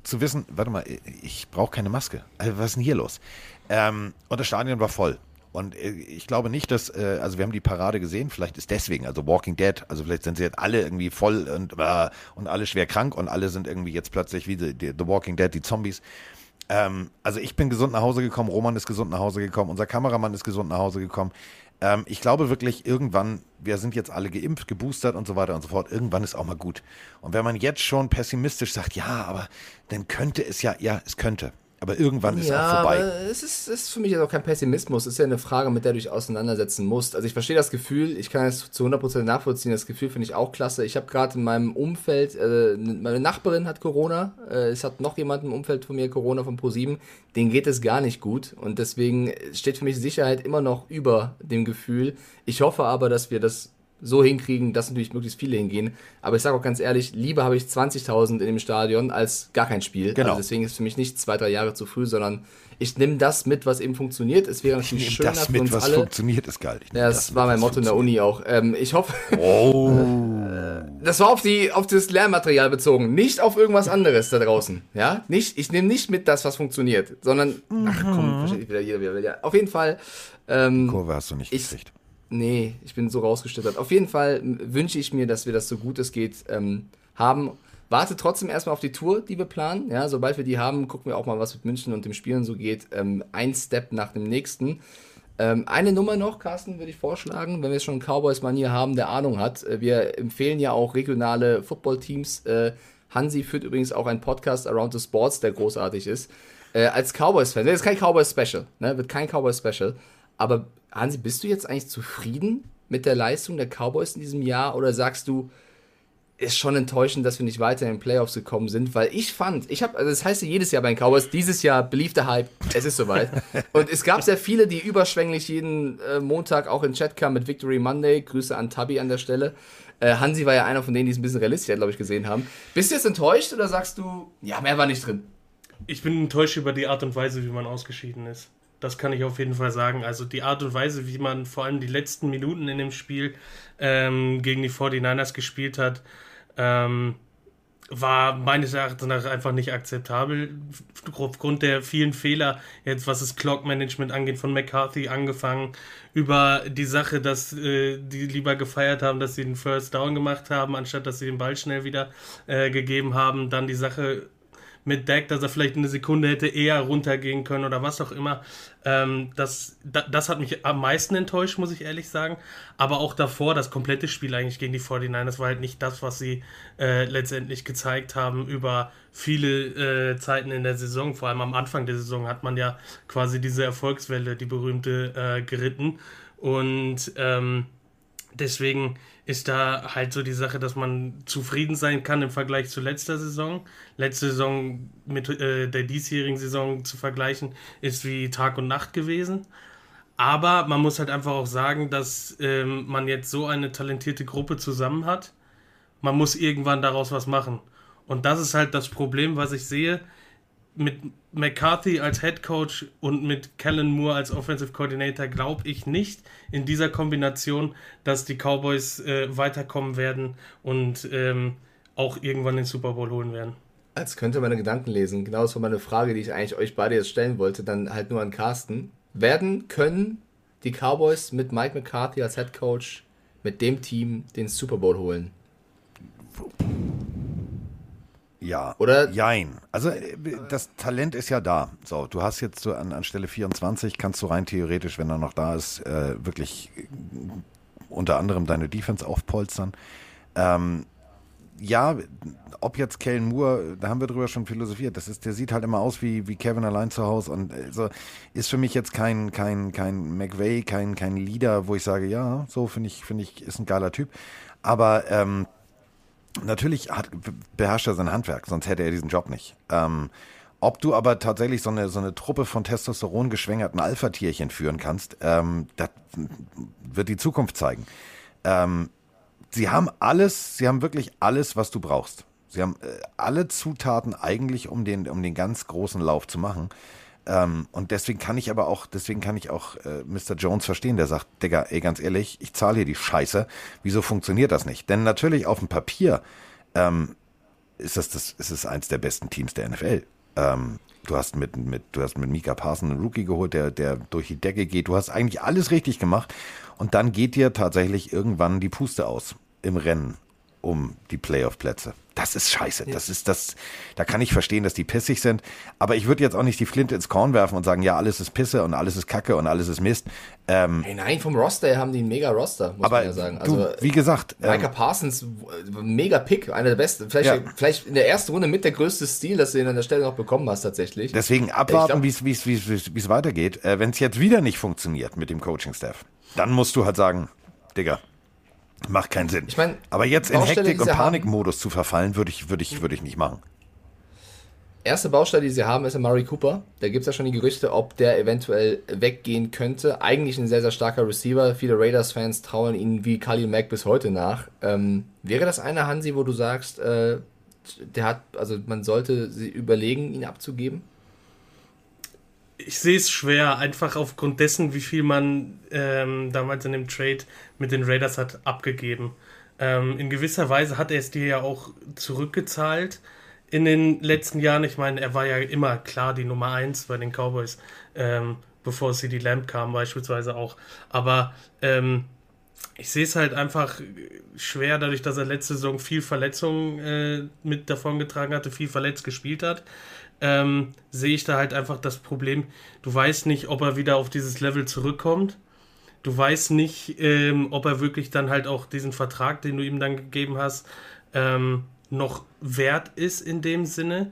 zu wissen, warte mal, ich brauche keine Maske. Also was ist denn hier los? Ähm, und das Stadion war voll. Und äh, ich glaube nicht, dass, äh, also wir haben die Parade gesehen, vielleicht ist deswegen, also Walking Dead, also vielleicht sind sie jetzt alle irgendwie voll und, äh, und alle schwer krank und alle sind irgendwie jetzt plötzlich wie die, The Walking Dead, die Zombies. Ähm, also ich bin gesund nach Hause gekommen, Roman ist gesund nach Hause gekommen, unser Kameramann ist gesund nach Hause gekommen. Ähm, ich glaube wirklich, irgendwann, wir sind jetzt alle geimpft, geboostert und so weiter und so fort, irgendwann ist auch mal gut. Und wenn man jetzt schon pessimistisch sagt, ja, aber dann könnte es ja, ja, es könnte. Aber irgendwann ist ja, auch vorbei. aber es ist, ist für mich jetzt auch kein Pessimismus. Es ist ja eine Frage, mit der du dich auseinandersetzen musst. Also ich verstehe das Gefühl, ich kann es zu 100% nachvollziehen. Das Gefühl finde ich auch klasse. Ich habe gerade in meinem Umfeld, äh, meine Nachbarin hat Corona. Äh, es hat noch jemand im Umfeld von mir Corona von ProSieben. Den geht es gar nicht gut. Und deswegen steht für mich Sicherheit immer noch über dem Gefühl. Ich hoffe aber, dass wir das so hinkriegen, dass natürlich möglichst viele hingehen. Aber ich sage auch ganz ehrlich, lieber habe ich 20.000 in dem Stadion als gar kein Spiel. Genau. Also deswegen ist für mich nicht zwei, drei Jahre zu früh, sondern ich nehme das mit, was eben funktioniert. Es wäre Ich natürlich nehme schöner das für mit, uns was alle. funktioniert, ist geil. Ich Ja, das, war mein Motto in der Uni auch. Ähm, ich hoffe, Oh. das war auf, die, auf das Lernmaterial bezogen, nicht auf irgendwas anderes da draußen. Ja, nicht, ich nehme nicht mit das, was funktioniert, sondern, ach komm, versteht wieder jeder wieder. Auf jeden Fall. Ähm, Kurve hast du nicht ich, gekriegt. Nee, ich bin so rausgeschlittert. Auf jeden Fall wünsche ich mir, dass wir das so gut es geht ähm, haben. Warte trotzdem erstmal auf die Tour, die wir planen. Ja, sobald wir die haben, gucken wir auch mal, was mit München und dem Spielen so geht. Ähm, ein Step nach dem nächsten. Ähm, eine Nummer noch, Carsten, würde ich vorschlagen, wenn wir schon Cowboys-Manier haben, der Ahnung hat. Äh, Wir empfehlen ja auch regionale Football-Teams. Äh, Hansi führt übrigens auch einen Podcast Around the Sports, der großartig ist. Äh, als Cowboys-Fan, das ist kein Cowboys-Special, ne? wird kein Cowboys-Special. Aber Hansi, bist du jetzt eigentlich zufrieden mit der Leistung der Cowboys in diesem Jahr oder sagst du, ist schon enttäuschend, dass wir nicht weiter in den Playoffs gekommen sind, weil ich fand, ich habe, also das heißt ja jedes Jahr bei den Cowboys, dieses Jahr belief der Hype, es ist soweit. Und es gab sehr viele, die überschwänglich jeden äh, Montag auch in den Chat kamen mit Victory Monday. Grüße an Tabi an der Stelle. Äh, Hansi war ja einer von denen, die es ein bisschen realistisch, glaube ich, gesehen haben. Bist du jetzt enttäuscht oder sagst du, ja, mehr war nicht drin? Ich bin enttäuscht über die Art und Weise, wie man ausgeschieden ist. Das kann ich auf jeden Fall sagen. Also die Art und Weise, wie man vor allem die letzten Minuten in dem Spiel ähm, gegen die 49ers gespielt hat, ähm, war meines Erachtens nach einfach nicht akzeptabel. Aufgrund der vielen Fehler, jetzt was das Clock-Management angeht, von McCarthy angefangen, über die Sache, dass äh, die lieber gefeiert haben, dass sie den First Down gemacht haben, anstatt dass sie den Ball schnell wieder äh, gegeben haben. Dann die Sache mit Dak, dass er vielleicht eine Sekunde hätte eher runtergehen können oder was auch immer. Ähm, das, da, das hat mich am meisten enttäuscht, muss ich ehrlich sagen. Aber auch davor, das komplette Spiel eigentlich gegen die 49ers war halt nicht das, was sie äh, letztendlich gezeigt haben über viele äh, Zeiten in der Saison. Vor allem am Anfang der Saison hat man ja quasi diese Erfolgswelle, die berühmte, äh, geritten. Und ähm, Deswegen ist da halt so die Sache, dass man zufrieden sein kann im Vergleich zu letzter Saison. Letzte Saison mit äh, der diesjährigen Saison zu vergleichen, ist wie Tag und Nacht gewesen. Aber man muss halt einfach auch sagen, dass ähm, man jetzt so eine talentierte Gruppe zusammen hat. Man muss irgendwann daraus was machen. Und das ist halt das Problem, was ich sehe. Mit McCarthy als Head Coach und mit Kellen Moore als Offensive Coordinator glaube ich nicht in dieser Kombination, dass die Cowboys äh, weiterkommen werden und ähm, auch irgendwann den Super Bowl holen werden. Als könnte meine Gedanken lesen. Genau das war meine Frage, die ich eigentlich euch beide jetzt stellen wollte, dann halt nur an Carsten. Werden können die Cowboys mit Mike McCarthy als Head Coach mit dem Team den Super Bowl holen? Ja. Oder? Jein. Also äh, das Talent ist ja da. So, du hast jetzt so an, an Stelle 24, kannst du rein theoretisch, wenn er noch da ist, äh, wirklich äh, unter anderem deine Defense aufpolstern. Ähm, ja, ob jetzt Kellen Moore, da haben wir drüber schon philosophiert, das ist, der sieht halt immer aus wie, wie Kevin allein zu Hause und also ist für mich jetzt kein, kein, kein McVay, kein, kein Leader, wo ich sage, ja, so finde ich, finde ich, ist ein geiler Typ. Aber ähm, natürlich hat, beherrscht er sein Handwerk, sonst hätte er diesen Job nicht. Ähm, ob du aber tatsächlich so eine, so eine Truppe von Testosteron geschwängerten Alpha-Tierchen führen kannst, ähm, das wird die Zukunft zeigen. Ähm, sie haben alles, sie haben wirklich alles, was du brauchst. Sie haben äh, alle Zutaten eigentlich, um den, um den ganz großen Lauf zu machen. Ähm, und deswegen kann ich aber auch, deswegen kann ich auch äh, Mr. Jones verstehen, der sagt, Digga, ey, ganz ehrlich, ich zahle hier die Scheiße. Wieso funktioniert das nicht? Denn natürlich auf dem Papier ähm, ist das, das ist es eins der besten Teams der NFL. Ähm, du hast mit, mit, du hast mit Mika Parson einen Rookie geholt, der, der durch die Decke geht. Du hast eigentlich alles richtig gemacht. Und dann geht dir tatsächlich irgendwann die Puste aus im Rennen um die Playoff-Plätze. Das ist scheiße. Ja. Das ist das, da kann ich verstehen, dass die pissig sind. Aber ich würde jetzt auch nicht die Flinte ins Korn werfen und sagen, ja, alles ist Pisse und alles ist Kacke und alles ist Mist. Ähm, hey, nein, vom Roster her haben die einen mega Roster, muss aber man ja sagen. Also, du, wie gesagt. Micah ähm, Parsons, mega Pick, einer der besten. Vielleicht, ja. vielleicht in der ersten Runde mit der größte Stil, dass du ihn an der Stelle noch bekommen hast, tatsächlich. Deswegen abwarten, wie es weitergeht. Äh, Wenn es jetzt wieder nicht funktioniert mit dem Coaching-Staff, dann musst du halt sagen, Digga, Macht keinen Sinn. Ich mein, Aber jetzt in Hektik- und Panikmodus zu verfallen, würde ich, würd ich, würd ich nicht machen. Erste Baustelle, die sie haben, ist Murray Cooper. Da gibt es ja schon die Gerüchte, ob der eventuell weggehen könnte. Eigentlich ein sehr, sehr starker Receiver. Viele Raiders-Fans trauen ihn wie Khalil Mack bis heute nach. Ähm, wäre das eine Hansi, wo du sagst, äh, der hat, also man sollte sie überlegen, ihn abzugeben? Ich sehe es schwer, einfach aufgrund dessen, wie viel man ähm, damals in dem Trade mit den Raiders hat abgegeben. Ähm, in gewisser Weise hat er es dir ja auch zurückgezahlt in den letzten Jahren. Ich meine, er war ja immer klar die Nummer 1 bei den Cowboys, ähm, bevor CD Lamb kam beispielsweise auch. Aber ähm, ich sehe es halt einfach schwer, dadurch, dass er letzte Saison viel Verletzungen äh, mit davon getragen hatte, viel verletzt gespielt hat ähm, sehe ich da halt einfach das Problem, du weißt nicht, ob er wieder auf dieses Level zurückkommt. Du weißt nicht, ähm, ob er wirklich dann halt auch diesen Vertrag, den du ihm dann gegeben hast, ähm, noch wert ist in dem Sinne.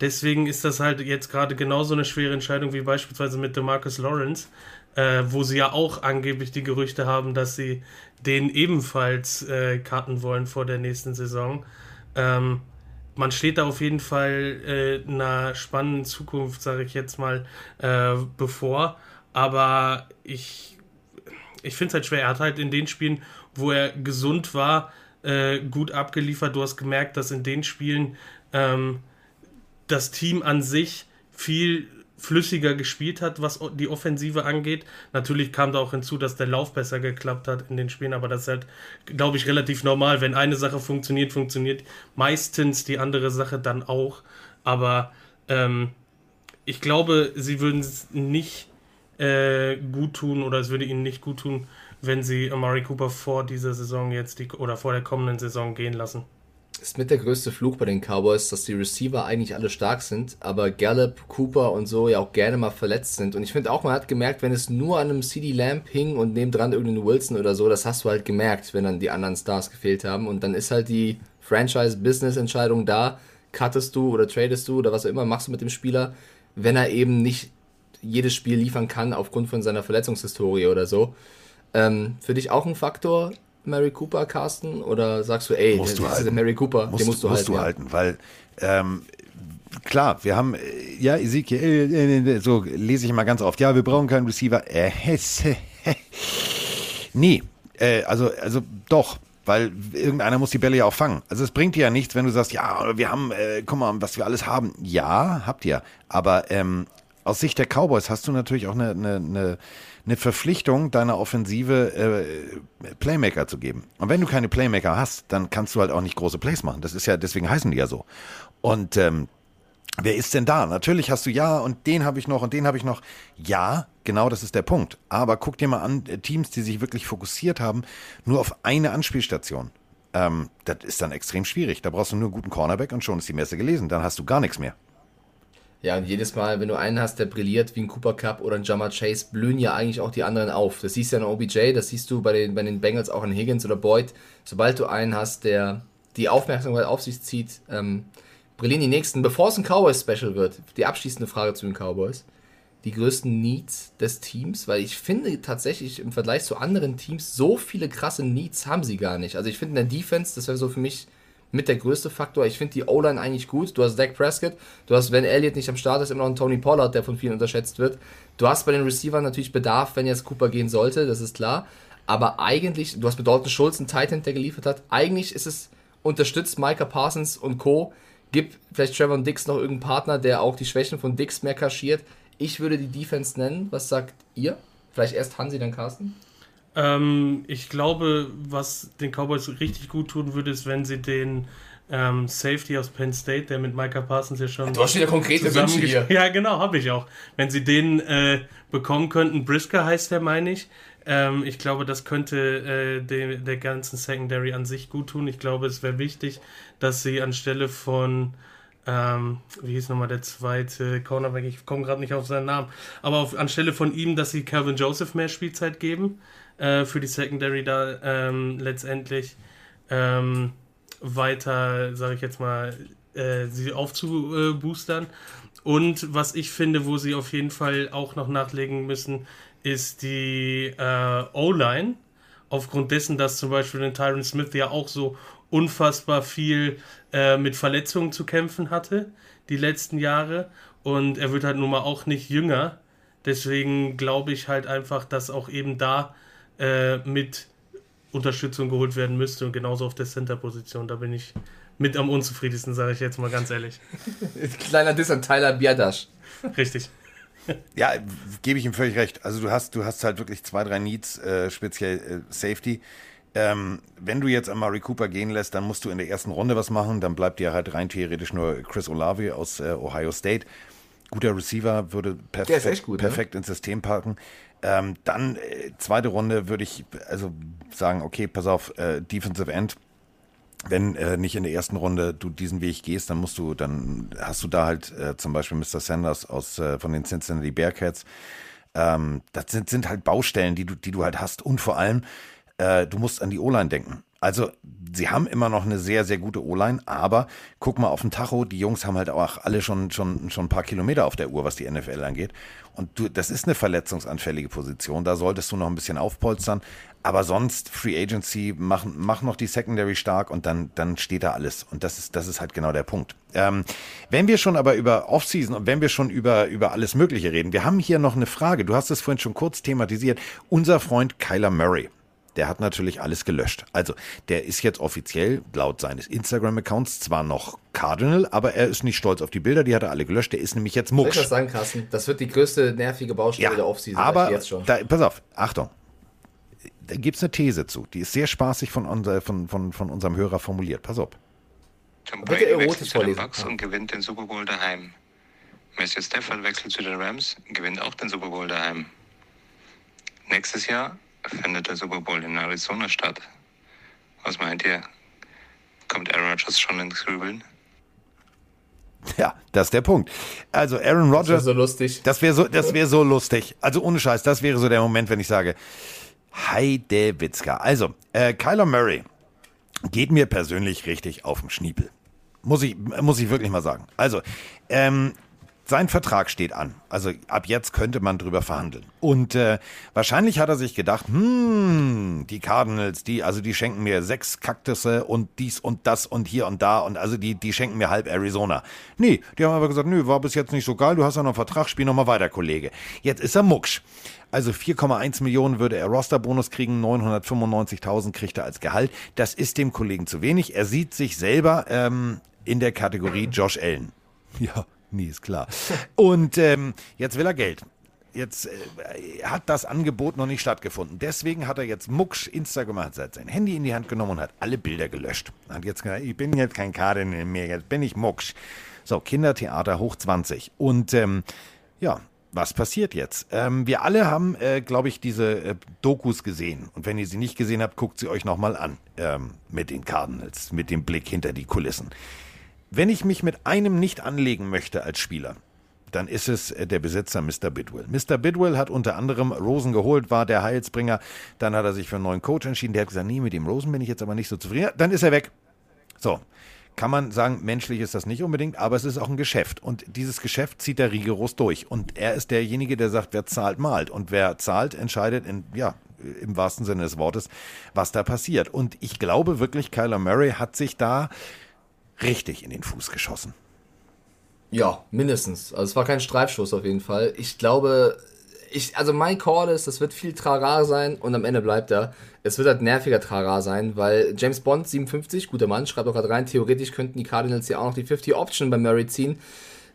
Deswegen ist das halt jetzt gerade genauso eine schwere Entscheidung wie beispielsweise mit DeMarcus Lawrence, äh, wo sie ja auch angeblich die Gerüchte haben, dass sie den ebenfalls äh, cutten wollen vor der nächsten Saison. Ähm, man steht da auf jeden Fall äh, einer spannenden Zukunft, sage ich jetzt mal, äh, bevor. Aber ich, ich finde es halt schwer. Er hat halt in den Spielen, wo er gesund war, äh, gut abgeliefert. Du hast gemerkt, dass in den Spielen ähm, das Team an sich viel flüssiger gespielt hat, was die Offensive angeht. Natürlich kam da auch hinzu, dass der Lauf besser geklappt hat in den Spielen, aber das ist halt, glaube ich, relativ normal. Wenn eine Sache funktioniert, funktioniert meistens die andere Sache dann auch. Aber ähm, ich glaube, sie würden es nicht äh, gut tun oder es würde ihnen nicht gut tun, wenn sie Amari Cooper vor dieser Saison jetzt die, oder vor der kommenden Saison gehen lassen ist mit der größte Fluch bei den Cowboys, dass die Receiver eigentlich alle stark sind, aber Gallup, Cooper und so ja auch gerne mal verletzt sind. Und ich finde auch, man hat gemerkt, wenn es nur an einem CD Lamp hing und nebendran irgendeinen Wilson oder so, das hast du halt gemerkt, wenn dann die anderen Stars gefehlt haben. Und dann ist halt die Franchise-Business-Entscheidung da, cuttest du oder tradest du oder was auch immer machst du mit dem Spieler, wenn er eben nicht jedes Spiel liefern kann aufgrund von seiner Verletzungshistorie oder so. Ähm, für dich auch ein Faktor, Mary Cooper, Carsten? Oder sagst du, ey, Musst der, du das ist halten. der Mary Cooper, Musst, den musst du musst halten. du ja. halten, weil ähm, klar, wir haben, äh, ja, Ezekiel, äh, äh, so lese ich mal ganz oft, ja, wir brauchen keinen Receiver. Äh, nee, äh, also, also doch. Weil irgendeiner muss die Bälle ja auch fangen. Also es bringt dir ja nichts, wenn du sagst, ja, wir haben, äh, guck mal, was wir alles haben. Ja, habt ihr. Aber ähm, aus Sicht der Cowboys hast du natürlich auch eine, eine, eine, eine Verpflichtung, deiner Offensive äh, Playmaker zu geben. Und wenn du keine Playmaker hast, dann kannst du halt auch nicht große Plays machen. Das ist ja, deswegen heißen die ja so. Und ähm, Wer ist denn da? Natürlich hast du ja und den habe ich noch und den habe ich noch. Ja, genau das ist der Punkt. Aber guck dir mal an, äh, Teams, die sich wirklich fokussiert haben, nur auf eine Anspielstation. Ähm, das ist dann extrem schwierig. Da brauchst du nur einen guten Cornerback und schon ist die Messe gelesen. Dann hast du gar nichts mehr. Ja, und jedes Mal, wenn du einen hast, der brilliert wie ein Cooper Cup oder ein Jammer Chase, blühen ja eigentlich auch die anderen auf. Das siehst du ja in OBJ, das siehst du bei den, bei den Bengals auch in Higgins oder Boyd. Sobald du einen hast, der die Aufmerksamkeit auf sich zieht, ähm, brillieren die nächsten. Bevor es ein Cowboys-Special wird, die abschließende Frage zu den Cowboys. Die größten Needs des Teams, weil ich finde tatsächlich im Vergleich zu anderen Teams, so viele krasse Needs haben sie gar nicht. Also ich finde in der Defense, das wäre so für mich mit der größte Faktor. Ich finde die O-Line eigentlich gut. Du hast Dak Prescott, du hast, wenn Elliott nicht am Start ist, immer noch einen Tony Pollard, der von vielen unterschätzt wird. Du hast bei den Receivern natürlich Bedarf, wenn jetzt Cooper gehen sollte, das ist klar. Aber eigentlich, du hast Dalton Schulz einen Titan, der geliefert hat. Eigentlich ist es unterstützt Micah Parsons und Co. Gib vielleicht Trevor Dix noch irgendeinen Partner, der auch die Schwächen von Dix mehr kaschiert. Ich würde die Defense nennen. Was sagt ihr? Vielleicht erst Hansi, dann Carsten? Ähm, ich glaube, was den Cowboys richtig gut tun würde, ist, wenn sie den ähm, Safety aus Penn State, der mit Micah Parsons ja schon. Du hast wieder konkrete Wünsche hier. Ja, genau, habe ich auch. Wenn sie den äh, bekommen könnten, Brisker heißt der, meine ich. Ähm, ich glaube, das könnte äh, de, der ganzen Secondary an sich gut tun. Ich glaube, es wäre wichtig, dass sie anstelle von, ähm, wie hieß nochmal der zweite Cornerback, ich komme gerade nicht auf seinen Namen, aber auf, anstelle von ihm, dass sie Calvin Joseph mehr Spielzeit geben äh, für die Secondary da ähm, letztendlich ähm, weiter, sage ich jetzt mal, äh, sie aufzuboostern. Und was ich finde, wo sie auf jeden Fall auch noch nachlegen müssen, ist die äh, O-Line. Aufgrund dessen, dass zum Beispiel den Tyron Smith ja auch so unfassbar viel äh, mit Verletzungen zu kämpfen hatte, die letzten Jahre. Und er wird halt nun mal auch nicht jünger. Deswegen glaube ich halt einfach, dass auch eben da äh, mit Unterstützung geholt werden müsste und genauso auf der Center-Position. Da bin ich mit am unzufriedensten, sage ich jetzt mal ganz ehrlich. Kleiner Diss an Tyler Biadasch. Richtig. Ja, gebe ich ihm völlig recht. Also du hast, du hast halt wirklich zwei, drei Needs, äh, speziell äh, Safety. Ähm, wenn du jetzt Amari Cooper gehen lässt, dann musst du in der ersten Runde was machen. Dann bleibt dir halt rein theoretisch nur Chris Olave aus äh, Ohio State. Guter Receiver würde ist perfekt, gut, ne? perfekt ins System parken. Ähm, dann äh, zweite Runde würde ich also sagen, okay, pass auf, äh, Defensive End. Wenn äh, nicht in der ersten Runde du diesen Weg gehst, dann musst du, dann hast du da halt äh, zum Beispiel Mr. Sanders aus äh, von den Cincinnati Bearcats. Ähm, das sind, sind halt Baustellen, die du, die du halt hast. Und vor allem, äh, du musst an die O-Line denken. Also, sie haben immer noch eine sehr, sehr gute O-Line, aber guck mal auf den Tacho, die Jungs haben halt auch alle schon, schon, schon ein paar Kilometer auf der Uhr, was die NFL angeht. Und du, das ist eine verletzungsanfällige Position, da solltest du noch ein bisschen aufpolstern. Aber sonst, Free Agency, mach, mach noch die Secondary stark und dann, dann steht da alles. Und das ist, das ist halt genau der Punkt. Ähm, wenn wir schon aber über Offseason und wenn wir schon über, über alles Mögliche reden, wir haben hier noch eine Frage. Du hast es vorhin schon kurz thematisiert. Unser Freund Kyler Murray. Der hat natürlich alles gelöscht. Also, der ist jetzt offiziell laut seines Instagram-Accounts zwar noch Cardinal, aber er ist nicht stolz auf die Bilder, die hat er alle gelöscht. Der ist nämlich jetzt Soll ich Mucksch. was sagen, Carsten? Das wird die größte nervige Baustelle der Offseason. aber jetzt schon. Da, pass auf, Achtung. Da gibt es eine These zu, die ist sehr spaßig von, unser, von, von, von unserem Hörer formuliert. Pass auf. Tom Bitte Brady erotisch wechselt zu den. Bucks und gewinnt den Super Bowl daheim. Matthew Stafford wechselt zu den Rams, gewinnt auch den Super Bowl daheim. Nächstes Jahr findet der Super Bowl in Arizona statt. Was meint ihr? Kommt Aaron Rodgers schon ins Grübeln? Ja, das ist der Punkt. Also Aaron Rodgers. Das wäre so lustig. Das wäre so, das wäre so lustig. Also ohne Scheiß, das wäre so der Moment, wenn ich sage, Heide Witzka. Also, äh, Kyler Murray geht mir persönlich richtig auf den Schniepel. Muss ich, muss ich wirklich mal sagen. Also, ähm, sein Vertrag steht an. Also ab jetzt könnte man drüber verhandeln. Und äh, wahrscheinlich hat er sich gedacht, hm, die Cardinals, die, also die schenken mir sechs Kaktusse und dies und das und hier und da und also die, die schenken mir halb Arizona. Nee, die haben aber gesagt, nö, war bis jetzt nicht so geil, du hast ja noch einen Vertrag, spiel noch mal weiter, Kollege. Jetzt ist er mucksch. Also 4,1 Millionen würde er Rosterbonus kriegen, 995.000 kriegt er als Gehalt. Das ist dem Kollegen zu wenig. Er sieht sich selber ähm, in der Kategorie Josh Allen. Ja, nie ist klar. Und ähm, jetzt will er Geld. Jetzt äh, hat das Angebot noch nicht stattgefunden. Deswegen hat er jetzt mucksch Instagram hat sein Handy in die Hand genommen und hat alle Bilder gelöscht. Hat jetzt gesagt, ich bin jetzt kein Cardinal mehr, jetzt bin ich mucksch. So, Kindertheater hoch 20. Und ähm, ja, was passiert jetzt? Ähm, wir alle haben, äh, glaube ich, diese äh, Dokus gesehen. Und wenn ihr sie nicht gesehen habt, guckt sie euch nochmal an. Ähm, mit den Cardinals, mit dem Blick hinter die Kulissen. Wenn ich mich mit einem nicht anlegen möchte als Spieler, dann ist es äh, der Besitzer Mr. Bidwell. Mr. Bidwell hat unter anderem Rosen geholt, war der Heilsbringer. Dann hat er sich für einen neuen Coach entschieden. Der hat gesagt, nee, mit dem Rosen bin ich jetzt aber nicht so zufrieden. Dann ist er weg. So, kann man sagen, menschlich ist das nicht unbedingt, aber es ist auch ein Geschäft. Und dieses Geschäft zieht er rigoros durch. Und er ist derjenige, der sagt, wer zahlt, malt. Und wer zahlt, entscheidet in, ja, im wahrsten Sinne des Wortes, was da passiert. Und ich glaube wirklich, Kyler Murray hat sich da richtig in den Fuß geschossen. Ja, mindestens. Also es war kein Streifschuss auf jeden Fall. Ich glaube, ich, also mein Call ist, das wird viel Trara sein und am Ende bleibt er. Es wird halt nerviger Trara sein, weil James Bond 57, guter Mann, schreibt auch gerade rein, theoretisch könnten die Cardinals ja auch noch die 50 Option bei Murray ziehen.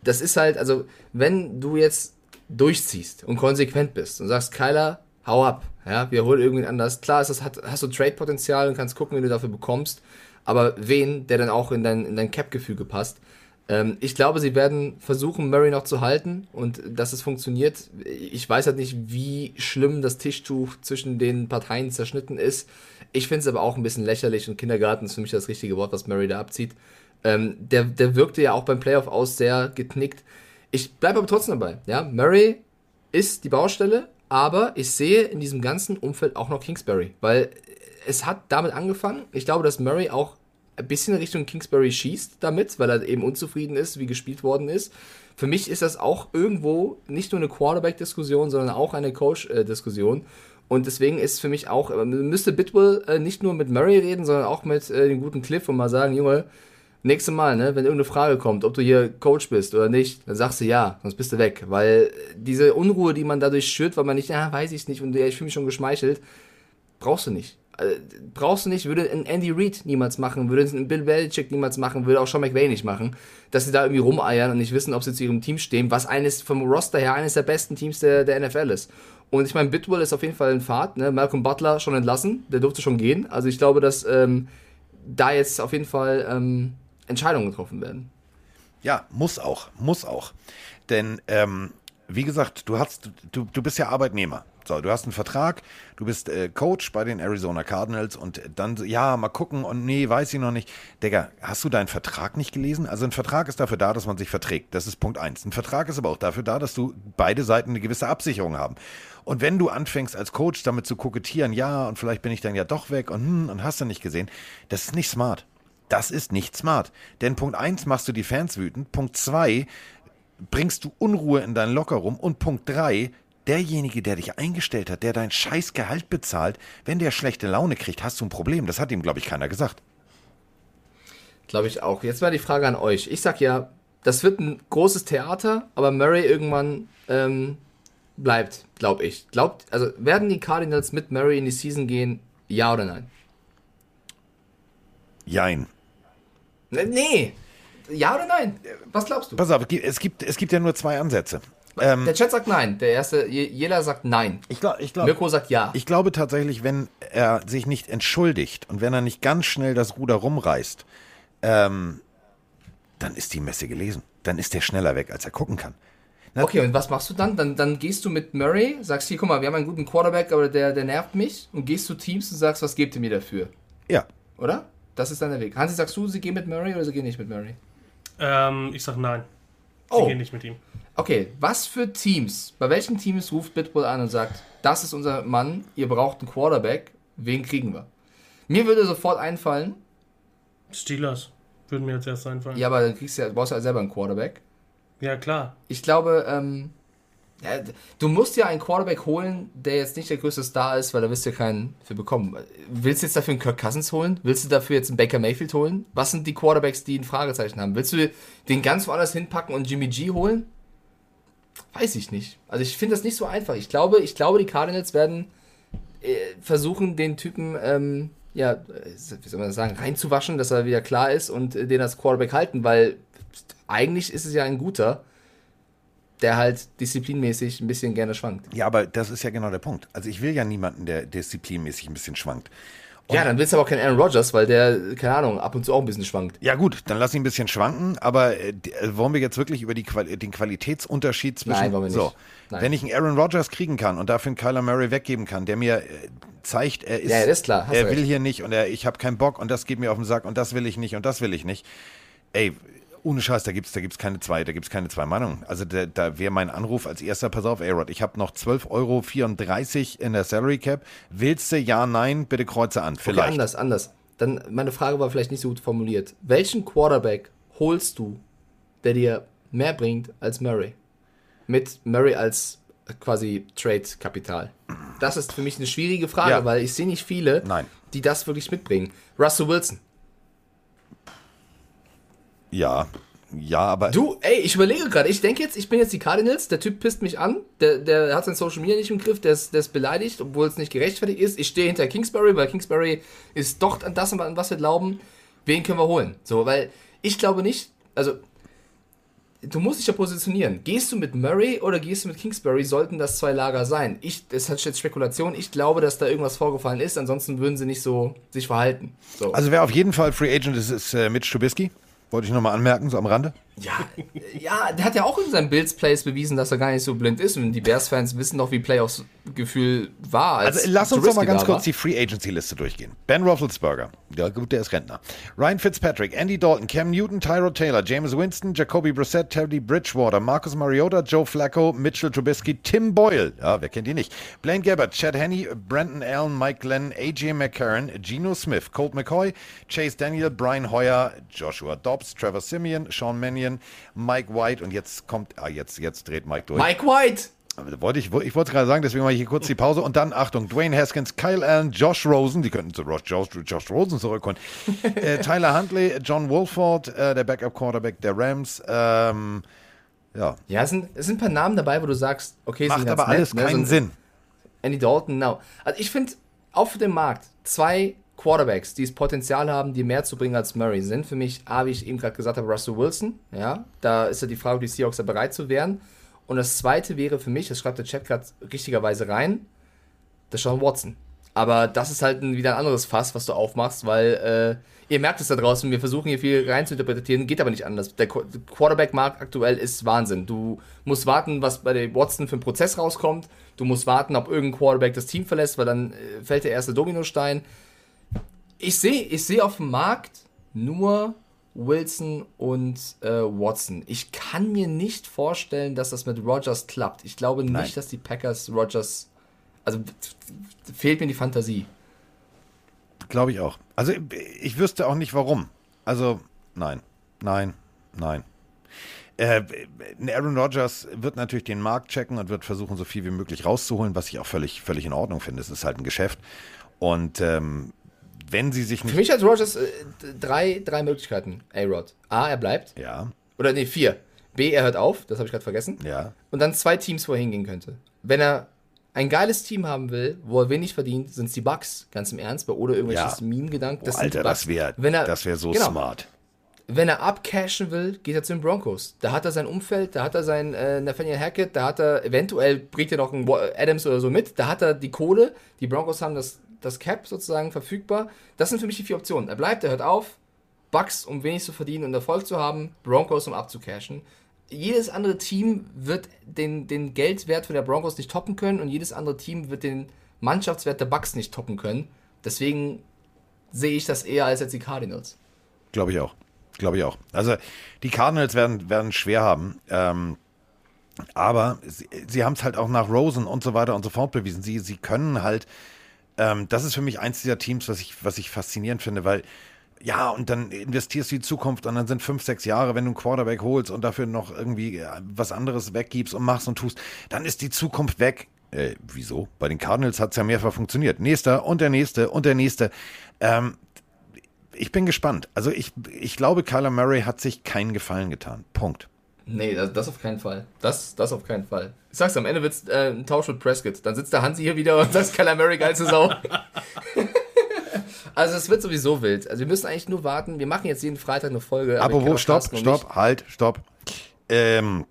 Das ist halt, also wenn du jetzt durchziehst und konsequent bist und sagst, Kyler, hau ab, ja, wir holen irgendwen anders. Klar ist das, hast du Trade-Potenzial und kannst gucken, wie du dafür bekommst, aber wen, der dann auch in dein, in dein Cap-Gefüge passt. Ähm, ich glaube, sie werden versuchen, Murray noch zu halten und dass es funktioniert. Ich weiß halt nicht, wie schlimm das Tischtuch zwischen den Parteien zerschnitten ist. Ich finde es aber auch ein bisschen lächerlich und Kindergarten ist für mich das richtige Wort, was Murray da abzieht. Ähm, der, der wirkte ja auch beim Playoff aus sehr geknickt. Ich bleibe aber trotzdem dabei. Ja? Murray ist die Baustelle, aber ich sehe in diesem ganzen Umfeld auch noch Kingsbury, weil es hat damit angefangen. Ich glaube, dass Murray auch ein bisschen Richtung Kingsbury schießt damit, weil er eben unzufrieden ist, wie gespielt worden ist. Für mich ist das auch irgendwo nicht nur eine Quarterback-Diskussion, sondern auch eine Coach-Diskussion. Und deswegen ist für mich auch, äh, müsste Bitwell äh, nicht nur mit Murray reden, sondern auch mit äh, dem guten Cliff und mal sagen, Junge, nächstes Mal, ne, wenn irgendeine Frage kommt, ob du hier Coach bist oder nicht, dann sagst du ja, sonst bist du weg. Weil diese Unruhe, die man dadurch schürt, weil man nicht, ja, weiß ich nicht und ja, ich fühle mich schon geschmeichelt, brauchst du nicht. Äh, brauchst du nicht, würde ein Andy Reid niemals machen, würde ein Bill Belichick niemals machen, würde auch Sean McVay nicht machen, dass sie da irgendwie rumeiern und nicht wissen, ob sie zu ihrem Team stehen, was eines vom Roster her eines der besten Teams der, der NFL ist. Und ich meine, Bitwell ist auf jeden Fall in Fahrt, ne? Malcolm Butler schon entlassen, der durfte schon gehen. Also ich glaube, dass ähm, da jetzt auf jeden Fall ähm, Entscheidungen getroffen werden. Ja, muss auch, muss auch. Denn ähm, wie gesagt, du hast, du, du bist ja Arbeitnehmer. So, du hast einen Vertrag, du bist äh, Coach bei den Arizona Cardinals und dann, ja, mal gucken und nee, weiß ich noch nicht. Digga, hast du deinen Vertrag nicht gelesen? Also ein Vertrag ist dafür da, dass man sich verträgt. Das ist Punkt eins. Ein Vertrag ist aber auch dafür da, dass du beide Seiten eine gewisse Absicherung haben. Und wenn du anfängst als Coach damit zu kokettieren, ja, und vielleicht bin ich dann ja doch weg und, hm, und hast du nicht gesehen, das ist nicht smart. Das ist nicht smart. Denn Punkt eins machst du die Fans wütend. Punkt zwei bringst du Unruhe in deinen Locker rum. Und Punkt drei derjenige, der dich eingestellt hat, der dein scheiß Gehalt bezahlt, wenn der schlechte Laune kriegt, hast du ein Problem. Das hat ihm, glaube ich, keiner gesagt. Glaube ich auch. Jetzt mal die Frage an euch. Ich sag ja, das wird ein großes Theater, aber Murray irgendwann ähm, bleibt, glaube ich. Glaubt, also werden die Cardinals mit Murray in die Season gehen? Ja oder nein? Jein. Nee. Ja oder nein? Was glaubst du? Pass auf, es gibt, es gibt ja nur zwei Ansätze. Ähm, der Chat sagt nein. Der erste, jeder sagt nein. Ich glaube, ich glaub, Mirko sagt ja. Ich glaube tatsächlich, wenn er sich nicht entschuldigt und wenn er nicht ganz schnell das Ruder rumreißt, ähm, dann ist die Messe gelesen. Dann ist er schneller weg, als er gucken kann. Na, okay, und was machst du dann? dann? Dann gehst du mit Murray, sagst hier, guck mal, wir haben einen guten Quarterback, aber der, der nervt mich. Und gehst zu Teams und sagst, was gebt ihr mir dafür? Ja. Oder? Das ist dann der Weg. Hansi, sagst du, sie gehen mit Murray oder sie gehen nicht mit Murray? Ähm, ich sag nein. Sie Oh. gehen nicht mit ihm. Okay, was für Teams, bei welchen Teams ruft Bitbull an und sagt, das ist unser Mann, ihr braucht einen Quarterback, wen kriegen wir? Mir würde sofort einfallen, Steelers würden mir jetzt erst einfallen. ja, aber dann kriegst du ja, brauchst du ja selber einen Quarterback. Ja, klar. Ich glaube, ähm, ja, du musst ja einen Quarterback holen, der jetzt nicht der größte Star ist, weil da wirst du keinen für bekommen. Willst du jetzt dafür einen Kirk Cousins holen? Willst du dafür jetzt einen Baker Mayfield holen? Was sind die Quarterbacks, die ein Fragezeichen haben? Willst du den ganz woanders hinpacken und Jimmy G holen? Weiß ich nicht. Also ich finde das nicht so einfach. Ich glaube, ich glaube, die Cardinals werden äh, versuchen, den Typen, ähm, ja, äh, wie soll man das sagen, reinzuwaschen, dass er wieder klar ist und äh, den als Quarterback halten, weil eigentlich ist es ja ein guter, der halt disziplinmäßig ein bisschen gerne schwankt. Ja, aber das ist ja genau der Punkt. Also ich will ja niemanden, der disziplinmäßig ein bisschen schwankt. Und ja, dann willst du aber auch keinen Aaron Rodgers, weil der, keine Ahnung, ab und zu auch ein bisschen schwankt. Ja gut, dann lass ihn ein bisschen schwanken, aber äh, äh, wollen wir jetzt wirklich über die Quali den Qualitätsunterschied zwischen... Nein, wollen wir nicht. So, Nein. wenn ich einen Aaron Rodgers kriegen kann und dafür einen Kyler Murray weggeben kann, der mir äh, zeigt, er ist... Ja, ist klar, hast Er will recht. hier nicht und er, ich habe keinen Bock und das geht mir auf den Sack und das will ich nicht und das will ich nicht. Ey, ohne Scheiß, da gibt's da gibt's keine zwei, da gibt's keine zwei Meinungen. Also da, da wäre mein Anruf als erster, pass auf, A-Rod, ich habe noch 12,34 Euro in der Salary Cap. Willst du, ja, nein, bitte kreuze an, Okay, vielleicht. anders, anders. Dann, meine Frage war vielleicht nicht so gut formuliert. Welchen Quarterback holst du, der dir mehr bringt als Murray? Mit Murray als quasi Trade-Kapital. Das ist für mich eine schwierige Frage, Ja. weil ich sehe nicht viele, Nein. die das wirklich mitbringen. Russell Wilson. Ja, ja, aber... Du, ey, ich überlege gerade, ich denke jetzt, ich bin jetzt die Cardinals, der Typ pisst mich an, der, der hat sein Social Media nicht im Griff, der ist, der ist beleidigt, obwohl es nicht gerechtfertigt ist. Ich stehe hinter Kingsbury, weil Kingsbury ist doch an das, an was wir glauben. Wen können wir holen? So, weil ich glaube nicht, also du musst dich ja positionieren. Gehst du mit Murray oder gehst du mit Kingsbury, sollten das zwei Lager sein. Ich, das hat jetzt Spekulation, ich glaube, dass da irgendwas vorgefallen ist, ansonsten würden sie nicht so sich verhalten. So. Also wer auf jeden Fall Free Agent ist, ist äh, Mitch Trubisky. Wollte ich nochmal anmerken, so am Rande. Ja, ja, der hat ja auch in seinen Bills Plays bewiesen, dass er gar nicht so blind ist. Und die Bears-Fans wissen doch, wie Playoffs-Gefühl war. Als Also lass uns doch mal ganz kurz die Free Agency-Liste durchgehen. Ben Roethlisberger, ja gut, der ist Rentner. Ryan Fitzpatrick, Andy Dalton, Cam Newton, Tyrod Taylor, James Winston, Jacoby Brissett, Teddy Bridgewater, Marcus Mariota, Joe Flacco, Mitchell Trubisky, Tim Boyle, ja, wer kennt ihn nicht? Blaine Gabbert, Chad Henney, Brandon Allen, Mike Glenn, AJ McCarron, Geno Smith, Colt McCoy, Chase Daniel, Brian Hoyer, Joshua Dobbs, Trevor Simeon, Sean Mannion, Mike White und jetzt kommt, ah, jetzt, jetzt dreht Mike durch. Mike White! Wollte ich, ich wollte es gerade sagen, deswegen mache ich hier kurz die Pause und dann, Achtung, Dwayne Haskins, Kyle Allen, Josh Rosen, die könnten zu Josh, Josh, Josh Rosen zurückholen. äh, Tyler Huntley, John Wolford, äh, der Backup-Quarterback der Rams. Ähm, ja. Ja, es sind, es sind ein paar Namen dabei, wo du sagst, okay, Macht sind ganz aber alles nett, keinen ne? so ein- Sinn. Andy Dalton, no. Also ich finde, auf dem Markt, zwei Quarterbacks, die das Potenzial haben, die mehr zu bringen als Murray, sind für mich, A, wie ich eben gerade gesagt habe, Russell Wilson. Ja, da ist ja die Frage, ob die Seahawks da bereit zu wären. Und das zweite wäre für mich, das schreibt der Chat gerade richtigerweise rein, der Sean Watson. Aber das ist halt ein, wieder ein anderes Fass, was du aufmachst, weil äh, ihr merkt es da draußen, wir versuchen hier viel rein zu interpretieren, geht aber nicht anders. Der Qu- Quarterback-Markt aktuell ist Wahnsinn. Du musst warten, was bei der Watson für ein Prozess rauskommt. Du musst warten, ob irgendein Quarterback das Team verlässt, weil dann äh, fällt der erste Dominostein. Ich sehe ich seh auf dem Markt nur Wilson und äh, Watson. Ich kann mir nicht vorstellen, dass das mit Rogers klappt. Ich glaube nicht, Nein. dass die Packers Rogers. Also fehlt mir die Fantasie. Glaube ich auch. Also ich wüsste auch nicht warum. Also nein, nein, nein. Äh, Aaron Rodgers wird natürlich den Markt checken und wird versuchen, so viel wie möglich rauszuholen, was ich auch völlig, völlig in Ordnung finde. Es ist halt ein Geschäft. Und ähm, wenn sie sich nicht. Für mich hat Rogers äh, drei, drei Möglichkeiten, A-Rod. A, er bleibt. Ja. Oder nee, vier. B, er hört auf, das habe ich gerade vergessen. Ja. Und dann zwei Teams, wo er hingehen könnte. Wenn er ein geiles Team haben will, wo er wenig verdient, sind es die Bucks, ganz im Ernst, bei oder irgendwelches Ja. Meme-Gedanken. Die Alter, das wäre er- das wär so genau. smart. Wenn er abcashen will, geht er zu den Broncos. Da hat er sein Umfeld, da hat er sein äh, Nathaniel Hackett, da hat er, eventuell bringt er noch einen Adams oder so mit, da hat er die Kohle, die Broncos haben das, das Cap sozusagen verfügbar. Das sind für mich die vier Optionen. Er bleibt, er hört auf, Bucks, um wenig zu verdienen und Erfolg zu haben, Broncos, um abzucashen. Jedes andere Team wird den, den Geldwert von der Broncos nicht toppen können und jedes andere Team wird den Mannschaftswert der Bucks nicht toppen können. Deswegen sehe ich das eher als jetzt die Cardinals. Glaube ich auch. Glaube ich auch. Also die Cardinals werden, werden schwer haben. Ähm, aber sie, sie haben es halt auch nach Rosen und so weiter und so fort bewiesen. Sie, sie können halt, ähm, das ist für mich eins dieser Teams, was ich, was ich faszinierend finde, weil ja, und dann investierst du die Zukunft und dann sind fünf, sechs Jahre, wenn du einen Quarterback holst und dafür noch irgendwie äh, was anderes weggibst und machst und tust, dann ist die Zukunft weg. Äh, wieso? Bei den Cardinals hat es ja mehrfach funktioniert. Nächster und der nächste und der nächste. Ähm, ich bin gespannt. Also ich, ich glaube, Kyler Murray hat sich keinen Gefallen getan. Punkt. Nee, das, das auf keinen Fall. Das, das auf keinen Fall. Ich sag's, am Ende wird's äh, ein Tausch mit Prescott. Dann sitzt der Hansi hier wieder und sagt, Kyler Murray, geilste Sau. also es wird sowieso wild. Also wir müssen eigentlich nur warten. Wir machen jetzt jeden Freitag eine Folge. Aber wo, stopp, stopp, halt, stopp. Ähm,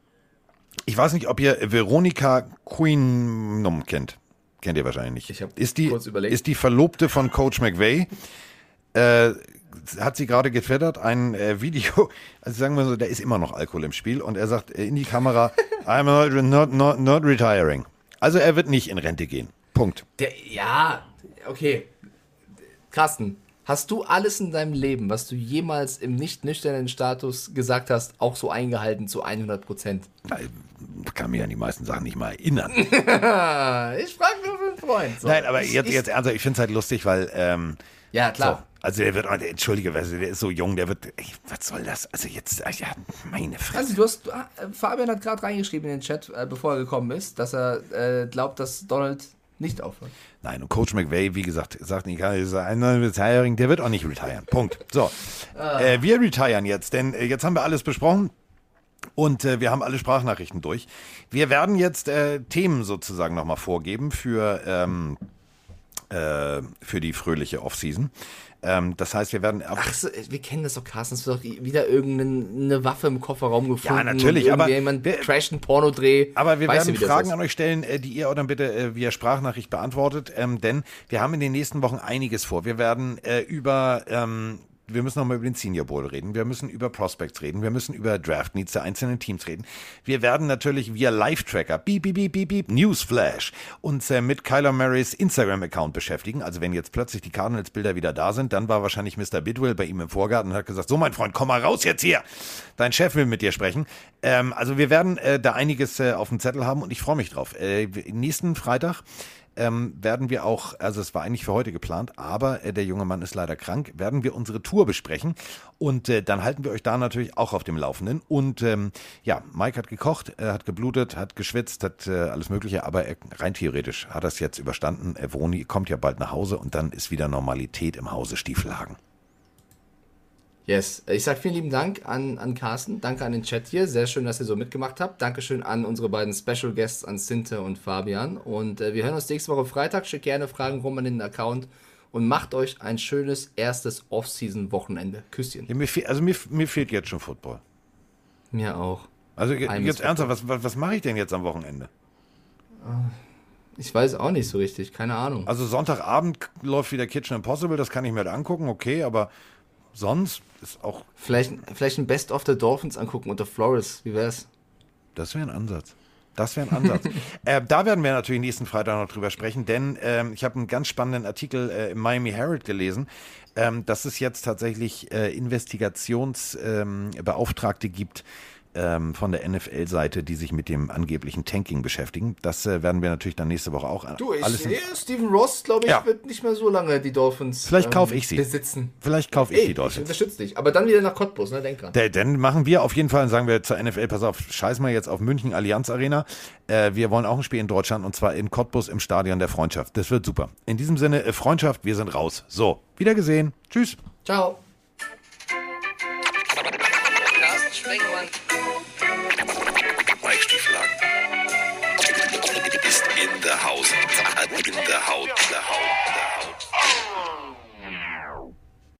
ich weiß nicht, ob ihr Veronika Queenum kennt. Kennt ihr wahrscheinlich nicht. Ich hab ist die, kurz überlegt. Ist die Verlobte von Coach McVay. Äh, hat sie gerade getwittert, ein äh, Video, also sagen wir so, da ist immer noch Alkohol im Spiel und er sagt äh, in die Kamera, I'm not, not, not, retiring. Also er wird nicht in Rente gehen. Punkt. Der, ja, okay. Carsten, hast du alles in deinem Leben, was du jemals im nicht nüchternen Status gesagt hast, auch so eingehalten zu 100 Prozent? Ich kann mich an die meisten Sachen nicht mal erinnern. ich frage nur für einen Freund. So. Nein, aber jetzt, ich- jetzt ernsthaft, ich finde es halt lustig, weil ähm, Ja, klar. So, also der wird, entschuldige, also der ist so jung, der wird, ey, was soll das? Also jetzt, ja, meine Fresse. Also du hast, ah, äh, Fabian hat gerade reingeschrieben in den Chat, äh, bevor er gekommen ist, dass er äh, glaubt, dass Donald nicht aufhört. Nein, und Coach McVay, wie gesagt, sagt nicht, er ist ein Retiring, der wird auch nicht retiren. Punkt. So, Ah. äh, wir retiren jetzt, denn äh, jetzt haben wir alles besprochen. Und äh, wir haben alle Sprachnachrichten durch. Wir werden jetzt Themen sozusagen nochmal vorgeben für, ähm, äh, für die fröhliche Offseason. Ähm, das heißt, wir werden Ach so, äh, wir kennen das doch, Carsten. Es wird doch wieder irgendeine Waffe im Kofferraum gefunden. Ja, natürlich, aber Jemand crasht einen Pornodreh. Aber wir Weißt werden du, Fragen an euch stellen, äh, die ihr dann bitte äh, via Sprachnachricht beantwortet, ähm, denn wir haben in den nächsten Wochen einiges vor. Wir werden äh, über, ähm, wir müssen nochmal über den Senior Bowl reden, wir müssen über Prospects reden, wir müssen über Draft Needs der einzelnen Teams reden. Wir werden natürlich via Live-Tracker, beep, beep, beep, beep, Newsflash, uns äh, mit Kyler Murrays Instagram-Account beschäftigen. Also wenn jetzt plötzlich die Cardinals-Bilder wieder da sind, dann war wahrscheinlich Mr. Bidwell bei ihm im Vorgarten und hat gesagt, so mein Freund, komm mal raus jetzt hier. Dein Chef will mit dir sprechen. Ähm, also wir werden äh, da einiges äh, auf dem Zettel haben und ich freue mich drauf. Äh, nächsten Freitag ähm, werden wir auch, also es war eigentlich für heute geplant, aber äh, der junge Mann ist leider krank, werden wir unsere Tour besprechen und äh, dann halten wir euch da natürlich auch auf dem Laufenden. Und ähm, ja, Mike hat gekocht, er hat geblutet, hat geschwitzt, hat äh, alles Mögliche, aber er, rein theoretisch hat er es jetzt überstanden. Er Vroni kommt ja bald nach Hause und dann ist wieder Normalität im Hause Stiefelhagen. Yes. Ich sage vielen lieben Dank an, an Carsten. Danke an den Chat hier. Sehr schön, dass ihr so mitgemacht habt. Dankeschön an unsere beiden Special Guests, an Sinte und Fabian. Und äh, wir hören uns nächste Woche Freitag. Schickt gerne Fragen rum an den Account und macht euch ein schönes erstes Off-Season-Wochenende. Küsschen. Ja, mir fehl, also mir, mir fehlt jetzt schon Football. Mir auch. Also Einem jetzt ernsthaft, was, was, was mache ich denn jetzt am Wochenende? Ich weiß auch nicht so richtig. Keine Ahnung. Also Sonntagabend läuft wieder Kitchen Impossible, das kann ich mir halt angucken, okay, aber sonst ist auch, Vielleicht, vielleicht ein Best of the Dolphins angucken unter Flores. Wie wär's? das wäre ein Ansatz. Das wäre ein Ansatz. äh, da werden wir natürlich nächsten Freitag noch drüber sprechen, denn ähm, ich habe einen ganz spannenden Artikel äh, im Miami Herald gelesen, ähm, dass es jetzt tatsächlich äh, Investigationsbeauftragte ähm, gibt ähm, von der NFL-Seite, die sich mit dem angeblichen Tanking beschäftigen. Das äh, werden wir natürlich dann nächste Woche auch Du, ich alles sehe, Steven Ross, glaube ich, Ja. wird nicht mehr so lange die Dolphins Vielleicht kaufe ich sie. besitzen. Vielleicht kaufe ich Ey, die ich Dolphins. unterstütze dich. Aber dann wieder nach Cottbus, ne? Denk dran. Da- Dann machen wir auf jeden Fall, sagen wir zur NFL, pass auf, scheiß mal jetzt auf München Allianz Arena. Äh, wir wollen auch ein Spiel in Deutschland und zwar in Cottbus im Stadion der Freundschaft. Das wird super. In diesem Sinne, äh, Freundschaft, wir sind raus. So, wiedergesehen. Tschüss. Ciao. in the house, the house.